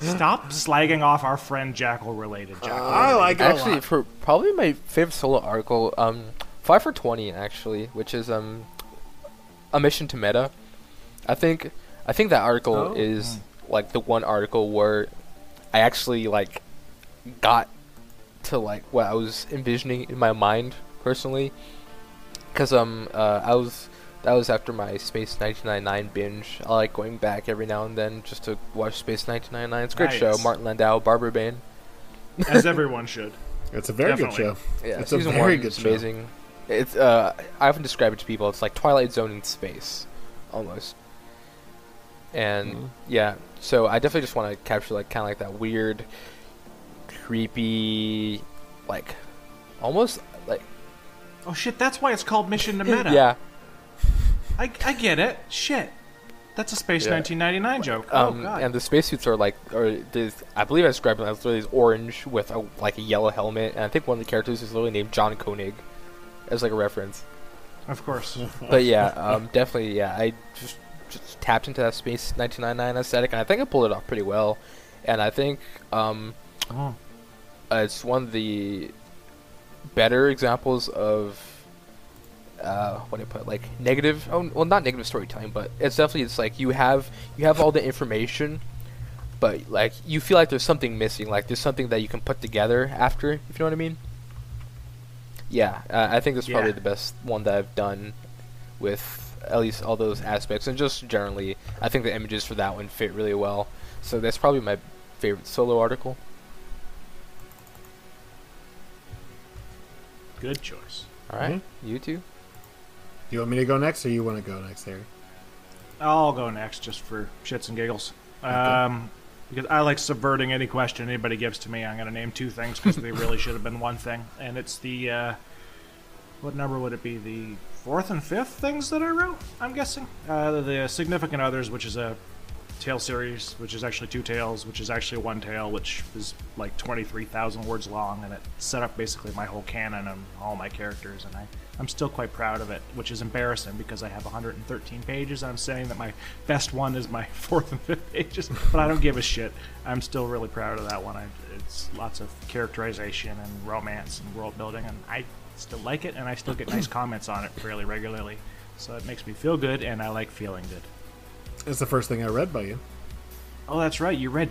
Stop slagging off our friend Jackalrelated Jackal. I like it a actually, lot. for probably my favorite solo article, um, five for twenty actually, which is um, a mission to meta. I think I think that article Oh. is like the one article where I actually like got to like what I was envisioning in my mind personally, because um uh, I was that was after my Space 1999 binge. I like going back every now and then just to watch Space 1999. It's a great show. Martin Landau, Barbara Bain. As everyone should. It's a very Definitely. good show. Yeah, It's a very one good is show. amazing. It's uh, I often describe it to people. It's like Twilight Zone in space, almost. And Mhm. yeah, so I definitely just want to capture like kind of like that weird, creepy, like almost like Oh shit, that's why it's called Mission to Meta. yeah. I, I get it. Shit. That's a Space Yeah. 1999 joke. Um, oh god. and the spacesuits are like, or there's, I believe I described them as literally orange with a, like a yellow helmet, and I think one of the characters is literally named John Koenig, as like a reference. of course. But yeah, um, definitely, yeah, I just just tapped into that space 1999 aesthetic, and I think I pulled it off pretty well. And I think um, Oh. uh, it's one of the better examples of uh, what do I put like negative. Oh, well, not negative storytelling, but it's definitely it's like you have you have all the information, but like you feel like there's something missing. Like there's something that you can put together after. If you know what I mean. Yeah, uh, I think that's probably Yeah. the best one that I've done with at least all those aspects, and just generally, I think the images for that one fit really well. So that's probably my favorite solo article. Good choice. All right, you two. Do you want me to go next, or you want to go next, Harry? I'll go next just for shits and giggles. Um, because I like subverting any question anybody gives to me. I'm going to name two things because they really should have been one thing. And it's the, uh, what number would it be? The fourth and fifth things that I wrote, I'm guessing? Uh, the Significant Others, which is a tale series, which is actually two tales, which is actually one tale, which is like 23,000 words long, and it set up basically my whole canon and all my characters, and I, I'm still quite proud of it, which is embarrassing because I have 113 pages. I'm saying that my best one is my fourth and fifth pages, but I don't give a shit. I'm still really proud of that one. I, it's lots of characterization and romance and world building, and I still like it, and I still get nice comments on it fairly regularly. So it makes me feel good, and I like feeling good. It's the first thing I read by you. Oh, that's right. You read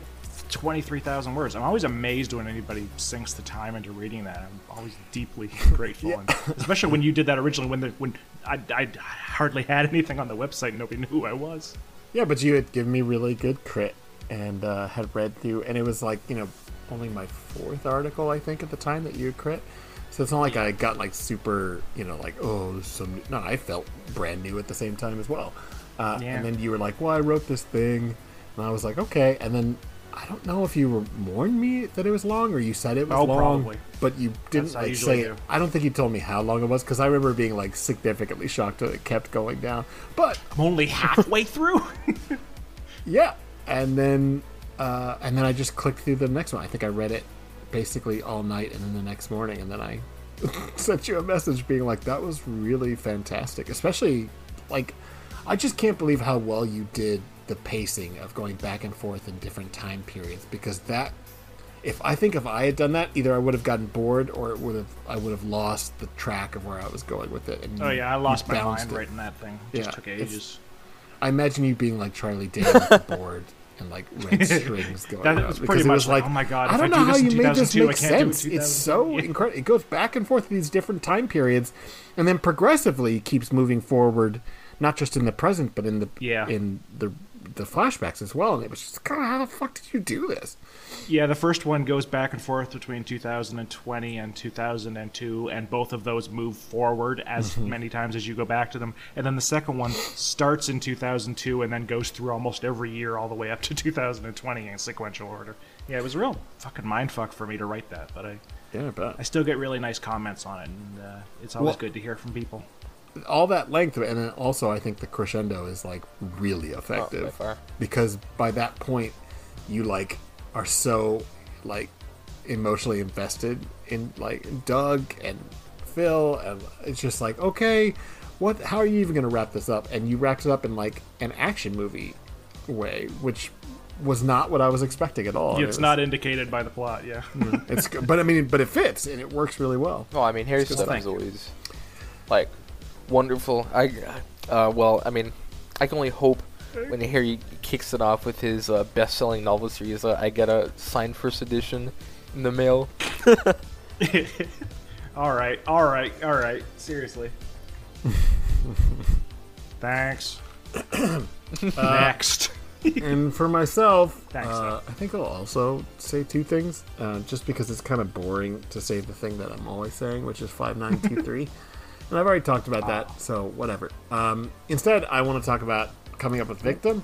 23,000 words. I'm always amazed when anybody sinks the time into reading that. I'm always deeply grateful, and especially when you did that originally. When the when I, I hardly had anything on the website, nobody knew who I was. Yeah, but you had given me really good crit and uh, had read through, and it was like you know only my fourth article I think at the time that you had crit. So it's not like I got like super, you know, like oh, some. No, I felt brand new at the same time as well. Uh, Yeah. And then you were like, "Well, I wrote this thing," and I was like, "Okay." And then I don't know if you were warned me that it was long or you said it was Oh, long, probably. but you didn't That's how I like say. do. I don't think you told me how long it was because I remember being like significantly shocked that it kept going down. But I'm only halfway through. yeah, and then uh, and then I just clicked through the next one. I think I read it basically all night, and then the next morning, and then I sent you a message being like, "That was really fantastic." Especially like, I just can't believe how well you did the pacing of going back and forth in different time periods because that. If I think if I had done that, either I would have gotten bored or it would have I would have lost the track of where I was going with it. And oh you- yeah, I lost my mind it. writing that thing. It just Yeah, took ages. I imagine you being like Charlie Day board and like red strings going That around was because pretty it much was like, like, oh my God, I don't know do how you made this make can't it sense. It's so 2000. incredible. It goes back and forth these different time periods, and then progressively keeps moving forward, not just in the present but in the Yeah. in the the flashbacks as well. And it was just kind of how the fuck did you do this? Yeah, the first one goes back and forth between 2020 and 2002, and both of those move forward as Mm-hmm. many times as you go back to them. And then the second one starts in 2002 and then goes through almost every year all the way up to 2020 in sequential order. Yeah, it was a real fucking mindfuck for me to write that, but I, Yeah, but I still get really nice comments on it, and uh, it's always Well- good to hear from people. All that length, and then also I think the crescendo is like really Oh, effective. by because by that point you like are so like emotionally invested in like Doug and Phil and it's just like okay what how are you even going to wrap this up and you wrapped it up in like an action movie way which was not what I was expecting at all. it's not indicated by the plot, yeah. it's good, but I mean but it fits and it works really well. Well, I mean, Harry's good stuff stuff. is always like wonderful. I, uh, well, I mean, I can only hope when Harry kicks it off with his uh, best-selling novel series, uh, I get a signed first edition in the mail. all right, all right, all right. Seriously. Thanks. Next. and for myself, Thanks, uh, I think I'll also say two things, uh, just because it's kind of boring to say the thing that I'm always saying, which is five nine two three. And I've already talked about that, so whatever. Um, instead, I want to talk about coming up with Victim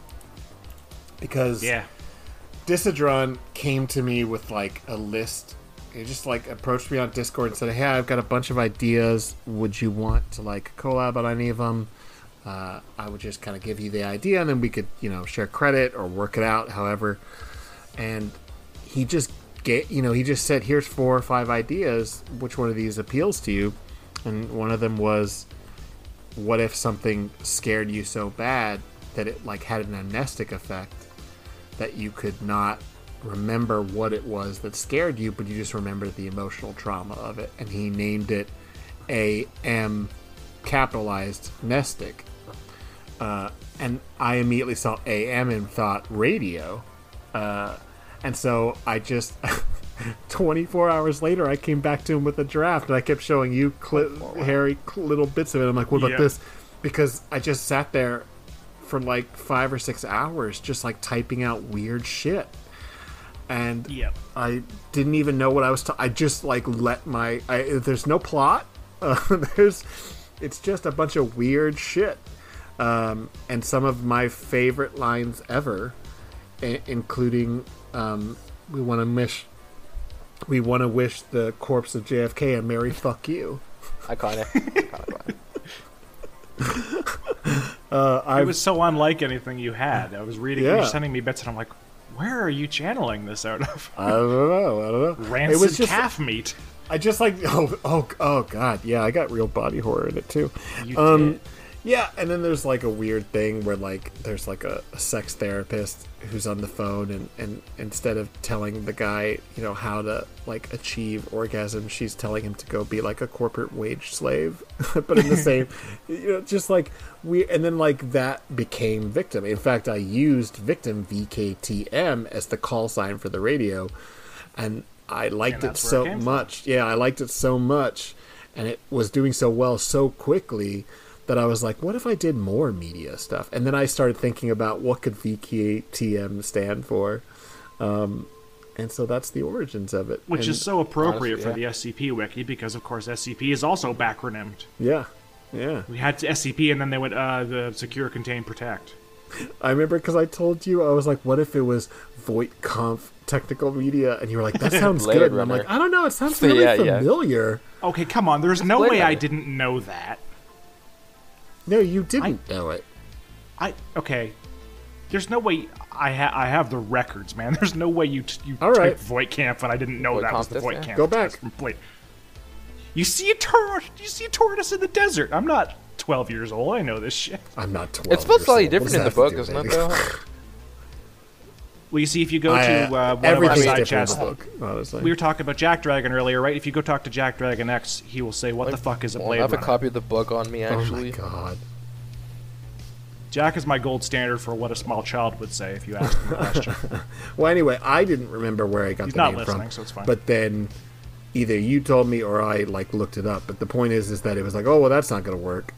because Yeah. Disadron came to me with like a list. He just like approached me on Discord and said, "Hey, I've got a bunch of ideas. Would you want to like collab on any of them?" Uh, I would just kind of give you the idea, and then we could, you know, share credit or work it out, however. And he just get, you know, he just said, "Here's four or five ideas. Which one of these appeals to you?" And one of them was, "What if something scared you so bad that it like had an amnestic effect that you could not remember what it was that scared you, but you just remembered the emotional trauma of it?" And he named it A M capitalized nestic. Uh, and I immediately saw AM and thought radio. Uh, and so I just 24 hours later, I came back to him with a draft, and I kept showing you, cli- Harry, cl- little bits of it. I'm like, what about this? Because I just sat there for like five or six hours, just like typing out weird shit. And Yep. I didn't even know what I was. Ta- I just like let my. I, there's no plot. Uh, there's. It's just a bunch of weird shit, um, and some of my favorite lines ever, I- including um, "We want to wish, we want to wish the corpse of JFK a merry fuck you." Iconic. Iconic line. Uh, I It was so unlike anything you had. I was reading, yeah. you Yeah. were sending me bits, and I'm like, where are you channeling this out of? I don't know. I don't know. Rancid it was just. calf meat. I just like. Oh, oh, oh, God. Yeah, I got real body horror in it too. You Um, did. Yeah, and then there's like a weird thing where like there's like a, a sex therapist who's on the phone and, and instead of telling the guy, you know, how to like achieve orgasm, she's telling him to go be like a corporate wage slave. but in the same you know, just like we and then like that became victim. In fact I used victim VKTM as the call sign for the radio and I liked And it where it so from. much. Yeah, I liked it so much, and it was doing so well so quickly that I was like, "What if I did more media stuff?" And then I started thinking about what could VKTM stand for, um, and so that's the origins of it. Which And- is so appropriate Honestly, for the SCP wiki because, of course, SCP is also backronymed. yeah, yeah. We had SCP, and then they went uh, the Secure, Contain, Protect. I remember because I told you I was like, "What if it was VoigtKampf Technical Media?" And you were like, "That sounds Blade good." And I'm like, "I don't know. It sounds really Yeah, yeah. familiar." Okay, come on. There's no Blade way I didn't know that. No, you didn't I, know it. I okay. There's no way I ha- I have the records, man. There's no way you t- you All right. typed Voight-Kampff and I didn't know Voight that was the Kampf, Voight yeah. Camp. Go back. test from Blade. You see a tor- you see a tortoise in the desert. I'm not 12 years old. I know this shit. I'm not 12. It's spelled years slightly different in the that have to book, isn't it? Though. Well, you see, if you go I, to uh, uh, one of our side chats, book, honestly. we were talking about Jack Dragon earlier, right? If you go talk to Jack Dragon X, he will say, "What the fuck is a Well, I Blade have a copy of the book on me Actually, oh my actually. god. Jack is my gold standard for what a small child would say if you asked him a question. Well, anyway, I didn't remember where I got He's the not name listening, from. so it's fine. But then either you told me or I like looked it up. But the point is, is that it was like, oh well, that's not going to work.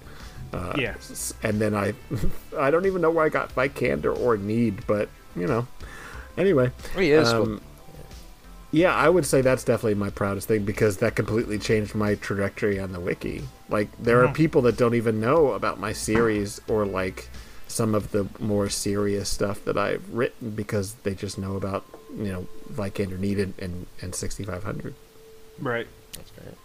yeah, S- And then I, I don't even know where I got my candor or Need, but you know. Anyway, He is. um, yeah, I would say that's definitely my proudest thing because that completely changed my trajectory on the wiki. Like, there Mm-hmm. are people that don't even know about my series or like some of the more serious stuff that I've written because they just know about you know Vikander Needed and and 6500. right. That's great.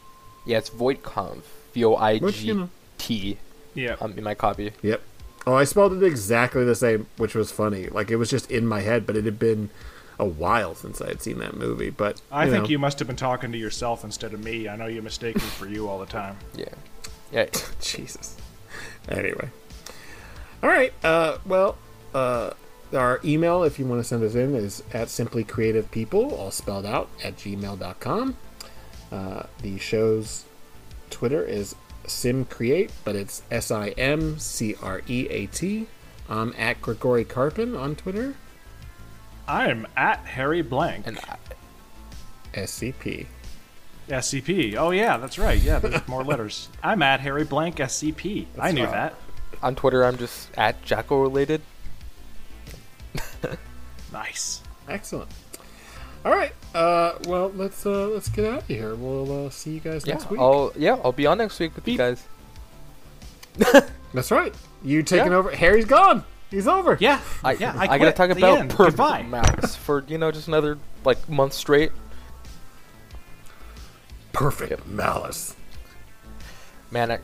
Yeah, it's VoigtKampf. V O I G T. Which, you G Yeah. Um, in my copy. Yep. Oh, I spelled it exactly the same, which was funny. Like it was just in my head, but it had been a while since I had seen that movie. But I you think know. you must have been talking to yourself instead of me. I know you mistake me for you all the time. Yeah. Yeah. Jesus. Anyway. All right. Uh, well, uh, our email, if you want to send us in, is at simplycreativepeople, all spelled out, at gmail.com. Uh, the show's Twitter is simcreat, but it's S I M C R E A T. I'm at Grigori Karpin on Twitter. I'm at Harry Blank. And I, SCP. SCP. Oh yeah, that's right. Yeah, there's more letters. I'm at Harry Blank SCP. I knew right. that. on Twitter, I'm just at Jackalrelated. Nice. Excellent. All right. Uh, well, let's uh, let's get out of here. We'll uh, see you guys Yeah. next week. I'll yeah I'll be on next week with you guys. That's right. You taking Yeah. over? Harry's gone. He's over. Yeah, I, yeah. I, I, gotta talk about end. perfect Goodbye. malice for you know just another like month straight. Perfect malice. Man, I,